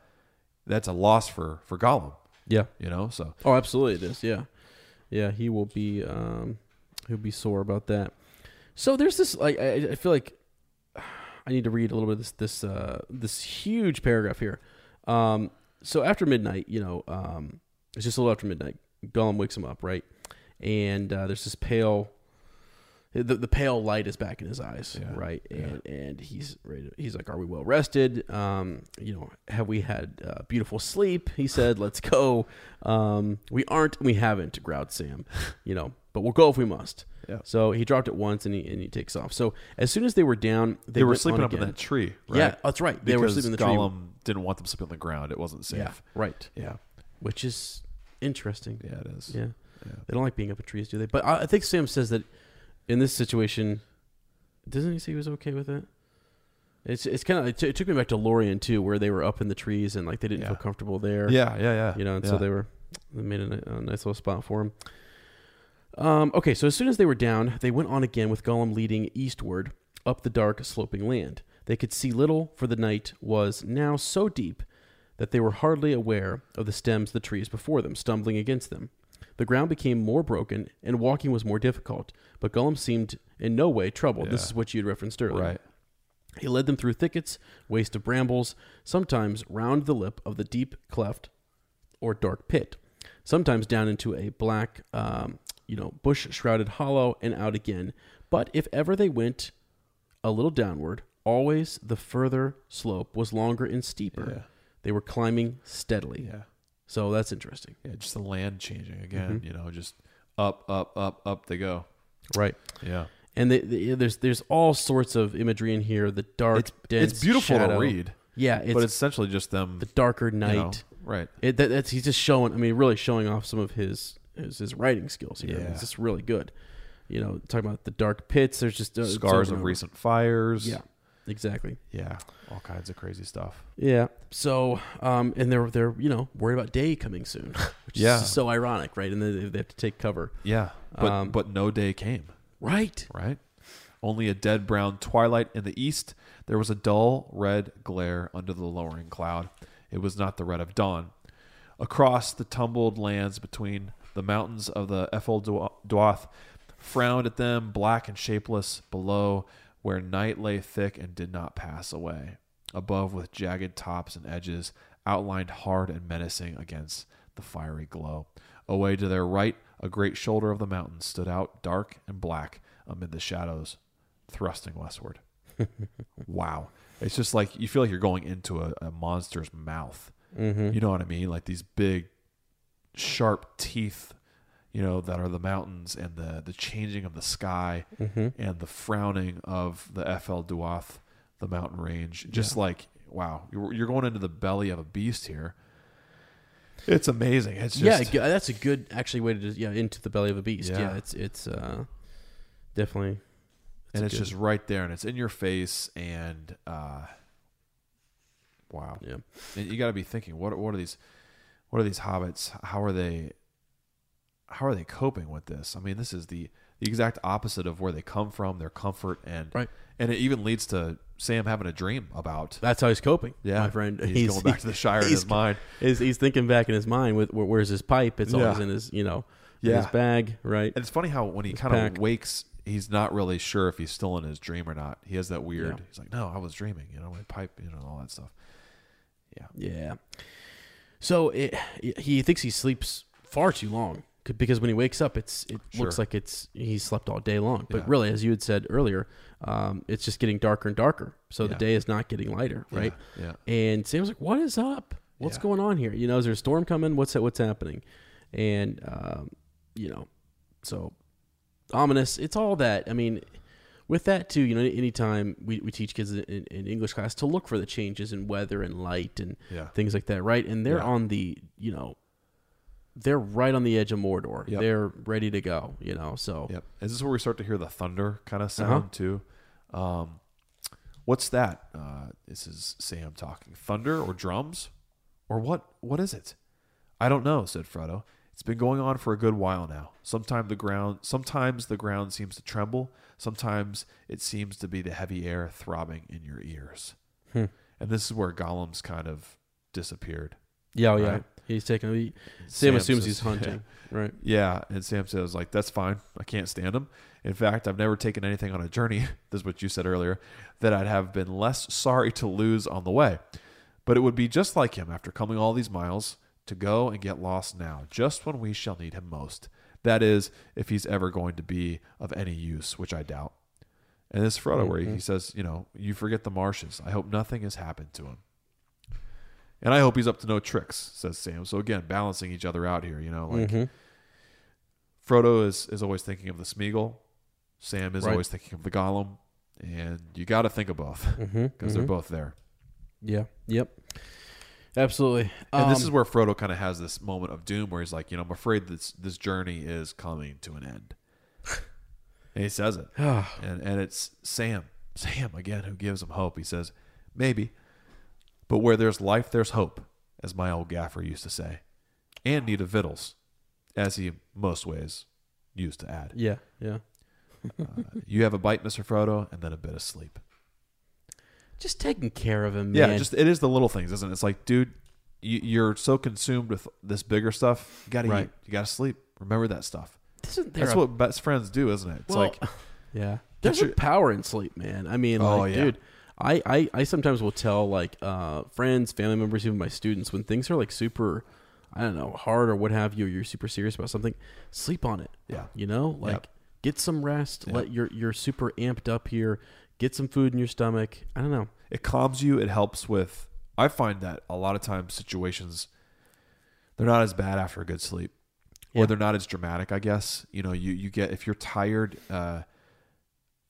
S3: that's a loss for for Gollum.
S2: Yeah.
S3: You know, so
S2: Oh, absolutely it is. Yeah, yeah. He will be um, he'll be sore about that. So there's this like I, I feel like I need to read a little bit of this this uh, this huge paragraph here. Um, so after midnight, you know, um, it's just a little after midnight. Gollum wakes him up, right? And uh, there's this pale, the, the pale light is back in his eyes,
S3: Yeah,
S2: right? And and he's he's like, "Are we well rested? Um, you know, have we had uh, beautiful sleep?" He said, "Let's go." Um, we aren't, we haven't, growled Sam. You know, but we'll go if we must.
S3: Yeah.
S2: So he dropped it once and he and he takes off. So as soon as they were down, they,
S3: they, were sleeping up in that tree. Right?
S2: Yeah, that's right. They were sleeping in the tree.
S3: Gollum didn't want them sleeping on the ground. It wasn't safe.
S2: Yeah, right.
S3: Yeah.
S2: Which is interesting.
S3: Yeah, it is.
S2: Yeah.
S3: Yeah.
S2: They don't like being up in trees, do they? But I, I think Sam says that in this situation, doesn't he say he was okay with it? It's it's kind of it, t- it took me back to Lorien too, where they were up in the trees and like they didn't
S3: Yeah.
S2: feel comfortable there.
S3: Yeah, yeah, yeah.
S2: You know, and
S3: yeah.
S2: so they were they made a, a nice little spot for him. Um, okay, so as soon as they were down, they went on again with Gollum leading eastward up the dark, sloping land. They could see little, for the night was now so deep that they were hardly aware of the stems of the trees before them, stumbling against them. The ground became more broken, and walking was more difficult, but Gollum seemed in no way troubled. This is what you had referenced earlier.
S3: Right.
S2: He led them through thickets, waste of brambles, sometimes round the lip of the deep cleft or dark pit, sometimes down into a black, um, you know, bush shrouded hollow and out again. But if ever they went a little downward, always the further slope was longer and steeper.
S3: Yeah.
S2: They were climbing steadily.
S3: Yeah.
S2: So that's interesting.
S3: Yeah, just the land changing again.
S2: Mhm.
S3: You know, just up, up, up, up they go.
S2: Right.
S3: Yeah.
S2: And they, they, there's there's all sorts of imagery in here. The dark,
S3: It's,
S2: dense
S3: it's beautiful
S2: shadow.
S3: to read.
S2: Yeah, it's,
S3: but it's essentially just them.
S2: the darker
S3: you
S2: night.
S3: know, right.
S2: It, that, that's he's just showing. I mean, really showing off some of his his, his writing skills here.
S3: Yeah.
S2: It's just really good. You know, talking about the dark pits. There's just uh,
S3: Scars of recent fires.
S2: Yeah, exactly.
S3: Yeah. All kinds of crazy stuff.
S2: Yeah. So, um, and they're they're you know worried about day coming soon, which
S3: Yeah.
S2: is so ironic, right? And they, they have to take cover.
S3: Yeah. But
S2: Um,
S3: but no day came.
S2: Right.
S3: Right. Only a dead brown twilight in the east. There was a dull red glare under the lowering cloud. It was not the red of dawn. Across the tumbled lands between the mountains of the Ephel Dúath frowned at them, black and shapeless, below, where night lay thick and did not pass away. Above, with jagged tops and edges, outlined hard and menacing against the fiery glow. Away to their right, a great shoulder of the mountain stood out, dark and black, amid the shadows, thrusting westward. wow. It's just like you feel like you're going into a, a monster's mouth.
S2: Mm-hmm.
S3: You know what I mean? Like these big, sharp teeth, you know, that are the mountains and the, the changing of the sky
S2: Mm-hmm.
S3: and the frowning of the Ephel Duath, the mountain range. Just like, wow, you're, you're going into the belly of a beast here. It's amazing. It's
S2: yeah,
S3: just,
S2: g- that's a good actually way to just, yeah into the belly of a beast. Yeah,
S3: Yeah.
S2: it's it's uh, definitely.
S3: and it's
S2: good-
S3: just right there and it's in your face and uh wow
S2: yeah.
S3: and you got to be thinking what what are these what are these hobbits how are they how are they coping with this i mean this is the the exact opposite of where they come from their comfort and
S2: Right.
S3: and it even leads to sam having a dream about
S2: That's how he's coping.
S3: yeah
S2: my friend.
S3: he's, going back to the shire in his mind
S2: He's, he's thinking back in his mind with where, where's his pipe? It's always
S3: Yeah.
S2: in his you know in
S3: Yeah.
S2: his bag, right?
S3: and it's funny how when he kind of wakes he's not really sure if he's still in his dream or not he has that weird
S2: Yeah.
S3: he's like no i was dreaming you know my pipe you know all that stuff yeah
S2: Yeah. So it, he thinks he sleeps far too long because when he wakes up, it's it looks like it's he slept all day long. But
S3: Yeah.
S2: really, as you had said earlier, um, it's just getting darker and darker. So the day is not getting lighter, right?
S3: yeah
S2: And Sam's like, "What is up? What's
S3: Yeah.
S2: going on here? You know, is there a storm coming? What's what's happening?" And um, you know, so ominous. It's all that. I mean, with that too, you know, anytime we, we teach kids in, in English class to look for the changes in weather and light and
S3: Yeah.
S2: things like that, right? And they're
S3: Yeah.
S2: on the you know they're right on the edge of Mordor.
S3: Yep.
S2: They're ready to go. You know, so
S3: Yep. Is this where we start to hear the thunder kind of sound
S2: Uh-huh.
S3: too? Um, what's that? Uh, this is Sam talking. Thunder or drums, or what? What is it? I don't know," said Frodo. "It's been going on for a good while now. Sometimes the ground, sometimes the ground seems to tremble. Sometimes it seems to be the heavy air throbbing in your ears."
S2: Hmm.
S3: And this is where Gollum's kind of disappeared.
S2: yeah, oh, yeah.
S3: Right.
S2: He's taking. He, Sam,
S3: Sam
S2: assumes
S3: says-
S2: he's hunting, right?
S3: Yeah, and Sam says like that's fine. I can't stand him. In fact, I've never taken anything on a journey. this is what you said earlier that I'd have been less sorry to lose on the way. But it would be just like him after coming all these miles to go and get lost now, just when we shall need him most. That is, if he's ever going to be of any use, which I doubt. And this Frodo, where he, he mm-hmm. says, you know, you forget the marshes. I hope nothing has happened to him. And I hope he's up to no tricks, says Sam. So again, balancing each other out here, you know, like
S2: Mhm.
S3: Frodo is, is always thinking of the Smeagol. Sam is
S2: Right.
S3: always thinking of the Gollum. And you got to think of both because
S2: Mhm,
S3: they're
S2: mhm.
S3: both there.
S2: Yeah. Yep. Absolutely.
S3: And this
S2: Um,
S3: is where Frodo kind of has this moment of doom where he's like, you know, I'm afraid this this journey is coming to an end. and he says it. and and it's Sam, Sam again who gives him hope. He says, "Maybe, but where there's life there's hope," as my old gaffer used to say. And need of victuals, as he most ways used to add.
S2: Yeah. Yeah.
S3: Uh, you have a bite, Mr. Frodo, and then a bit of sleep.
S2: Just taking care of him,
S3: Yeah,
S2: man.
S3: just it is the little things, isn't it? It's like, dude, you, you're so consumed with this bigger stuff. You gotta
S2: Right.
S3: eat. You gotta sleep. Remember that stuff.
S2: Isn't there
S3: That's
S2: a-
S3: what best friends do, isn't it? It's
S2: Well,
S3: like,
S2: yeah. There's a power in sleep, man. I mean,
S3: Oh,
S2: like,
S3: yeah.
S2: dude, I, I, I sometimes will tell like uh, friends, family members, even my students, when things are like super, I don't know, hard or what have you, or you're super serious about something, sleep on it.
S3: Yeah.
S2: You know, like
S3: Yep.
S2: get some rest.
S3: Yep.
S2: Let you're you're super amped up here. Get some food in your stomach. I don't know.
S3: it calms you. It helps with. I find that a lot of times situations, they're not as bad after a good sleep,
S2: Yeah.
S3: or they're not as dramatic. I guess you know you you get if you're tired, uh,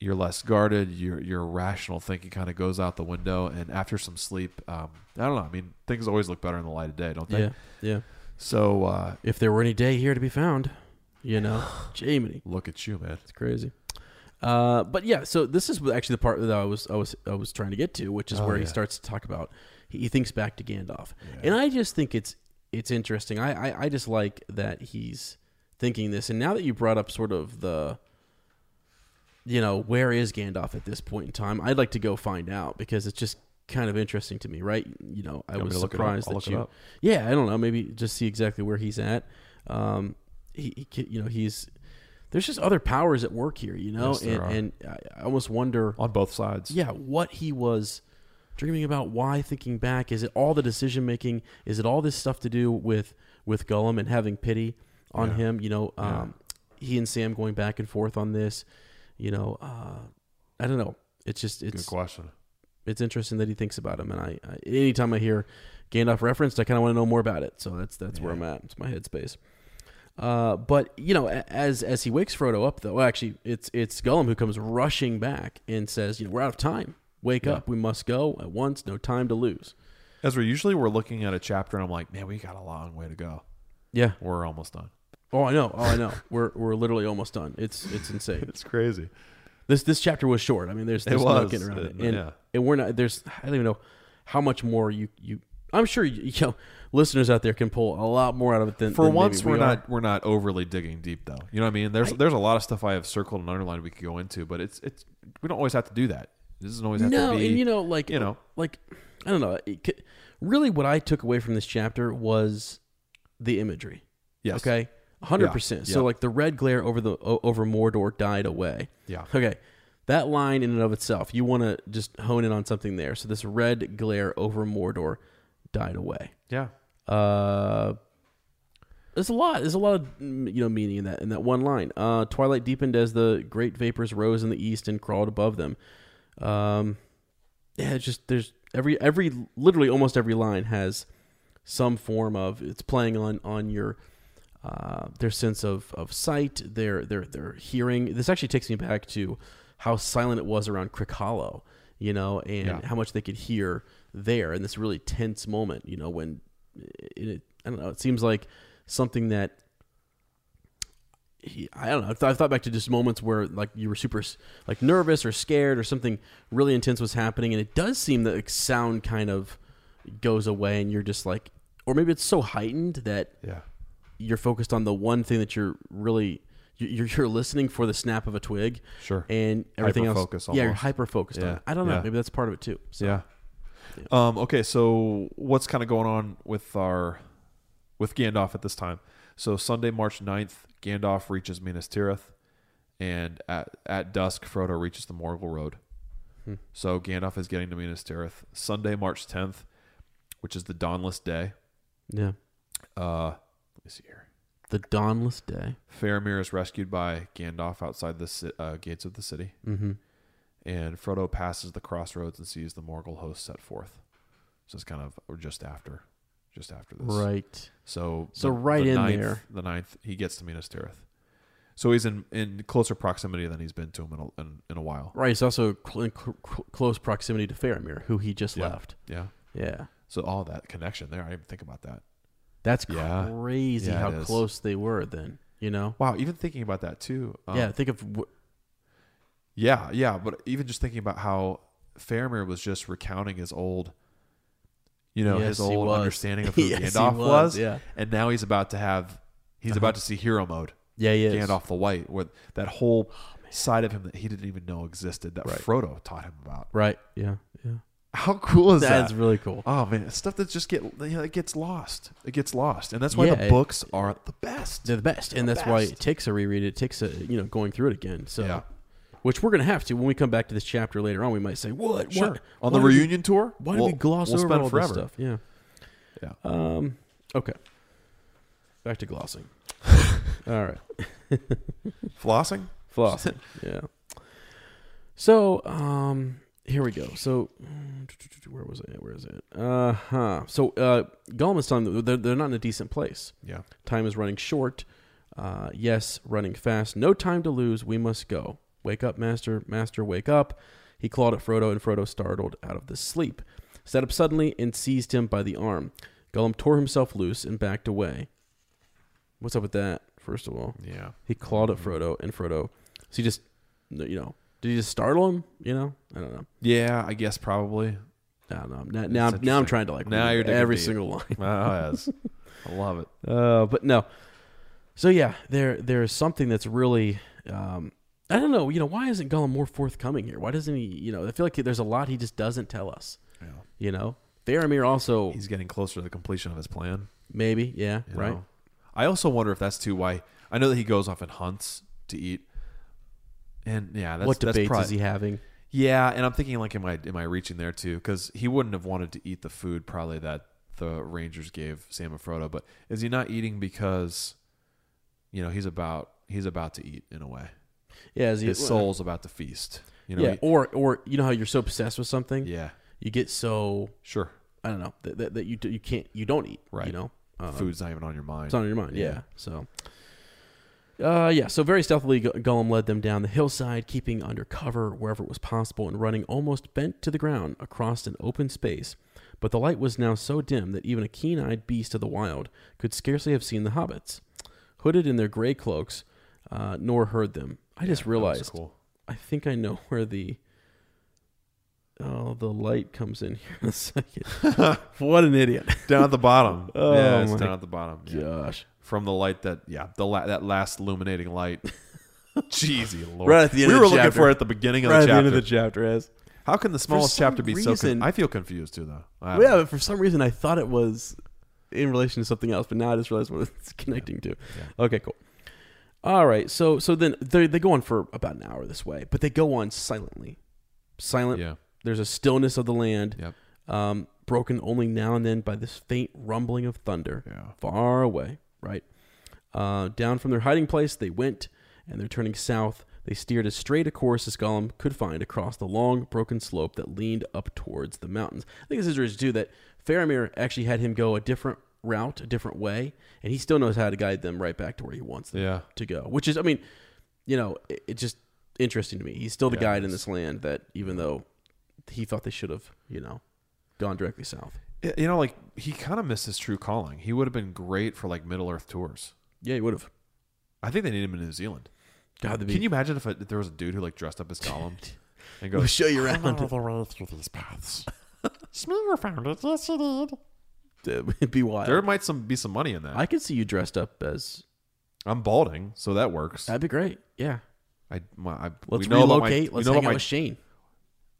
S3: you're less guarded. Your your rational thinking kind of goes out the window, and after some sleep, um, I don't know. I mean, things always look better in the light of day, don't they?
S2: Yeah. Yeah.
S3: So uh,
S2: If there were any day here to be found, you know, Jamie.
S3: look at you, man.
S2: It's crazy. Uh, but yeah, so this is actually the part that I was I was I was trying to get to, which is
S3: Oh,
S2: where he starts to talk about he, he thinks back to Gandalf, and I just think it's it's interesting. I, I I just like that he's thinking this, and now that you brought up sort of the you know where is Gandalf at this point in time, I'd like to go find out because it's just kind of interesting to me, right? You know, I
S3: You
S2: was
S3: to look it up?
S2: surprised that you, yeah, I don't know, maybe just see exactly where he's at. Um, he, he you know, he's there's just other powers at work here, you know,
S3: Yes,
S2: and, and I almost wonder,
S3: On both sides.
S2: yeah, what he was dreaming about. Why thinking back? Is it all the decision making? Is it all this stuff to do with with Gollum and having pity on
S3: Yeah.
S2: him? You know,
S3: Yeah.
S2: um, he and Sam going back and forth on this. You know, uh, I don't know. It's just
S3: Good
S2: it's
S3: question.
S2: it's interesting that he thinks about him. And I, I anytime I hear Gandalf referenced, I kind of want to know more about it. So that's that's where I'm at. It's my headspace. Uh, but you know, as as he wakes Frodo up, though, well, actually, it's it's Gollum who comes rushing back and says, "You know, we're out of time. Wake
S3: Yeah.
S2: up. We must go at once. No time to lose."
S3: Ezra, usually we're looking at a chapter and I'm like, man, we got a long way to go.
S2: Yeah.
S3: We're almost done.
S2: Oh, I know. Oh, I know. we're we're literally almost done. It's it's insane.
S3: It's crazy.
S2: This this chapter was short. I mean, there's, there's no getting around
S3: Uh,
S2: it. And,
S3: yeah.
S2: and we're not. There's I don't even know how much more you you. I'm sure you, you know listeners out there can pull a lot more out of it than
S3: For
S2: than
S3: once,
S2: we
S3: we're
S2: are.
S3: not we're not overly digging deep though. You know what I mean? There's there's a lot of stuff I have circled and underlined we could go into, but it's it's we don't always have to do that. This doesn't always have
S2: no,
S3: to be.
S2: and you know, like
S3: you know,
S2: like I don't know. It, c- really, what I took away from this chapter was the imagery.
S3: Yes.
S2: Okay. Hundred
S3: Yeah.
S2: percent. So
S3: Yeah.
S2: like the red glare over the over Mordor died away.
S3: Yeah.
S2: Okay. That line in and of itself, you want to just hone in on something there. So this red glare over Mordor died away.
S3: yeah.
S2: Uh, there's a lot. There's a lot of mm, you know meaning in that in that one line. Uh, twilight deepened as the great vapors rose in the east and crawled above them. Um, yeah, it's just there's every every literally almost every line has some form of it's playing on on your uh, their sense of, of sight, their their their hearing. This actually takes me back to how silent it was around Crickhollow, you know, and
S3: Yeah.
S2: how much they could hear there in this really tense moment, you know, when it, it I don't know, it seems like something that he, I don't know. I thought, I thought back to just moments where like you were super like nervous or scared or something really intense was happening, and it does seem that like, sound kind of goes away, and you're just like, or maybe it's so heightened that
S3: Yeah.
S2: You're focused on the one thing that you're really you- you're, you're listening for the snap of a twig,
S3: Sure.
S2: and everything else. Yeah, you're hyper focused on
S3: Yeah.
S2: it. I don't know.
S3: Yeah.
S2: Maybe that's part of it too. So,
S3: Yeah. Um, okay, so what's kind of going on with our with Gandalf at this time? So Sunday, March 9th, Gandalf reaches Minas Tirith, and at at dusk, Frodo reaches the Morgul Road.
S2: Hmm.
S3: So Gandalf is getting to Minas Tirith. Sunday, March 10th, which is the dawnless day.
S2: yeah.
S3: Uh, see here.
S2: The dawnless day.
S3: Faramir is rescued by Gandalf outside the uh, gates of the city,
S2: Mm-hmm.
S3: and Frodo passes the crossroads and sees the Morgul host set forth. So it's kind of or just after, just after this.
S2: Right.
S3: So
S2: So right in
S3: ninth,
S2: there.
S3: the ninth, he gets to Minas Tirith. So he's in, in closer proximity than he's been to him in a, in, in a while.
S2: Right. It's also cl- in cl- cl- close proximity to Faramir, who he just
S3: Yeah.
S2: left.
S3: Yeah.
S2: Yeah.
S3: So all that connection there, I didn't even think about that.
S2: That's
S3: Yeah.
S2: crazy
S3: Yeah,
S2: how close they were then. You know?
S3: Wow, even thinking about that too. um,
S2: yeah. Think of wh-
S3: yeah, yeah. But even just thinking about how Faramir was just recounting his old, you know,
S2: Yes,
S3: his old understanding of who
S2: Yes,
S3: Gandalf
S2: was,
S3: was,
S2: yeah.
S3: and now he's about to have, he's
S2: Uh-huh.
S3: about to see hero mode.
S2: yeah, is.
S3: Gandalf the White, with that whole side of him that he didn't even know existed that
S2: Right.
S3: Frodo taught him about.
S2: Right. Yeah.
S3: How cool is that?
S2: That's really cool.
S3: Oh man, stuff that just get you know, it gets lost. It gets lost, and that's why
S2: Yeah,
S3: the
S2: it-
S3: books are the best.
S2: They're the best, and
S3: the
S2: that's why it takes a reread. It takes a you know going through it again. So,
S3: Yeah.
S2: which we're gonna have to when we come back to this chapter later on. We might say, "What?
S3: Sure.
S2: What?
S3: On
S2: why
S3: the
S2: did we-
S3: reunion tour,
S2: Why did
S3: we'll-
S2: we gloss
S3: we'll
S2: over all
S3: forever.
S2: this stuff?" Yeah.
S3: Yeah.
S2: Um. Okay. Back to glossing. all right.
S3: Flossing.
S2: Flossing. yeah. So, um, here we go. So, where was I? Where is it? Uh huh. So, uh, Gollum is telling them they're, they're not in a decent place.
S3: Yeah.
S2: Time is running short. Uh, yes, running fast. No time to lose. We must go. Wake up, master. Master, wake up. He clawed at Frodo, and Frodo startled out of the sleep. Sat up suddenly and seized him by the arm. Gollum tore himself loose and backed away. What's up with that, first of all?
S3: Yeah.
S2: He clawed at Frodo, and Frodo. So he just, you know, did you just startle him? You know, I don't know.
S3: Yeah, I guess probably.
S2: I don't know. Now, now, I'm, now I'm trying to like
S3: Now
S2: read
S3: you're
S2: every
S3: deep.
S2: single line.
S3: Oh, yes. I love it.
S2: Uh, but no. So yeah, there there is something that's really um, I don't know. You know, why isn't Gollum more forthcoming here? Why doesn't he? You know, I feel like there's a lot he just doesn't tell us.
S3: Yeah.
S2: You know, Faramir also
S3: He's getting closer to the completion of his plan.
S2: maybe yeah right.
S3: know? I also wonder if that's too why. I know that he goes off and hunts to eat, and yeah, that's
S2: what
S3: that's
S2: debates
S3: probably,
S2: is he having?
S3: Yeah, and I'm thinking like, am I am I reaching there too? Because he wouldn't have wanted to eat the food probably that the Rangers gave Sam and Frodo. But is he not eating because, you know, he's about he's about to eat in a way.
S2: Yeah, he,
S3: His soul's about to feast. You know,
S2: yeah,
S3: he-
S2: or or you know how you're so obsessed with something,
S3: yeah,
S2: you get so
S3: sure.
S2: I don't know that, that, that you you can't you don't eat
S3: Right.
S2: You know, um,
S3: Food's not even on your mind.
S2: It's on your mind, yeah.
S3: Yeah.
S2: So, uh, yeah. So very stealthily, Go- Gollum led them down the hillside, keeping under cover wherever it was possible, and running almost bent to the ground across an open space. But the light was now so dim that even a keen-eyed beast of the wild could scarcely have seen the hobbits, hooded in their gray cloaks, uh, nor heard them. I just realized.
S3: cool.
S2: I think I know where the. Oh, the light comes in here in a second. what an idiot!
S3: down at the bottom.
S2: Oh
S3: yeah, it's down at the bottom. Yeah.
S2: Gosh.
S3: From the light that yeah, the la- that last illuminating light. Jeezy Lord.
S2: Right at the end
S3: we
S2: of
S3: were
S2: the
S3: looking
S2: chapter.
S3: for it at the beginning of
S2: right
S3: the
S2: at the
S3: chapter.
S2: end of the chapter, as
S3: How can the smallest
S2: some
S3: chapter be so?
S2: reason-
S3: Con- I feel confused too, though. I don't
S2: yeah,
S3: know.
S2: but for some reason I thought it was in relation to something else, but now I just realized what it's connecting to. Okay, cool. All right, so so then they they go on for about an hour this way, but they go on silently, silent.
S3: Yeah.
S2: There's a stillness of the land,
S3: Yep.
S2: um, broken only now and then by this faint rumbling of thunder,
S3: Yeah.
S2: far away. Right, uh, down from their hiding place they went, and they're turning south. They steered as straight a course as Gollum could find across the long, broken slope that leaned up towards the mountains. I think this is interesting too that Faramir actually had him go a different route, a different way, and he still knows how to guide them right back to where he wants them
S3: Yeah.
S2: to go. Which is, I mean, you know, it, it's just interesting to me. He's still the
S3: Yeah,
S2: guide in this land that even though he thought they should have, you know, gone directly south.
S3: Y- You know, like he kind of missed his true calling. He would have been great for like Middle Earth tours.
S2: Yeah, he would have.
S3: I think they need him in New Zealand.
S2: God, be-
S3: Can you imagine if, a, if there was a dude who like dressed up as Gollum and goes,
S2: We'll show you around.
S4: know the way through these paths. Smeagol found it. Yes, he did.
S2: It'd be wild.
S3: There might some be some money in that.
S2: I could see you dressed up as.
S3: I'm balding, so that works.
S2: That'd be great. Yeah.
S3: I, my, I
S2: Let's
S3: we know about my-
S2: relocate. Let's
S3: know
S2: hang out
S3: my-
S2: with Shane.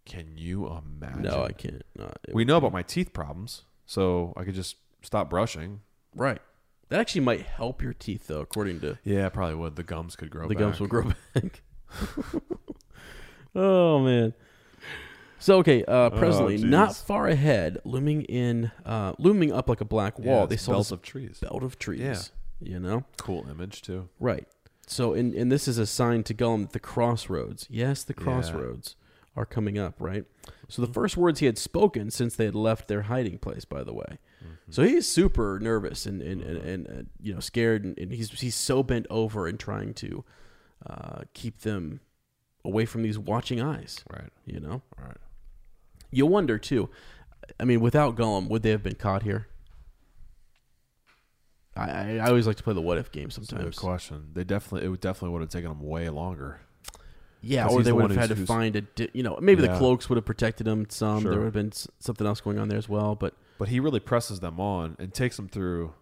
S3: Can you imagine?
S2: No, I can't. No,
S3: We know about my teeth problems, so I could just stop brushing.
S2: Right. That actually might help your teeth, though, according to
S3: Yeah, it probably would. The gums could grow. Back.
S2: The
S3: back.
S2: gums will grow back. oh man. So okay, uh, presently,
S3: Oh,
S2: not far ahead, looming in, uh, looming up like a black wall,
S3: Yeah,
S2: they saw
S3: belt of trees.
S2: belt of trees.
S3: Yeah.
S2: You know,
S3: Cool image too.
S2: right? So, and and this is a sign to Gollum that the crossroads, yes, the
S3: Yeah.
S2: Are coming up, right? So the first words he had spoken since they had left their hiding place, by the way. So he's super nervous and and, and, and uh, you know scared, and, and he's he's so bent over and trying to uh, keep them away from these watching eyes.
S3: Right.
S2: You know,
S3: Right.
S2: you wonder too. I mean, without Gollum, would they have been caught here? I, I, always like to play the what if game
S3: That's a good
S2: sometimes.
S3: question. They definitely it would definitely would have taken them way longer.
S2: Yeah, or they
S3: the
S2: would have had to find a di- you know maybe the cloaks would have protected them some.
S3: Sure.
S2: There would have been something else going on there as well. But
S3: But he really presses them on and takes them through.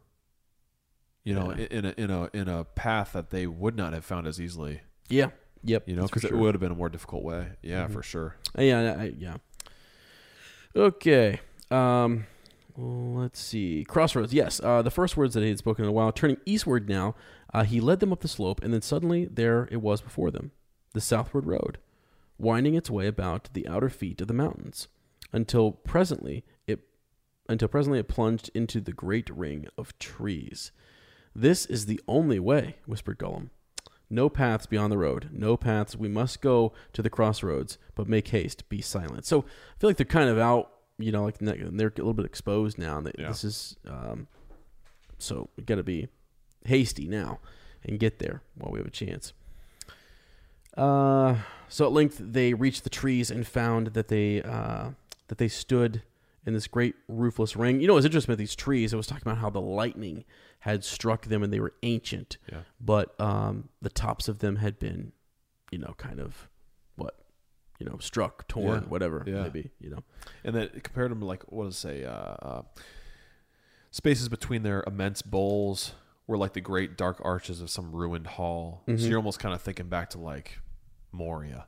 S3: You know,
S2: Yeah.
S3: in a in a in a path that they would not have found as easily.
S2: yeah, yep,
S3: You know, because
S2: sure.
S3: it would have been a more difficult way. Yeah,
S2: Mhm.
S3: for sure.
S2: Uh, Yeah, I, yeah. Okay. Um, let's see. Crossroads. Yes. Uh, the first words that he had spoken in a while. Turning eastward now, uh, he led them up the slope, and then suddenly there it was before them, the southward road, winding its way about the outer feet of the mountains, until presently it, until presently it plunged into the great ring of trees. This is the only way, whispered Gollum. No paths beyond the road. No paths. We must go to the crossroads, but make haste. Be silent. So I feel like they're kind of out. You know, like they're a little bit exposed now. That
S3: Yeah.
S2: This is um, so we got to be hasty now and get there while we have a chance. Uh, so at length they reached the trees and found that they uh, that they stood in this great roofless ring. You know, it was interesting about these trees. It was talking about how the lightning had struck them and they were ancient,
S3: Yeah.
S2: but um, the tops of them had been, you know, kind of what, you know, struck, torn,
S3: Yeah.
S2: whatever,
S3: Yeah.
S2: maybe, you know.
S3: And then compared them to like what does it say? Uh, uh, spaces between their immense bowls were like the great dark arches of some ruined hall. So
S2: Mhm.
S3: you're almost kind of thinking back to like Moria.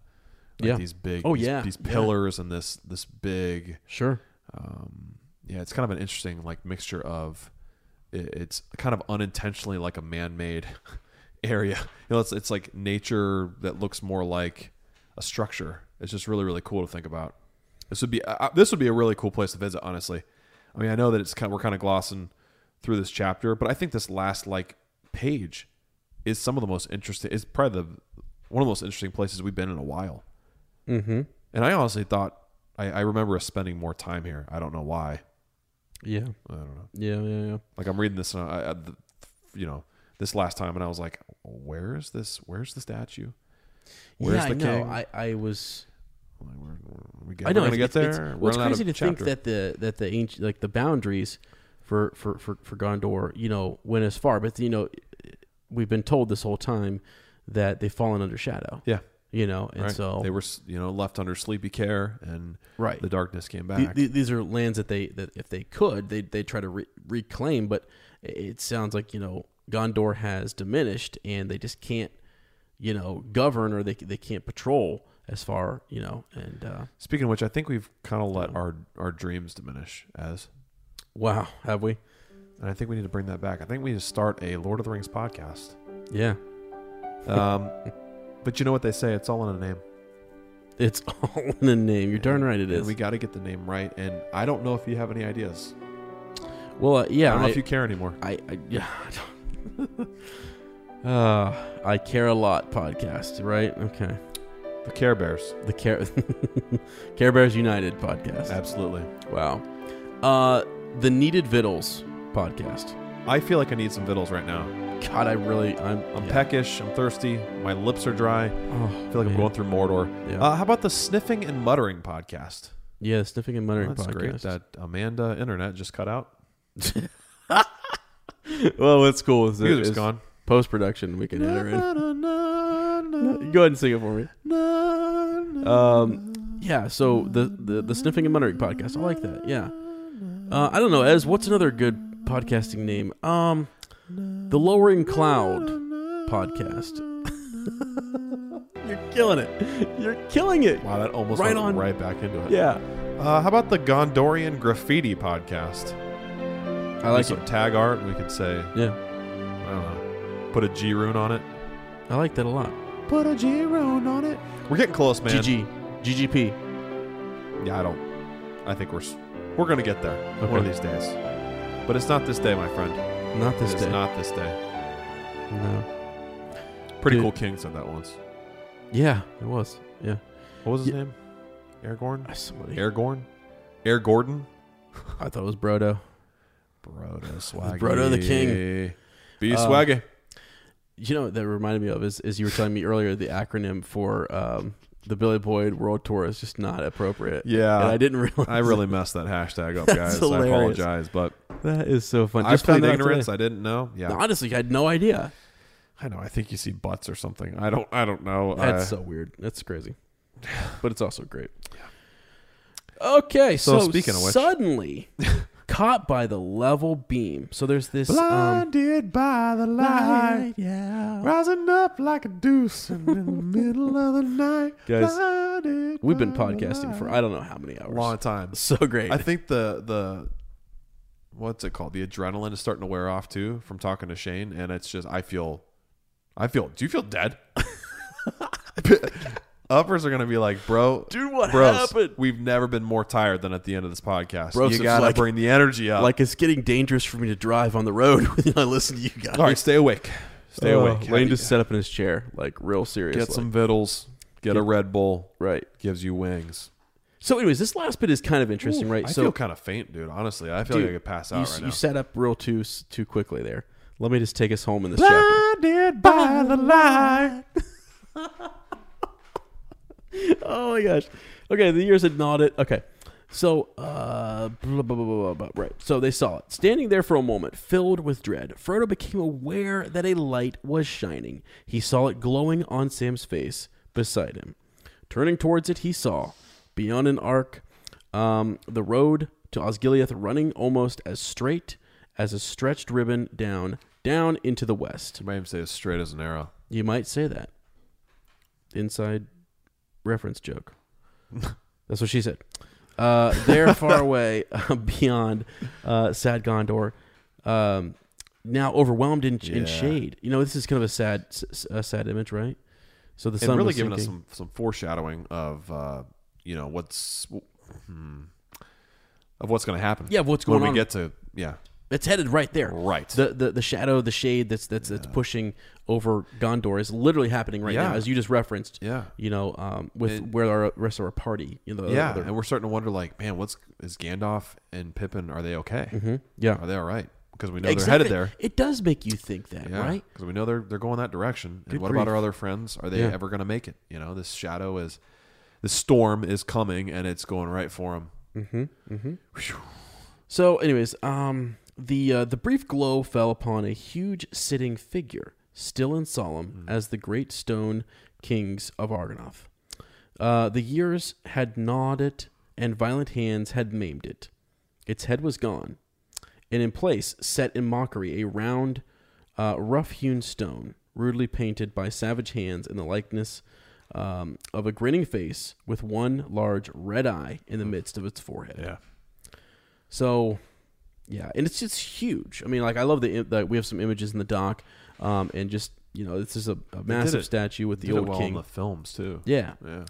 S3: Like
S2: Yeah.
S3: These big.
S2: Oh,
S3: these,
S2: yeah.
S3: These
S2: Yeah.
S3: pillars and this this big.
S2: Sure.
S3: Um, yeah, it's kind of an interesting like mixture of. it- It's kind of unintentionally like a man-made area. You know, it's it's like nature that looks more like a structure. It's just really really cool to think about. This would be uh, this would be a really cool place to visit. Honestly, I mean I know that it's kind of, we're kind of glossing through this chapter, but I think this last like page is some of the most interesting. Is probably the one of the most interesting places we've been in a while.
S2: Mm-hmm.
S3: And I honestly thought I, I remember us spending more time here. I don't know why.
S2: Yeah.
S3: I don't know.
S2: Yeah, yeah, yeah.
S3: Like I'm reading this, and I, I, the, you know, this last time, and I was like, "Where is this? Where's the statue? Where's
S2: yeah,
S3: the
S2: I know.
S3: king?"
S2: I, I was.
S3: Like, we're, we get,
S2: I know
S3: we're
S2: it's,
S3: get there.
S2: It's, well, it's crazy to think that the that the ancient like the boundaries for for for for Gondor, you know, went as far. But you know, we've been told this whole time that they've fallen under shadow.
S3: Yeah.
S2: You know, and
S3: Right.
S2: so
S3: they were, you know, left under sleepy care, and
S2: Right.
S3: the darkness came back.
S2: the- these are lands that they that if they could, they they try to re- reclaim. But it sounds like you know Gondor has diminished, and they just can't, you know, govern or they they can't patrol as far, you know, and uh,
S3: Speaking of which, I think we've kind of let our our dreams diminish as.
S2: wow, have we?
S3: And I think we need to bring that back. I think we need to start a Lord of the Rings podcast.
S2: Yeah.
S3: Um, but you know what they say? It's all in a name.
S2: It's all in the name. You're darn right it is.
S3: And we got to get the name right. And I don't know if you have any ideas.
S2: well, uh, yeah.
S3: I don't know if you care anymore.
S2: I, I yeah. I don't- uh, I care a lot. Podcast, right? Okay.
S3: The Care Bears.
S2: The Care Care Bears United podcast.
S3: Absolutely.
S2: Wow. Uh, the Needed Vittles podcast.
S3: I feel like I need some vittles right now.
S2: God, I really, I'm,
S3: I'm
S2: yeah.
S3: peckish. I'm thirsty. My lips are dry.
S2: Oh,
S3: I feel like I'm going through Mordor.
S2: Yeah.
S3: Uh, how about the Sniffing and Muttering podcast?
S2: Yeah, Sniffing and Muttering
S3: That's
S2: podcast.
S3: great. That Amanda internet just cut out.
S2: well, it's cool
S3: Music's
S2: is
S3: gone.
S2: post production. We can add her in. Go ahead and sing it for me. Um, yeah. So the, the the Sniffing and Muttering podcast. I like that. Yeah. Uh, I don't know, Ez. What's another good podcasting name? Um, the Lowering Cloud podcast. You're killing it. You're killing it.
S3: Wow, that almost
S2: Right
S3: went
S2: on.
S3: right back into it.
S2: Yeah.
S3: Uh, how about the Gondorian Graffiti podcast?
S2: I like
S3: some
S2: it.
S3: tag art. We could say,
S2: Yeah.
S3: I don't know, put a G rune on it.
S2: I like that a lot.
S3: Put a G rune on it. We're getting close, man.
S2: GG. GGP.
S3: Yeah, I don't. I think we're we're gonna get there one of these days. But it's not this day, my friend.
S2: Not this day.
S3: not this day.
S2: No.
S3: Pretty
S2: Dude.
S3: cool. King said that once.
S2: Yeah, it was. Yeah.
S3: What was his name? Aragorn.
S2: Ah, Somebody.
S3: Aragorn. Air Gordon.
S2: I thought it was Brodo.
S3: Brodo Swaggy.
S2: Brodo the king.
S3: Be
S2: Uh,
S3: Swaggy.
S2: You know what that reminded me of is, is you were telling me earlier the acronym for um, the Billy Boyd World Tour is just not appropriate.
S3: Yeah.
S2: and I didn't realize.
S3: I really messed that hashtag up,
S2: That's
S3: guys. I
S2: hilarious.
S3: apologize, but
S2: that is so fun.
S3: I
S2: Just found
S3: played
S2: that out
S3: ignorance.
S2: today.
S3: I didn't know. Yeah,
S2: Honestly, I had no idea.
S3: I know. I think you see butts or something. I don't. I don't know.
S2: That's
S3: Uh,
S2: so weird. That's crazy, but it's also great. Okay,
S3: So
S2: so,
S3: speaking of which-
S2: suddenly caught by the level beam. So there's this. Um,
S3: blinded by the light,
S2: yeah.
S3: rising up like a deuce in the middle of the night.
S2: Guys,
S3: blinded
S2: We've been podcasting for. I don't know how many hours.
S3: long time.
S2: So great.
S3: I think the the what's it called? The adrenaline is starting to wear off too from talking to Shane, and it's just I feel, I feel. Do you feel dead? Uppers are gonna be like, bro,
S2: Dude, what
S3: bros,
S2: happened?
S3: We've never been more tired than at the end of this podcast.
S2: Bros,
S3: you gotta
S2: like-
S3: bring the energy up.
S2: like it's getting dangerous for me to drive on the road when I listen to you guys.
S3: all right, stay awake, stay
S2: Oh,
S3: awake.
S2: Lane just sat up in his chair, like real serious.
S3: get
S2: like-
S3: some vittles, get a Red Bull,
S2: right.
S3: gives you wings.
S2: So, anyways, this last bit is kind of interesting, right?
S3: I
S2: so,
S3: feel kind of faint, dude. Honestly, I feel
S2: dude,
S3: like I could pass out
S2: s-
S3: right now.
S2: you set up real too too quickly there. Let me just take us home in this chapter.
S3: Blinded by the light.
S2: oh my gosh. Okay, the years had nodded. Okay. So, uh, blah, blah, blah, blah, blah, blah. right. So they saw it. Standing there for a moment, filled with dread, Frodo became aware that a light was shining. He saw it glowing on Sam's face beside him. Turning towards it, he saw, beyond an arc, um, the road to Osgiliath running almost as straight as a stretched ribbon down, down into the west.
S3: You might even say as straight as an arrow.
S2: You might say that. Inside reference joke. That's what she said. Uh, there, far away, uh, beyond uh, sad Gondor, um, now overwhelmed in, in shade. You know, this is kind of a sad, s- a sad image, right? So the
S3: and
S2: sun
S3: really
S2: was
S3: giving us some some foreshadowing of uh, you know what's hmm, of what's going to happen.
S2: Yeah, what's
S3: when
S2: going
S3: we get to yeah.
S2: It's headed right there.
S3: Right.
S2: The the, the shadow, the shade that's that's that's pushing over Gondor is literally happening right
S3: Yeah.
S2: now, as you just referenced.
S3: Yeah.
S2: You know, um, with where our rest of our party. You know, the
S3: yeah,
S2: other-
S3: and we're starting to wonder like, man, what's is Gandalf and Pippin? Are they okay?
S2: Mm-hmm. yeah.
S3: Are they all right? Because we know they're headed there.
S2: It does make you think that,
S3: Yeah,
S2: right?
S3: Because we know they're they're going that direction. And what about
S2: grief.
S3: our other friends? Are they
S2: Yeah.
S3: ever going to make it? You know, this shadow is, this storm is coming, and it's going right for him.
S2: Mm-hmm. Mm-hmm. So, anyways, um, the uh, the brief glow fell upon a huge sitting figure, still and solemn as the great stone kings of Argonath. Uh, the years had gnawed it, and violent hands had maimed it. Its head was gone, and in place, set in mockery, a round, uh, rough-hewn stone, rudely painted by savage hands in the likeness um, of a grinning face with one large red eye in the midst of its forehead.
S3: Yeah.
S2: So, yeah, and it's just huge. I mean, like I love the, the we have some images in the doc, um, and just you know, this is a, a massive
S3: it-
S2: statue with the old
S3: well
S2: king.
S3: in the films too.
S2: yeah,
S3: Yeah.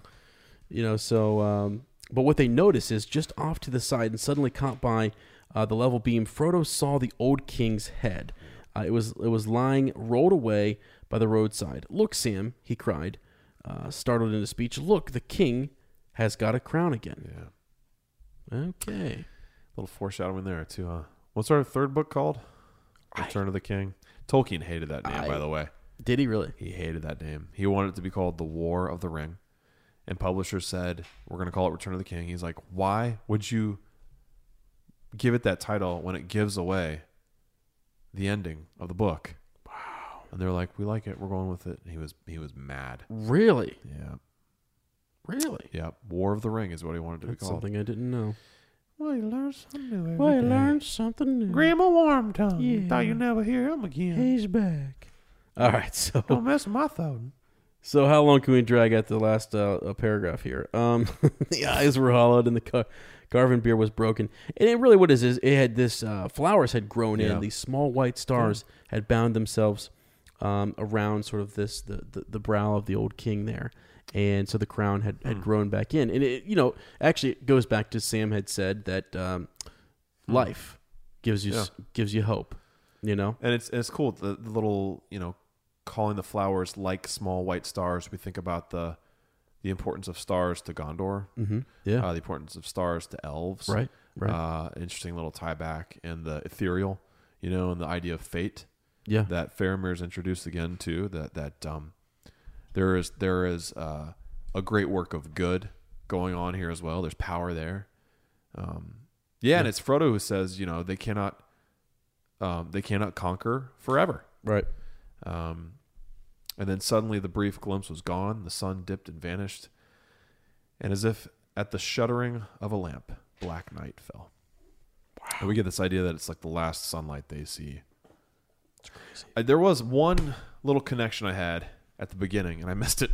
S2: you know, so um, but what they notice is just off to the side and suddenly caught by uh, the level beam, Frodo saw the old king's head. Uh, it was it was lying rolled away by the roadside. Look, Sam, he cried, uh, startled into speech. Look, the king has got a crown again.
S3: Yeah.
S2: Okay.
S3: A little foreshadowing there too, huh? What's our third book called? Return of the King. Tolkien hated that name,
S2: I-
S3: by the way.
S2: Did he really?
S3: He hated that name. He wanted it to be called The War of the Ring. and publishers said we're going to call it Return of the King. He's like, why would you give it that title when it gives away the ending of the book? Wow. And they're like, we like it. We're going with it. And he was he was mad.
S2: Really?
S3: Yeah.
S2: Really?
S3: Yeah. War of the Ring is what he wanted to
S2: That's
S3: be called.
S2: something I didn't know.
S3: Well, you learn something new.
S2: Well, you learned something new.
S3: Grandma Wormtongue.
S2: Yeah.
S3: Thought you'd never hear him again.
S2: He's back. All right, so
S3: Don't mess with my phone.
S2: so how long can we drag out the last uh, uh, paragraph here? Um, the eyes were hollowed and the car- carven beard was broken, and it really what it is is it had this uh, flowers had grown
S3: Yeah.
S2: in. These small white stars had bound themselves um, around sort of this the, the the brow of the old king there. And so the crown had, had grown back in, and it you know actually it goes back to Sam had said that um, life gives you s gives you hope, you know.
S3: And it's it's cool. The, the little you know, calling the flowers like small white stars. We think about the the importance of stars to Gondor.
S2: Mm-hmm. Yeah,
S3: Uh, the importance of stars to elves.
S2: right, right.
S3: Uh, interesting little tie back and the ethereal, you know, and the idea of fate
S2: yeah,
S3: that Faramir is introduced again too. That that um, there is there is uh, a great work of good going on here as well. There's power there. Um, yeah, and it's Frodo who says, you know, they cannot um, they cannot conquer forever.
S2: right.
S3: Um, and then suddenly the brief glimpse was gone. The sun dipped and vanished, and as if at the shuddering of a lamp, black night fell. And we get this idea that it's like the last sunlight they see. Uh, there was one little connection I had at the beginning, and I missed it.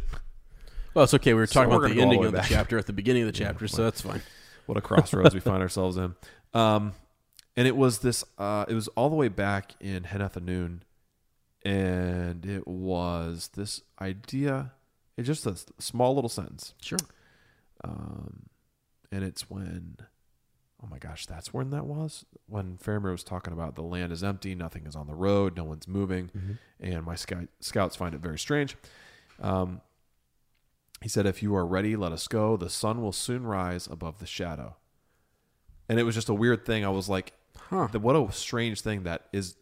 S2: Well, it's okay. We were
S3: So
S2: talking
S3: we're
S2: about the
S3: all the
S2: ending of the
S3: back.
S2: chapter at the beginning of the chapter, so that's fine.
S3: What a crossroads we find ourselves in. Um, and it was this. Uh, it was all the way back in Henneth Annûn, and it was this idea. It's just a small little sentence.
S2: Sure.
S3: Um, and it's when, oh my gosh, that's when that was when Faramir was talking about the land is empty, nothing is on the road, no one's moving, and my scout, scouts find it very strange. Um, he said, "If you are ready, let us go. The sun will soon rise above the shadow." And it was just a weird thing. I was like,
S2: Huh.
S3: What a strange thing that is."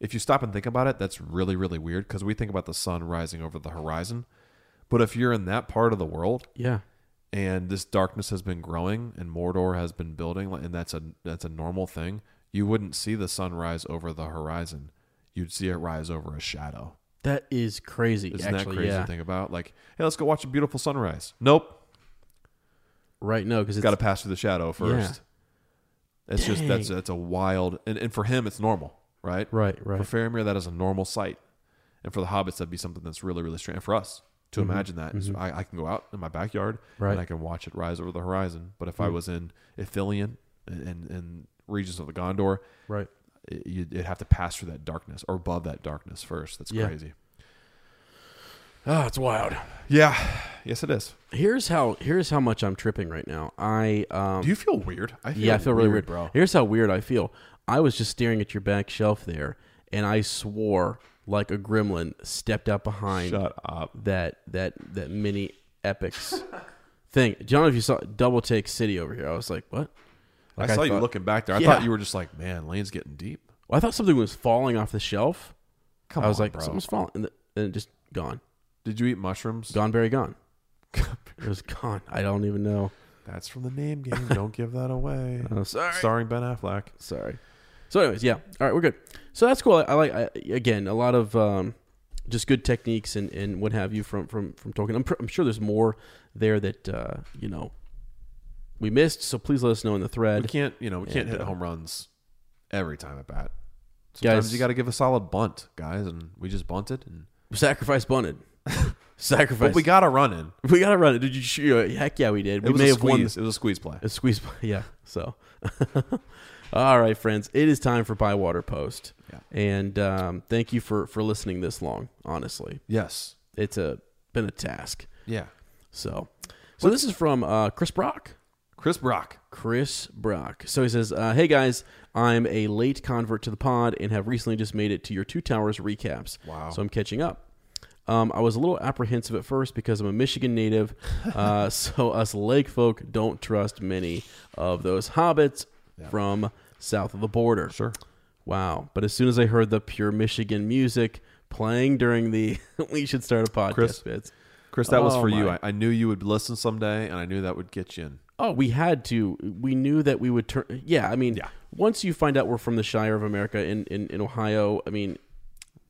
S3: If you stop and think about it, that's really really weird because we think about the sun rising over the horizon, but if you're in that part of the world
S2: Yeah.
S3: And this darkness has been growing and Mordor has been building and that's a that's a normal thing you wouldn't see the sun rise over the horizon you'd see it rise over a shadow
S2: That is crazy.
S3: isn't
S2: actually,
S3: that crazy
S2: yeah.
S3: to think about like hey let's go watch a beautiful sunrise nope
S2: Right. No, because
S3: it's got to pass through the shadow first it's just that's that's a wild and, and for him it's normal right
S2: right. Right.
S3: for Faramir that is a normal sight and for the hobbits that'd be something that's really really strange and for us to imagine that is I, I can go out in my backyard
S2: Mm-hmm. Right.
S3: and I can watch it rise over the horizon. But if I
S2: Mm.
S3: was in Ithilien and, and, regions of the Gondor,
S2: right.
S3: it, you'd it'd have to pass through that darkness or above that darkness first. That's
S2: Yeah.
S3: crazy.
S2: Oh, it's wild.
S3: Yeah. Yes, it is.
S2: Here's how. Here's how much I'm tripping right now. I um.
S3: Do you feel weird? I feel
S2: yeah, I feel really weird,
S3: bro.
S2: Here's how weird I feel. I was just staring at your back shelf there, and I swore like a gremlin stepped out behind
S3: Shut up.
S2: that that that mini epics thing. Do you know if you saw Double Take City over here? I was like, what? Like
S3: I saw you
S2: thought-
S3: looking back there. I
S2: Yeah.
S3: thought you were just like, man, Lane's getting deep.
S2: Well, I thought something was falling off the shelf.
S3: Come
S2: I was
S3: on,
S2: like,
S3: bro.
S2: something's falling, and, the, and it just gone,
S3: Did you eat mushrooms?
S2: gone, very gone. it was gone. I don't even know.
S3: That's from the name game. Don't give that away.
S2: Oh, sorry.
S3: Starring Ben Affleck.
S2: Sorry. So, anyways, yeah. All right, we're good. So that's cool. I, I like I, again a lot of um, just good techniques and, and what have you from from from Tolkien. I'm, pr- I'm sure there's more there that uh, you know we missed. So please let us know in the thread.
S3: We can't, you know, we can't
S2: And,
S3: hit
S2: uh,
S3: home runs every time at bat. Sometimes
S2: Guys-
S3: you got to give a solid bunt, guys, and we just bunted. And
S2: Sacrifice bunted. Sacrifice.
S3: but we got a run in.
S2: we got to run it. Did you? Heck yeah, we did.
S3: It
S2: we may
S3: a
S2: have won.
S3: squeeze. It was a squeeze play.
S2: A squeeze. play. Yeah. So, all right, friends, it is time for Bywater Post.
S3: Yeah.
S2: And um, thank you for for listening this long. Honestly,
S3: Yes.
S2: it's a been a task.
S3: Yeah.
S2: So, so this is from uh, Chris Brock.
S3: Chris Brock.
S2: Chris Brock. So he says, uh, "Hey guys, I'm a late convert to the pod and have recently just made it to your Two Towers recaps.
S3: Wow.
S2: So I'm catching up. Um, I was a little apprehensive at first because I'm a Michigan native, uh, so us lake folk don't trust many of those hobbits from south of the border.
S3: Sure.
S2: Wow. But as soon as I heard the pure Michigan music playing during the we should start a podcast
S3: Chris?
S2: bits.
S3: Chris, that was
S2: Oh,
S3: for you. I, I knew you would listen someday, and I knew that would get you in.
S2: Oh, we had to. We knew that we would turn. Yeah, I mean,
S3: Yeah.
S2: once you find out we're from the Shire of America in, in, in Ohio, I mean,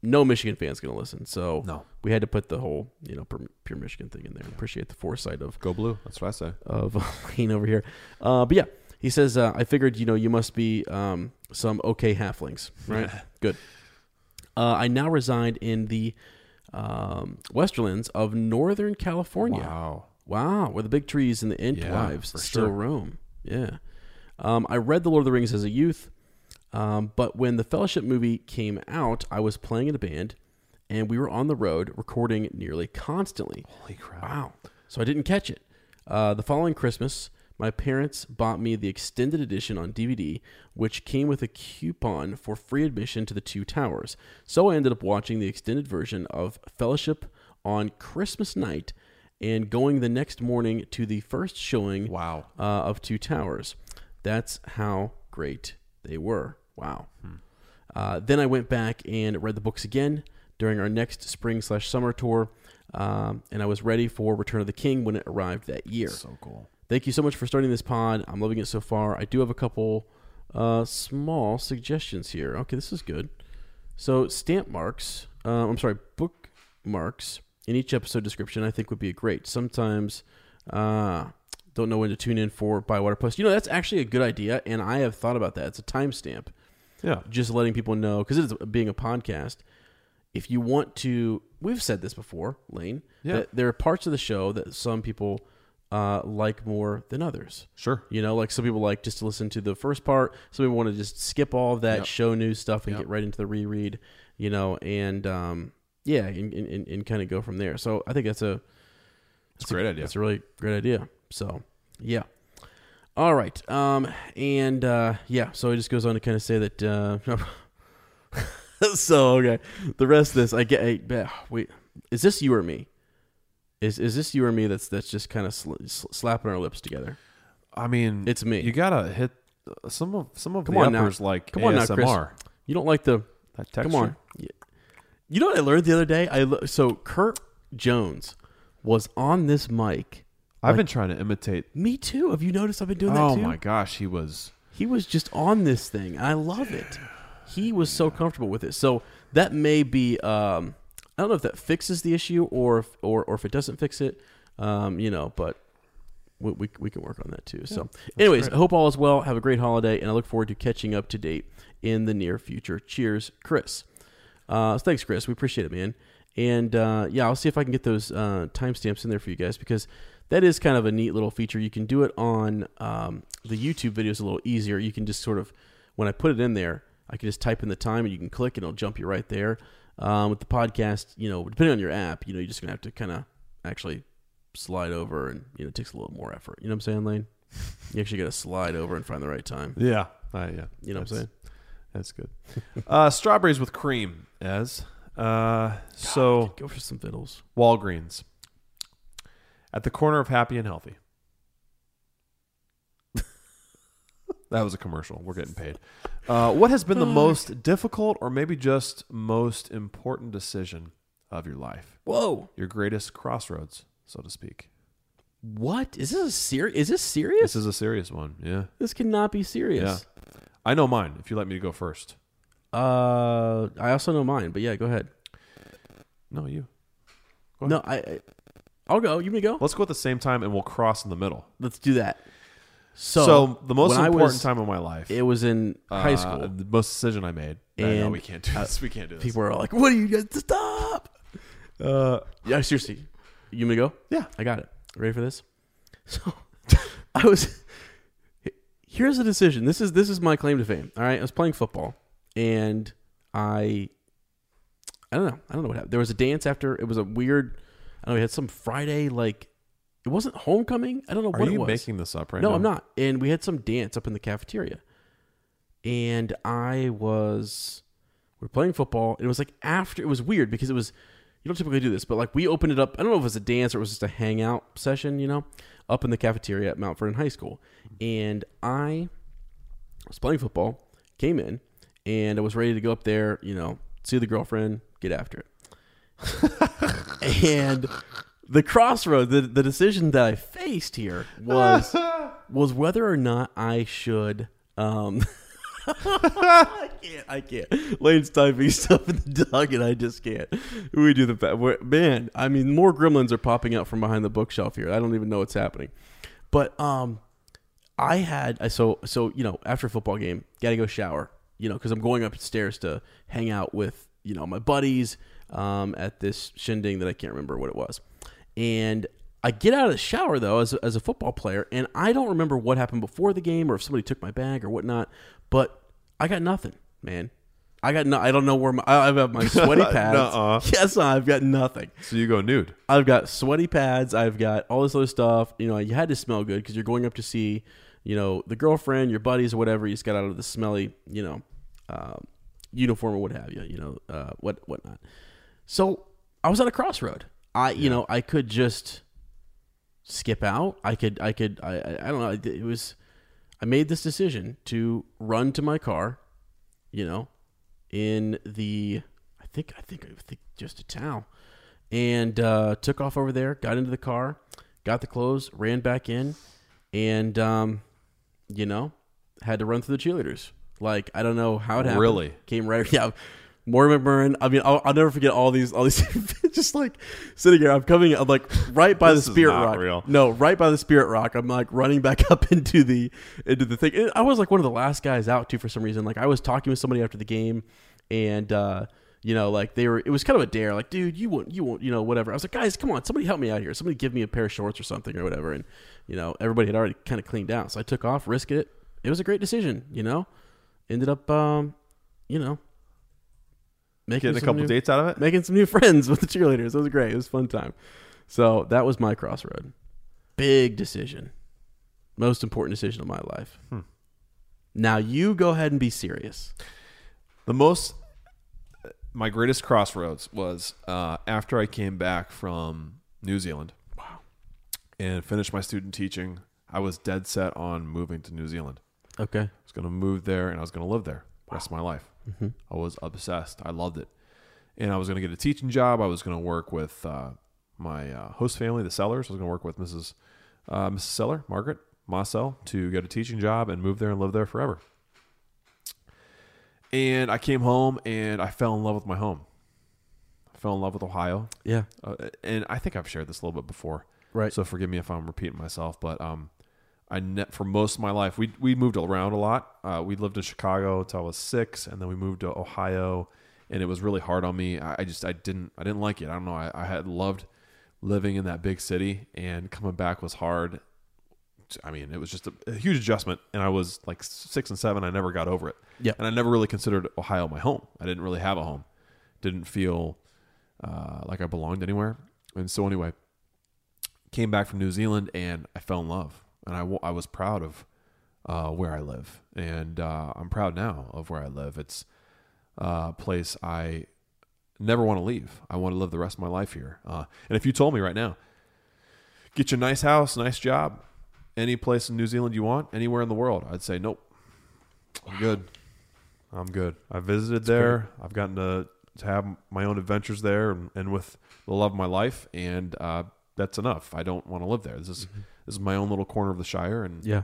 S2: no Michigan fan's going to listen. So
S3: No.
S2: we had to put the whole, you know, pure, Michigan thing in there. Appreciate the foresight of
S3: Go blue. That's what I say.
S2: of Lane over here. Uh, but yeah, he says, uh, I figured, you know, you must be um, some okay halflings, right? Good. Uh, I now reside in the um, Westerlands of Northern California.
S3: Wow.
S2: Wow, where the big trees and the ant
S3: Yeah,
S2: wives still
S3: sure.
S2: roam. Yeah. Um, I read The Lord of the Rings as a youth, um, but when the Fellowship movie came out, I was playing in a band, and we were on the road recording nearly constantly.
S3: Holy crap.
S2: Wow. So I didn't catch it. Uh, the following Christmas, my parents bought me the extended edition on DVD, which came with a coupon for free admission to the two towers. So I ended up watching the extended version of Fellowship on Christmas night and going the next morning to the first showing
S3: Wow.
S2: uh, of Two Towers. That's how great they were. Wow. Uh, then I went back and read the books again during our next spring slash summer tour, um, and I was ready for Return of the King when it arrived that year.
S3: So cool.
S2: Thank you so much for starting this pod. I'm loving it so far. I do have a couple uh, small suggestions here. Okay, this is good. So stamp marks, uh, I'm sorry, bookmarks in each episode description, I think would be great. Sometimes, uh, don't know when to tune in for Bywater Post. You know, that's actually a good idea, and I have thought about that. It's a timestamp
S3: Yeah.
S2: just letting people know because it is being a podcast. If you want to, we've said this before, Lane.
S3: Yeah.
S2: That there are parts of the show that some people uh, like more than others.
S3: Sure.
S2: You know, like some people like just to listen to the first part. Some people want to just skip all of that
S3: Yep.
S2: show news stuff and
S3: Yep.
S2: get right into the reread. You know, and um, yeah, and, and, and, kind of go from there. So I think that's a
S3: It's a great idea.
S2: that's a really great idea. So, yeah. All right. Um, and uh, yeah, so it just goes on to kind of say that. Uh, so okay, the rest of this, I get. I, wait, is this you or me? Is is this you or me? That's that's just kind of sl- sl- slapping our lips together.
S3: I mean,
S2: It's me.
S3: You gotta hit uh, some of some of
S2: Come
S3: the
S2: on now.
S3: uppers like
S2: Come on now,
S3: ASMR.
S2: Chris. You don't like the
S3: That texture.
S2: Come on. Yeah. You know what I learned the other day? I lo- so Kurt Jones was on this mic.
S3: I've been trying to imitate.
S2: Me too. Have you noticed I've been doing that
S3: Oh
S2: too?
S3: my gosh, he was.
S2: He was just on this thing. I love it. He was so comfortable with it. So that may be. Um, I don't know if that fixes the issue or if, or or if it doesn't fix it. Um, you know, but we, we, we can work on that too. So, anyways, I hope all is well. Have a great holiday, and I look forward to catching up to date in the near future. Cheers, Chris. Uh, thanks, Chris. We appreciate it, man. And uh, yeah, I'll see if I can get those uh, timestamps in there for you guys because that is kind of a neat little feature. You can do it on um, the YouTube videos a little easier. You can just sort of, when I put it in there, I can just type in the time and you can click and it'll jump you right there. Um, with the podcast, you know, depending on your app, you know, you're just gonna have to kind of actually slide over, and you know, it takes a little more effort. You know what I'm saying, Lane? You actually got to slide over and find the right time.
S3: Yeah. Uh, yeah.
S2: You know what I'm saying?
S3: That's good. uh, strawberries with cream, as uh, so
S2: Go for some fiddles.
S3: Walgreens at the corner of Happy and Healthy. That was a commercial. We're getting paid. Uh, what has been the most difficult, or maybe just most important decision of your life?
S2: Whoa!
S3: Your greatest crossroads, so to speak.
S2: What is this? A ser- Is this serious?
S3: This is a serious one. Yeah.
S2: This cannot be serious.
S3: I know mine. If you let me go first.
S2: Uh, I also know mine, but yeah, go ahead.
S3: No, you.
S2: No, I, I, I'll go. You may go.
S3: Let's go at the same time, and we'll cross in the middle.
S2: Let's do that. So,
S3: So, the most
S2: when I
S3: important
S2: was-
S3: time of my life.
S2: It was in high
S3: uh,
S2: school.
S3: The most decision I made. No,
S2: And,
S3: we can't do
S2: uh,
S3: this. We can't do this.
S2: People are like, "What are you guys? Stop!" Uh, yeah, seriously. You may go.
S3: Yeah.
S2: I got it. Ready for this? So, I was. Here's the decision. This is this is my claim to fame. All right, I was playing football, and I. I don't know. I don't know what happened. There was a dance after. It was a weird. I don't know. We had some Friday like. It wasn't homecoming. I don't know
S3: Are
S2: what it
S3: you
S2: was.
S3: making this up right
S2: no,
S3: now?
S2: I'm not. And we had some dance up in the cafeteria. And I was we were playing football. And it was like after it was weird because it was you don't typically do this, but like we opened it up. I don't know if it was a dance or it was just a hangout session, you know, up in the cafeteria at Mount Vernon High School. And I was playing football, came in, and I was ready to go up there, you know, see the girlfriend, get after it. and the crossroad, the the decision that I faced here was was whether or not I should. Um, I can't. I can't. Lane's typing stuff in the dog, and I just can't. We do the man. I mean, more gremlins are popping out from behind the bookshelf here. I don't even know what's happening. But um, I had I so so you know after a football game, gotta go shower. You know, because I'm going upstairs to hang out with you know my buddies um, at this shindig that I can't remember what it was, and I get out of the shower though as a, as a football player, and I don't remember what happened before the game or if somebody took my bag or whatnot, but I got nothing, man. I got no. I don't know where my. I- I've got my sweaty pads.
S3: Nuh-uh.
S2: Yes, I've got nothing.
S3: So you go nude.
S2: I've got sweaty pads. I've got all this other stuff. You know, you had to smell good because you're going up to see, you know, the girlfriend, your buddies, or whatever. You just got out of the smelly, you know, um, uniform or what have you. You know, uh, what whatnot. So I was at a crossroad. I, you know, I could just skip out. I could, I could, I, I, I don't know. It was, I made this decision to run to my car, you know, in the, I think, I think, I think just a towel, and uh, took off over there. Got into the car, got the clothes, ran back in, and um, you know, had to run through the cheerleaders. Like I don't know how it happened.
S3: Really?
S2: came right. Yeah, Maura McMurrin. I mean, I'll, I'll never forget all these. All these. just like sitting here, I'm coming. I'm like right by the Spirit Rock.
S3: real.
S2: No, right by the Spirit Rock. I'm like running back up into the into the thing. And I was like one of the last guys out too for some reason. Like I was talking with somebody after the game, and uh, you know, like they were. It was kind of a dare. Like, dude, you won't, you won't, you know, whatever. I was like, guys, come on, somebody help me out here. Somebody give me a pair of shorts or something or whatever. And you know, everybody had already kind of cleaned out, so I took off, risked it. It was a great decision. You know, ended up, um, you know. Making
S3: a couple
S2: new-
S3: dates out of it.
S2: making some new friends with the cheerleaders. It was great. It was a fun time. So that was my crossroad. Big decision. Most important decision of my life.
S3: Hmm.
S2: Now you go ahead and be serious.
S3: The most, my greatest crossroads was uh, after I came back from New Zealand. Wow. And finished my student teaching. I was dead set on moving to New Zealand.
S2: Okay.
S3: I was going to move there and I was going to live there the rest of my life. I was obsessed. I loved it. And I was going to get a teaching job. I was going to work with uh, my uh, host family, the Sellers. I was going to work with Mrs. Uh, Mrs. Seller, Margaret Mossell, to get a teaching job and move there and live there forever. And I came home and I fell in love with my home. I fell in love with Ohio.
S2: Yeah.
S3: Uh, and I think I've shared this a little bit before.
S2: Right.
S3: So forgive me if I'm repeating myself, but um, I ne- for most of my life we we moved around a lot. Uh, we lived in Chicago until I was six, and then we moved to Ohio, and it was really hard on me. I, I just I didn't I didn't like it. I don't know. I, I had loved living in that big city, and coming back was hard. I mean, it was just a, a huge adjustment, and I was like six and seven. I never got over it.
S2: Yeah.
S3: and I never really considered Ohio my home. I didn't really have a home. Didn't feel uh, like I belonged anywhere. And so anyway, came back from New Zealand and I fell in love, and I, I was proud of uh, where I live, and uh, I'm proud now of where I live. It's a place I never want to leave. I want to live the rest of my life here. Uh, and if you told me right now, get you a nice house, nice job, any place in New Zealand you want, anywhere in the world, I'd say nope. I'm good. I'm good. I visited there. I've gotten to, to have my own adventures there and, and with the love of my life, and uh, that's enough. I don't want to live there. This is this is my own little corner of the Shire, and
S2: Yeah.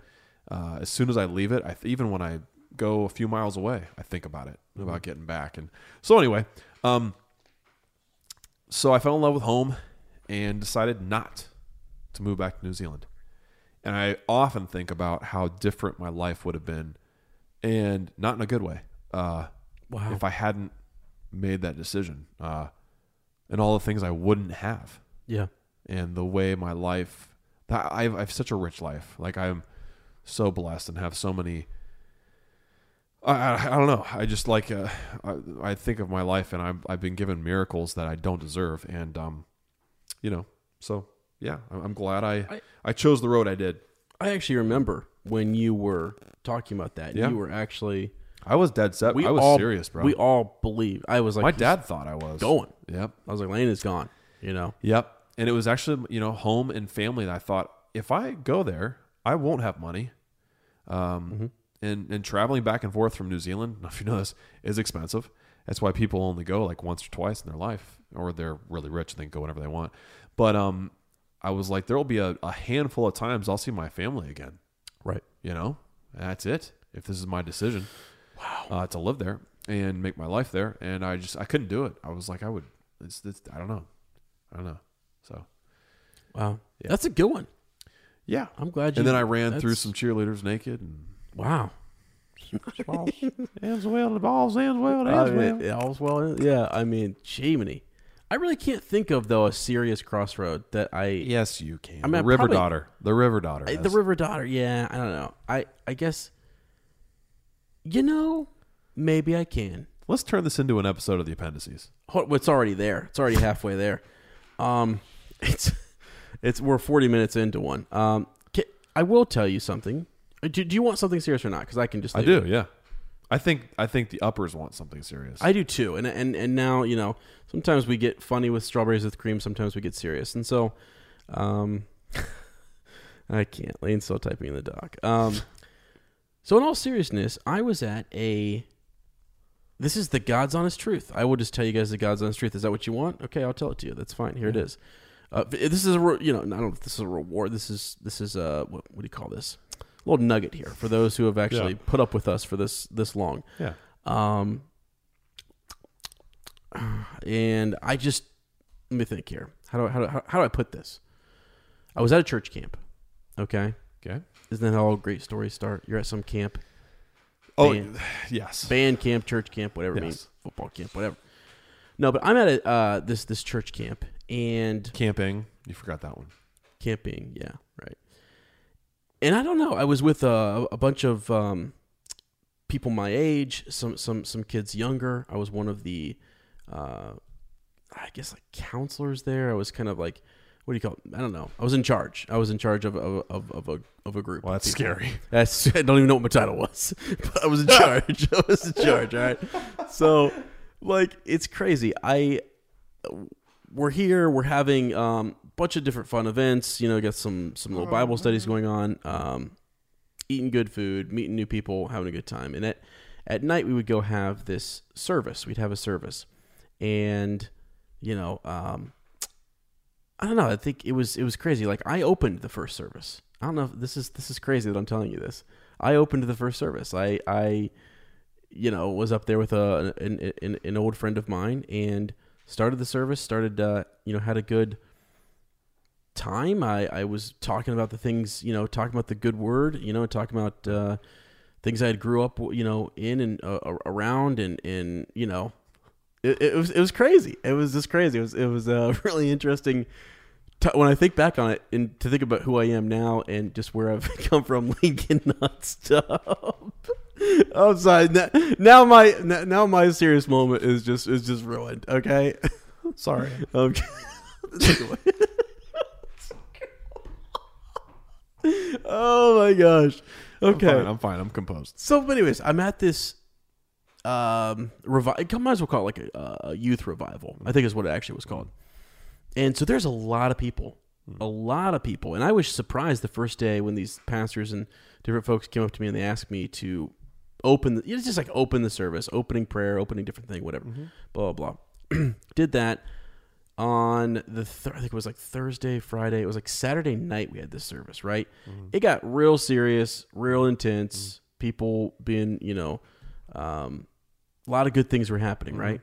S3: uh, as soon as I leave it, I th- even when I go a few miles away, I think about it about getting back. And so anyway, um, so I fell in love with home and decided not to move back to New Zealand. And I often think about how different my life would have been, and not in a good way. Uh,
S2: Wow.
S3: If I hadn't made that decision, uh, and all the things I wouldn't have
S2: Yeah.
S3: And the way my life that I've, I have such a rich life. Like I'm so blessed and have so many. I, I, I don't know. I just like uh, I, I think of my life and I've I've been given miracles that I don't deserve and um, you know. So yeah, I'm I'm glad I I,
S2: I-
S3: chose the road I did.
S2: I actually remember when you were talking about that.
S3: Yeah.
S2: You were actually.
S3: I was dead set.
S2: We
S3: I was
S2: all,
S3: serious, bro.
S2: We all believe. I was like,
S3: my dad thought I was
S2: going.
S3: Yep.
S2: I was like, Lane is gone. You know.
S3: Yep. And it was actually, you know, home and family that I thought if I go there, I won't have money. Um, and, and traveling back and forth from New Zealand, if you know this, is expensive. That's why people only go like once or twice in their life, or they're really rich and they can go whenever they want. But um, I was like, there will be a, a handful of times I'll see my family again.
S2: Right.
S3: You know, that's it. If this is my decision, wow, uh, to live there and make my life there, and I just I couldn't do it. I was like, I would. It's, it's I don't know. I don't know. So
S2: Wow.
S3: Yeah.
S2: That's a good one.
S3: yeah,
S2: I'm glad you.
S3: and then I ran through some cheerleaders naked and
S2: Wow.
S3: ends well the balls ends well
S2: I mean, yeah, all's well. Yeah, I mean, Jiminy. I really can't think of though a serious crossroad that I.
S3: Yes, you can.
S2: I mean,
S3: the River
S2: probably-
S3: Daughter. The River Daughter.
S2: I- the River Daughter. Yeah, I don't know. I I guess. You know, maybe I can.
S3: Let's turn this into an episode of the appendices.
S2: It's already there. It's already halfway there. Um, it's it's we're forty minutes into one. Um, I will tell you something. Uh, Do, do you want something serious or not? Because I can just.
S3: I do.
S2: it.
S3: Yeah. I think I think the uppers want something serious.
S2: I do too. And and and now you know sometimes we get funny with strawberries with cream. Sometimes we get serious. And so, um, I can't. Lane's still typing in the doc. Um, so in all seriousness, I was at a. This is the God's honest truth. I will just tell you guys the God's honest truth. Is that what you want? Okay, I'll tell it to you. That's fine. Here it is. Uh, this is a re- you know I don't know if this is a reward. This is this is a what, what do you call this? A little nugget here for those who have actually
S3: Yeah.
S2: put up with us for this this long.
S3: yeah.
S2: Um, and I just let me think here. How do I, how do, how, how do I put this? I was at a church camp. Okay,
S3: Okay.
S2: isn't that how all great stories start? You're at some camp,
S3: Oh,
S2: Band.
S3: yes.
S2: band camp, church camp, whatever it means, football camp, whatever. No, but I'm at a uh, this this church camp and
S3: Camping. You forgot that one.
S2: camping. Yeah, right. And I don't know. I was with a, a bunch of um, people my age, some some some kids younger. I was one of the, uh, I guess like counselors there. I was kind of like, what do you call? It? I don't know. I was in charge. I was in charge of of, of, of a of a group.
S3: Well, that's scary.
S2: That's I don't even know what my title was, but I was in charge. I was in charge. All right. So, like, it's crazy. I we're here. We're having um, a bunch of different fun events. You know, got some some little Bible studies going on. Um, eating good food, meeting new people, having a good time. And at at night we would go have this service. We'd have a service, and you know, um, I don't know. I think it was it was crazy. Like I opened the first service. I don't know. if This is this is crazy that I'm telling you this. I opened the first service. I I you know was up there with a an, an, an old friend of mine and started the service. Started uh, you know had a good time. I I was talking about the things you know talking about the good word. You know talking about uh, things I had grew up you know in and uh, around and and you know it, it was it was crazy. It was just crazy. It was it was uh, really interesting. To, when I think back on it, and to think about who I am now and just where I've come from, Lincoln not stop. I'm sorry. Now, my now my serious moment is just is just ruined. Okay,
S3: Sorry.
S2: okay. oh my gosh. Okay.
S3: I'm fine. I'm fine. I'm composed.
S2: So, but anyways, I'm at this um revival. Might as well call it like a, a youth revival. I think is what it actually was called. And so there's a lot of people, a lot of people, and I was surprised the first day when these pastors and different folks came up to me and they asked me to open. The, it's just like open the service, opening prayer, opening different thing, whatever, blah blah blah. Did that on the th- I think it was like Thursday, Friday. It was like Saturday night we had this service, right? It got real serious, real intense. People being, you know, um, a lot of good things were happening, right?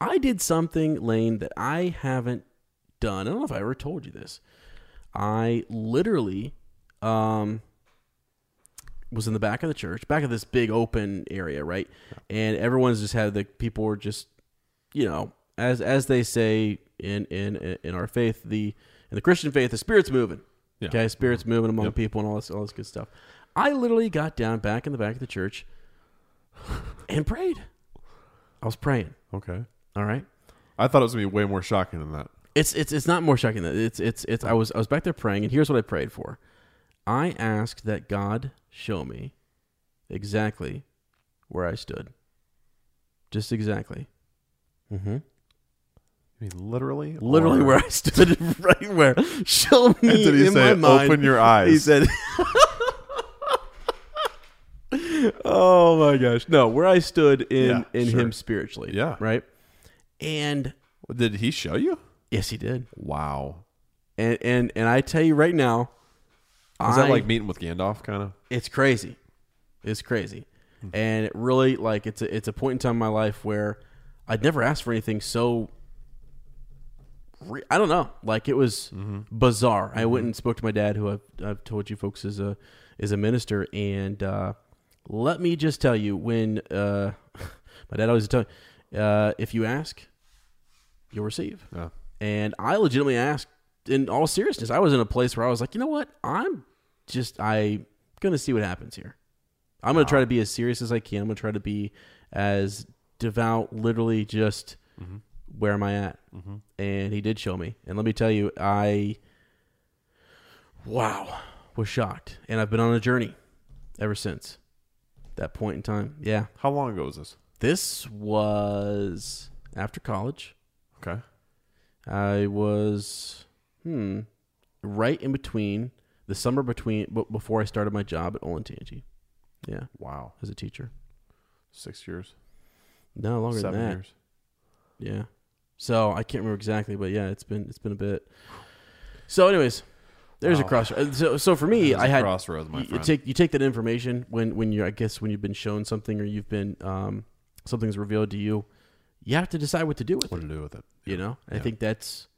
S2: I did something, Lane, that I haven't done. I don't know if I ever told you this. I literally um, was in the back of the church, back of this big open area, right? And everyone's just had the people were just, you know, as as they say in in in our faith, the in the Christian faith, the spirit's moving.
S3: Yeah.
S2: Okay, spirits moving among
S3: Yep.
S2: people and all this all this good stuff. I literally got down back in the back of the church and prayed. I was praying.
S3: Okay.
S2: All right.
S3: I thought it was gonna be way more shocking than that.
S2: It's it's it's not more shocking than it's it's it's I was I was back there praying and here's what I prayed for. I asked that God show me exactly where I stood. Just exactly. Mm-hmm.
S3: I mean, literally.
S2: Literally
S3: Or-
S2: where I stood, right where. Show me
S3: And did he
S2: in
S3: say,
S2: my mind.
S3: "Open your eyes"?
S2: He said. oh my gosh! No, where I stood in
S3: Yeah,
S2: in
S3: sure.
S2: him spiritually.
S3: Yeah.
S2: Right. And
S3: Did he show you?
S2: yes, he did.
S3: Wow.
S2: And and and I tell you right now,
S3: Is that like meeting with Gandalf, kind of?
S2: it's crazy. It's crazy. And it really like it's a it's a point in time in my life where I'd never asked for anything so re- I don't know. Like it was bizarre. I went and spoke to my dad who I've, I've told you folks is a is a minister and uh, let me just tell you when uh, my dad always tell me uh, if you ask you'll receive.
S3: Yeah.
S2: And I legitimately asked in all seriousness. I was in a place where I was like, you know what? I'm just I gonna see what happens here. I'm gonna try to be as serious as I can. I'm gonna try to be as devout, literally just where am I at? And he did show me. And let me tell you, I wow was shocked, and I've been on a journey ever since that point in time. Yeah,
S3: How long ago was this?
S2: this was after college.
S3: Okay.
S2: I was hmm right in between the summer between b- before I started my job at Olentangy. Yeah,
S3: Wow.
S2: as a teacher.
S3: Six years.
S2: No longer
S3: seven
S2: than that.
S3: years.
S2: Yeah. So I can't remember exactly, but yeah, it's been it's been a bit. So, anyways, there's a crossroad. So, so for me,
S3: There's
S2: I
S3: a
S2: had
S3: crossroads, my
S2: you, you
S3: friend.
S2: take you take that information when when you I guess when you've been shown something or you've been um something's revealed to you, you have to decide what to do with
S3: What
S2: it.
S3: to do with it?
S2: You know, I
S3: Yeah.
S2: think that's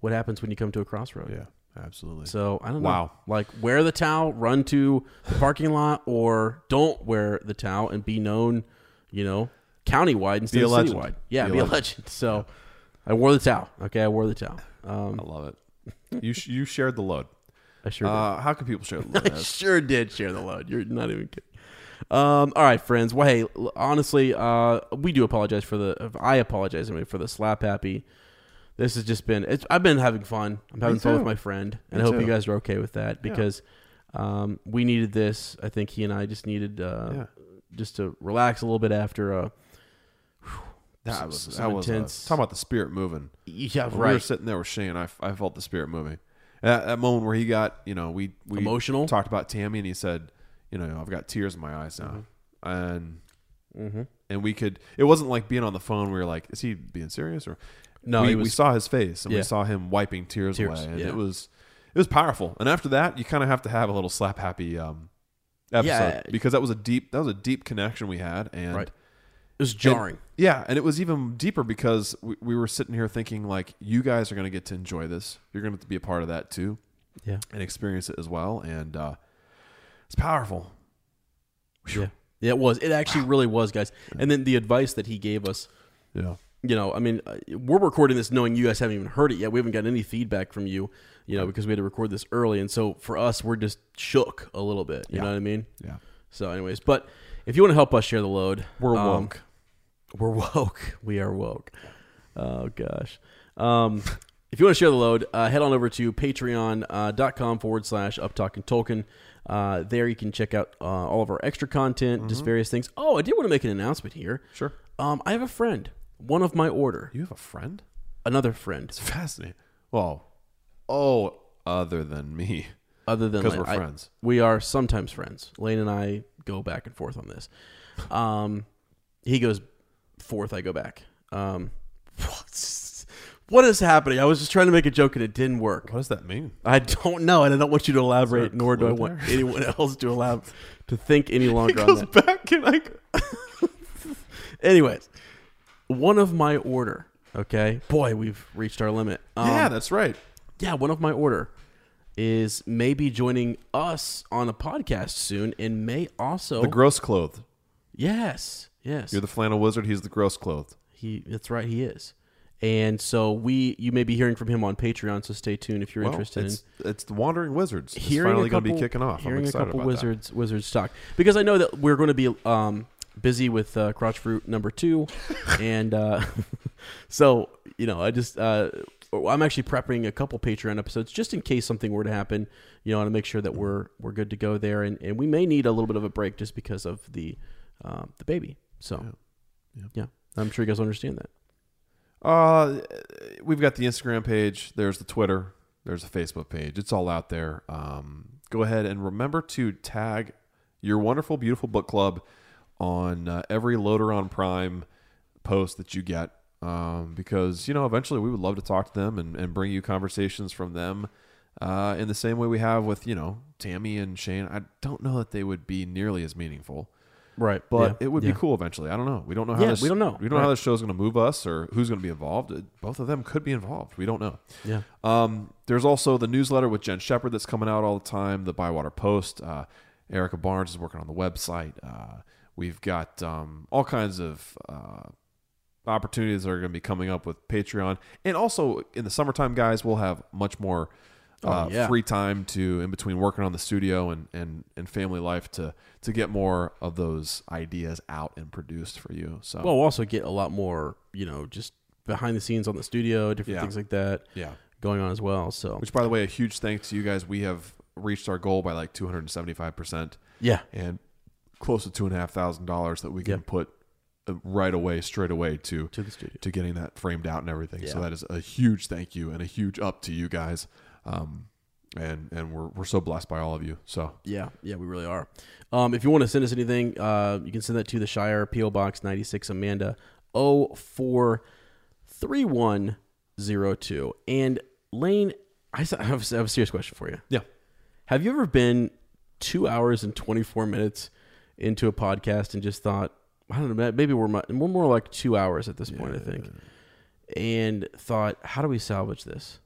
S2: what happens when you come to a crossroad.
S3: Yeah, absolutely.
S2: So I don't know.
S3: Wow.
S2: Like wear the towel, run to the parking lot, or don't wear the towel and be known, you know, countywide instead of
S3: legend.
S2: citywide. Yeah,
S3: Be a
S2: be, a
S3: legend.
S2: legend. So I wore the towel. Okay, I wore the towel.
S3: I
S2: Um,
S3: love it. You sh- you shared the load.
S2: I sure
S3: Uh, how can people share the load?
S2: I sure did share the load. You're not even kidding. Um, all right, friends. Well, hey, honestly, uh, we do apologize for the. I apologize I mean, for the slap happy. This has just been. It's, I've been having fun. I'm having fun with my friend, and
S3: Me
S2: I hope you guys are okay with that because um, we needed this. I think he and I just needed uh,
S3: Yeah.
S2: just to relax a little bit after. Uh,
S3: That
S2: some-
S3: was
S2: some
S3: that was uh,
S2: intense-
S3: talking about the spirit moving.
S2: yeah,
S3: When We were sitting there with Shane. I, I felt the spirit moving. At that moment where he got, you know, we, we
S2: Emotional?
S3: talked about Tami, and he said, you know, I've got tears in my eyes now, and
S2: Mm-hmm.
S3: and we could. It wasn't like being on the phone. We were like, is he being serious or?
S2: No,
S3: we,
S2: he
S3: we saw his face and
S2: Yeah.
S3: we saw him wiping tears,
S2: Tears,
S3: away, and
S2: yeah.
S3: it was it was powerful. And after that, you kind of have to have a little slap happy um, episode
S2: Yeah.
S3: because that was a deep that was a deep connection we had, and
S2: Right. It was jarring.
S3: and- yeah, and it was even deeper because we, we were sitting here thinking like, you guys are going to get to enjoy this. You're going to be a part of that too,
S2: yeah.
S3: and experience it as well. And uh, it's powerful.
S2: Yeah. Yeah, it was. It actually really was, guys. And then the advice that he gave us,
S3: Yeah,
S2: you know, I mean, uh, we're recording this knowing you guys haven't even heard it yet. We haven't got any feedback from you, you know, because we had to record this early. And so for us, we're just shook a little bit. You
S3: Yeah.
S2: know what I mean?
S3: yeah.
S2: So, anyways, but if you want to help us share the load,
S3: We're
S2: um,
S3: woke.
S2: we're woke. We are woke. Oh gosh. Um, if you want to share the load, uh, head on over to patreon.com forward slash up talking Tolkien. Uh, there you can check out uh, all of our extra content, just various things. Oh, I did want to make an announcement here.
S3: Sure.
S2: Um, I have a friend, one of my order,
S3: You have a friend?
S2: another friend,
S3: It's fascinating. Well, oh, other than me.
S2: other than because
S3: we're
S2: I-
S3: friends.
S2: we are sometimes friends. Lane and I go back and forth on this. Um, he goes forth, I go back. Um, what is happening? I was just trying to make a joke and it didn't work.
S3: What does that mean?
S2: I don't know, and I don't want you to elaborate, nor do I want
S3: there?
S2: anyone else to allow to think any longer on
S3: goes
S2: that.
S3: back and I.
S2: Anyways, one of my order. Okay, boy, we've reached our limit. Um,
S3: yeah, that's right.
S2: yeah, one of my order is maybe joining us on a podcast soon, and may also
S3: The gross clothed.
S2: yes, yes,
S3: You're the flannel wizard. He's the gross clothed.
S2: he. That's right, he is. And so we, you may be hearing from him on Patreon. So stay tuned if you're
S3: Well,
S2: interested in
S3: it's, it's the Wandering Wizards. It's
S2: hearing
S3: finally
S2: a
S3: going to
S2: couple,
S3: be kicking off. I'm
S2: Hearing a
S3: excited
S2: couple
S3: about that.
S2: wizards wizards talk because I know that we're going to be um, busy with uh, crotch fruit number two, and uh, so you know I just uh, I'm actually prepping a couple Patreon episodes just in case something were to happen. You know, to make sure that we're we're good to go there, and, and we may need a little bit of a break just because of the um, the baby. So yeah. I'm sure you guys understand that.
S3: Uh, we've got the Instagram page. There's the Twitter. There's a Facebook page. It's all out there. Um, go ahead and remember to tag your wonderful, beautiful book club on uh, every LOTR on Prime post that you get um, because you know eventually we would love to talk to them and, and bring you conversations from them uh, in the same way we have with you know Tami and Shane. I don't know that they would be nearly as meaningful.
S2: Right,
S3: But
S2: yeah,
S3: it would
S2: yeah.
S3: be cool eventually. I don't know. We don't know how
S2: Yeah,
S3: this.
S2: we don't know.
S3: We don't know how
S2: Right.
S3: this show's going to move us or who's going to be involved. Both of them could be involved. We don't know.
S2: Yeah.
S3: Um, there's also the newsletter with Jen Shepard that's coming out all the time. The Bywater Post. Uh, Erica Barnes is working on the website. Uh, we've got um, all kinds of uh, opportunities that are going to be coming up with Patreon, and also in the summertime, guys, we'll have much more. Uh,
S2: Oh, yeah.
S3: free time to in between working on the studio and, and, and family life to to get more of those ideas out and produced for you. So
S2: Well, we'll also get a lot more, you know, just behind the scenes on the studio, different
S3: Yeah.
S2: things like that.
S3: Yeah.
S2: going on as well. So
S3: Which, by the way, a huge thanks to you guys. We have reached our goal by like 275%.
S2: Yeah.
S3: And close to two and a half thousand dollars that we can
S2: Yeah.
S3: put uh, right away, straight away to,
S2: To the studio.
S3: to getting that framed out and everything. So that is a huge thank you and a huge up to you guys. Um, and, and we're, we're so blessed by all of you. So
S2: Yeah, yeah, we really are. Um, if you want to send us anything, uh, you can send that to the Shire PO Box ninety six Amanda 043102. And Lane, I have, I have a serious question for you.
S3: Yeah.
S2: Have you ever been two hours and twenty four minutes into a podcast and just thought, I don't know, maybe we're we're more like two hours at this point, I think, and thought, how do we salvage this?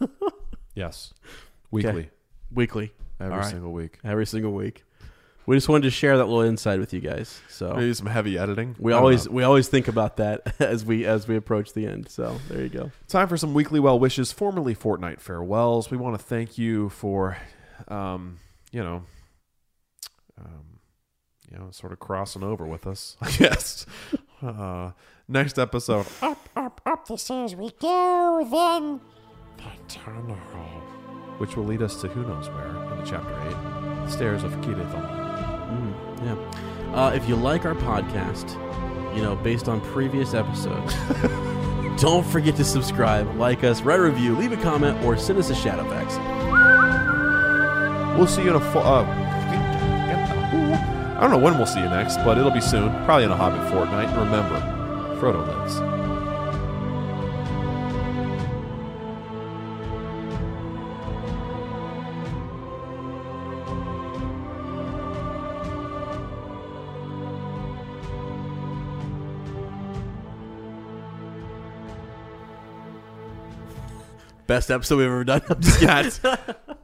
S3: yes, weekly,
S2: Okay. Weekly,
S3: every
S2: right.
S3: single week.
S2: every single week. We just wanted to share that little insight with you guys. So
S3: Maybe some heavy editing.
S2: we always we always think about that as we as we approach the end. So there you go.
S3: Time for some weekly well wishes, formerly fortnight farewells. We want to thank you for, um, you know, um, you know, sort of crossing over with us. I guess. Uh, next episode,
S4: Up, up, up the stairs we go, then the tunnel.
S3: which will lead us to who knows where in the chapter eight, the stairs of Cirith Ungol.
S2: Mm, yeah. Uh, if you like our podcast, you know, based on previous episodes, don't forget to subscribe, like us, write a review, leave a comment, or send us a Shadowfax.
S3: We'll see you in a full. Uh, I don't know when we'll see you next, but it'll be soon. Probably in a Hobbit fortnight. And remember, Frodo lives.
S2: Best episode we've ever done. I'm just kidding.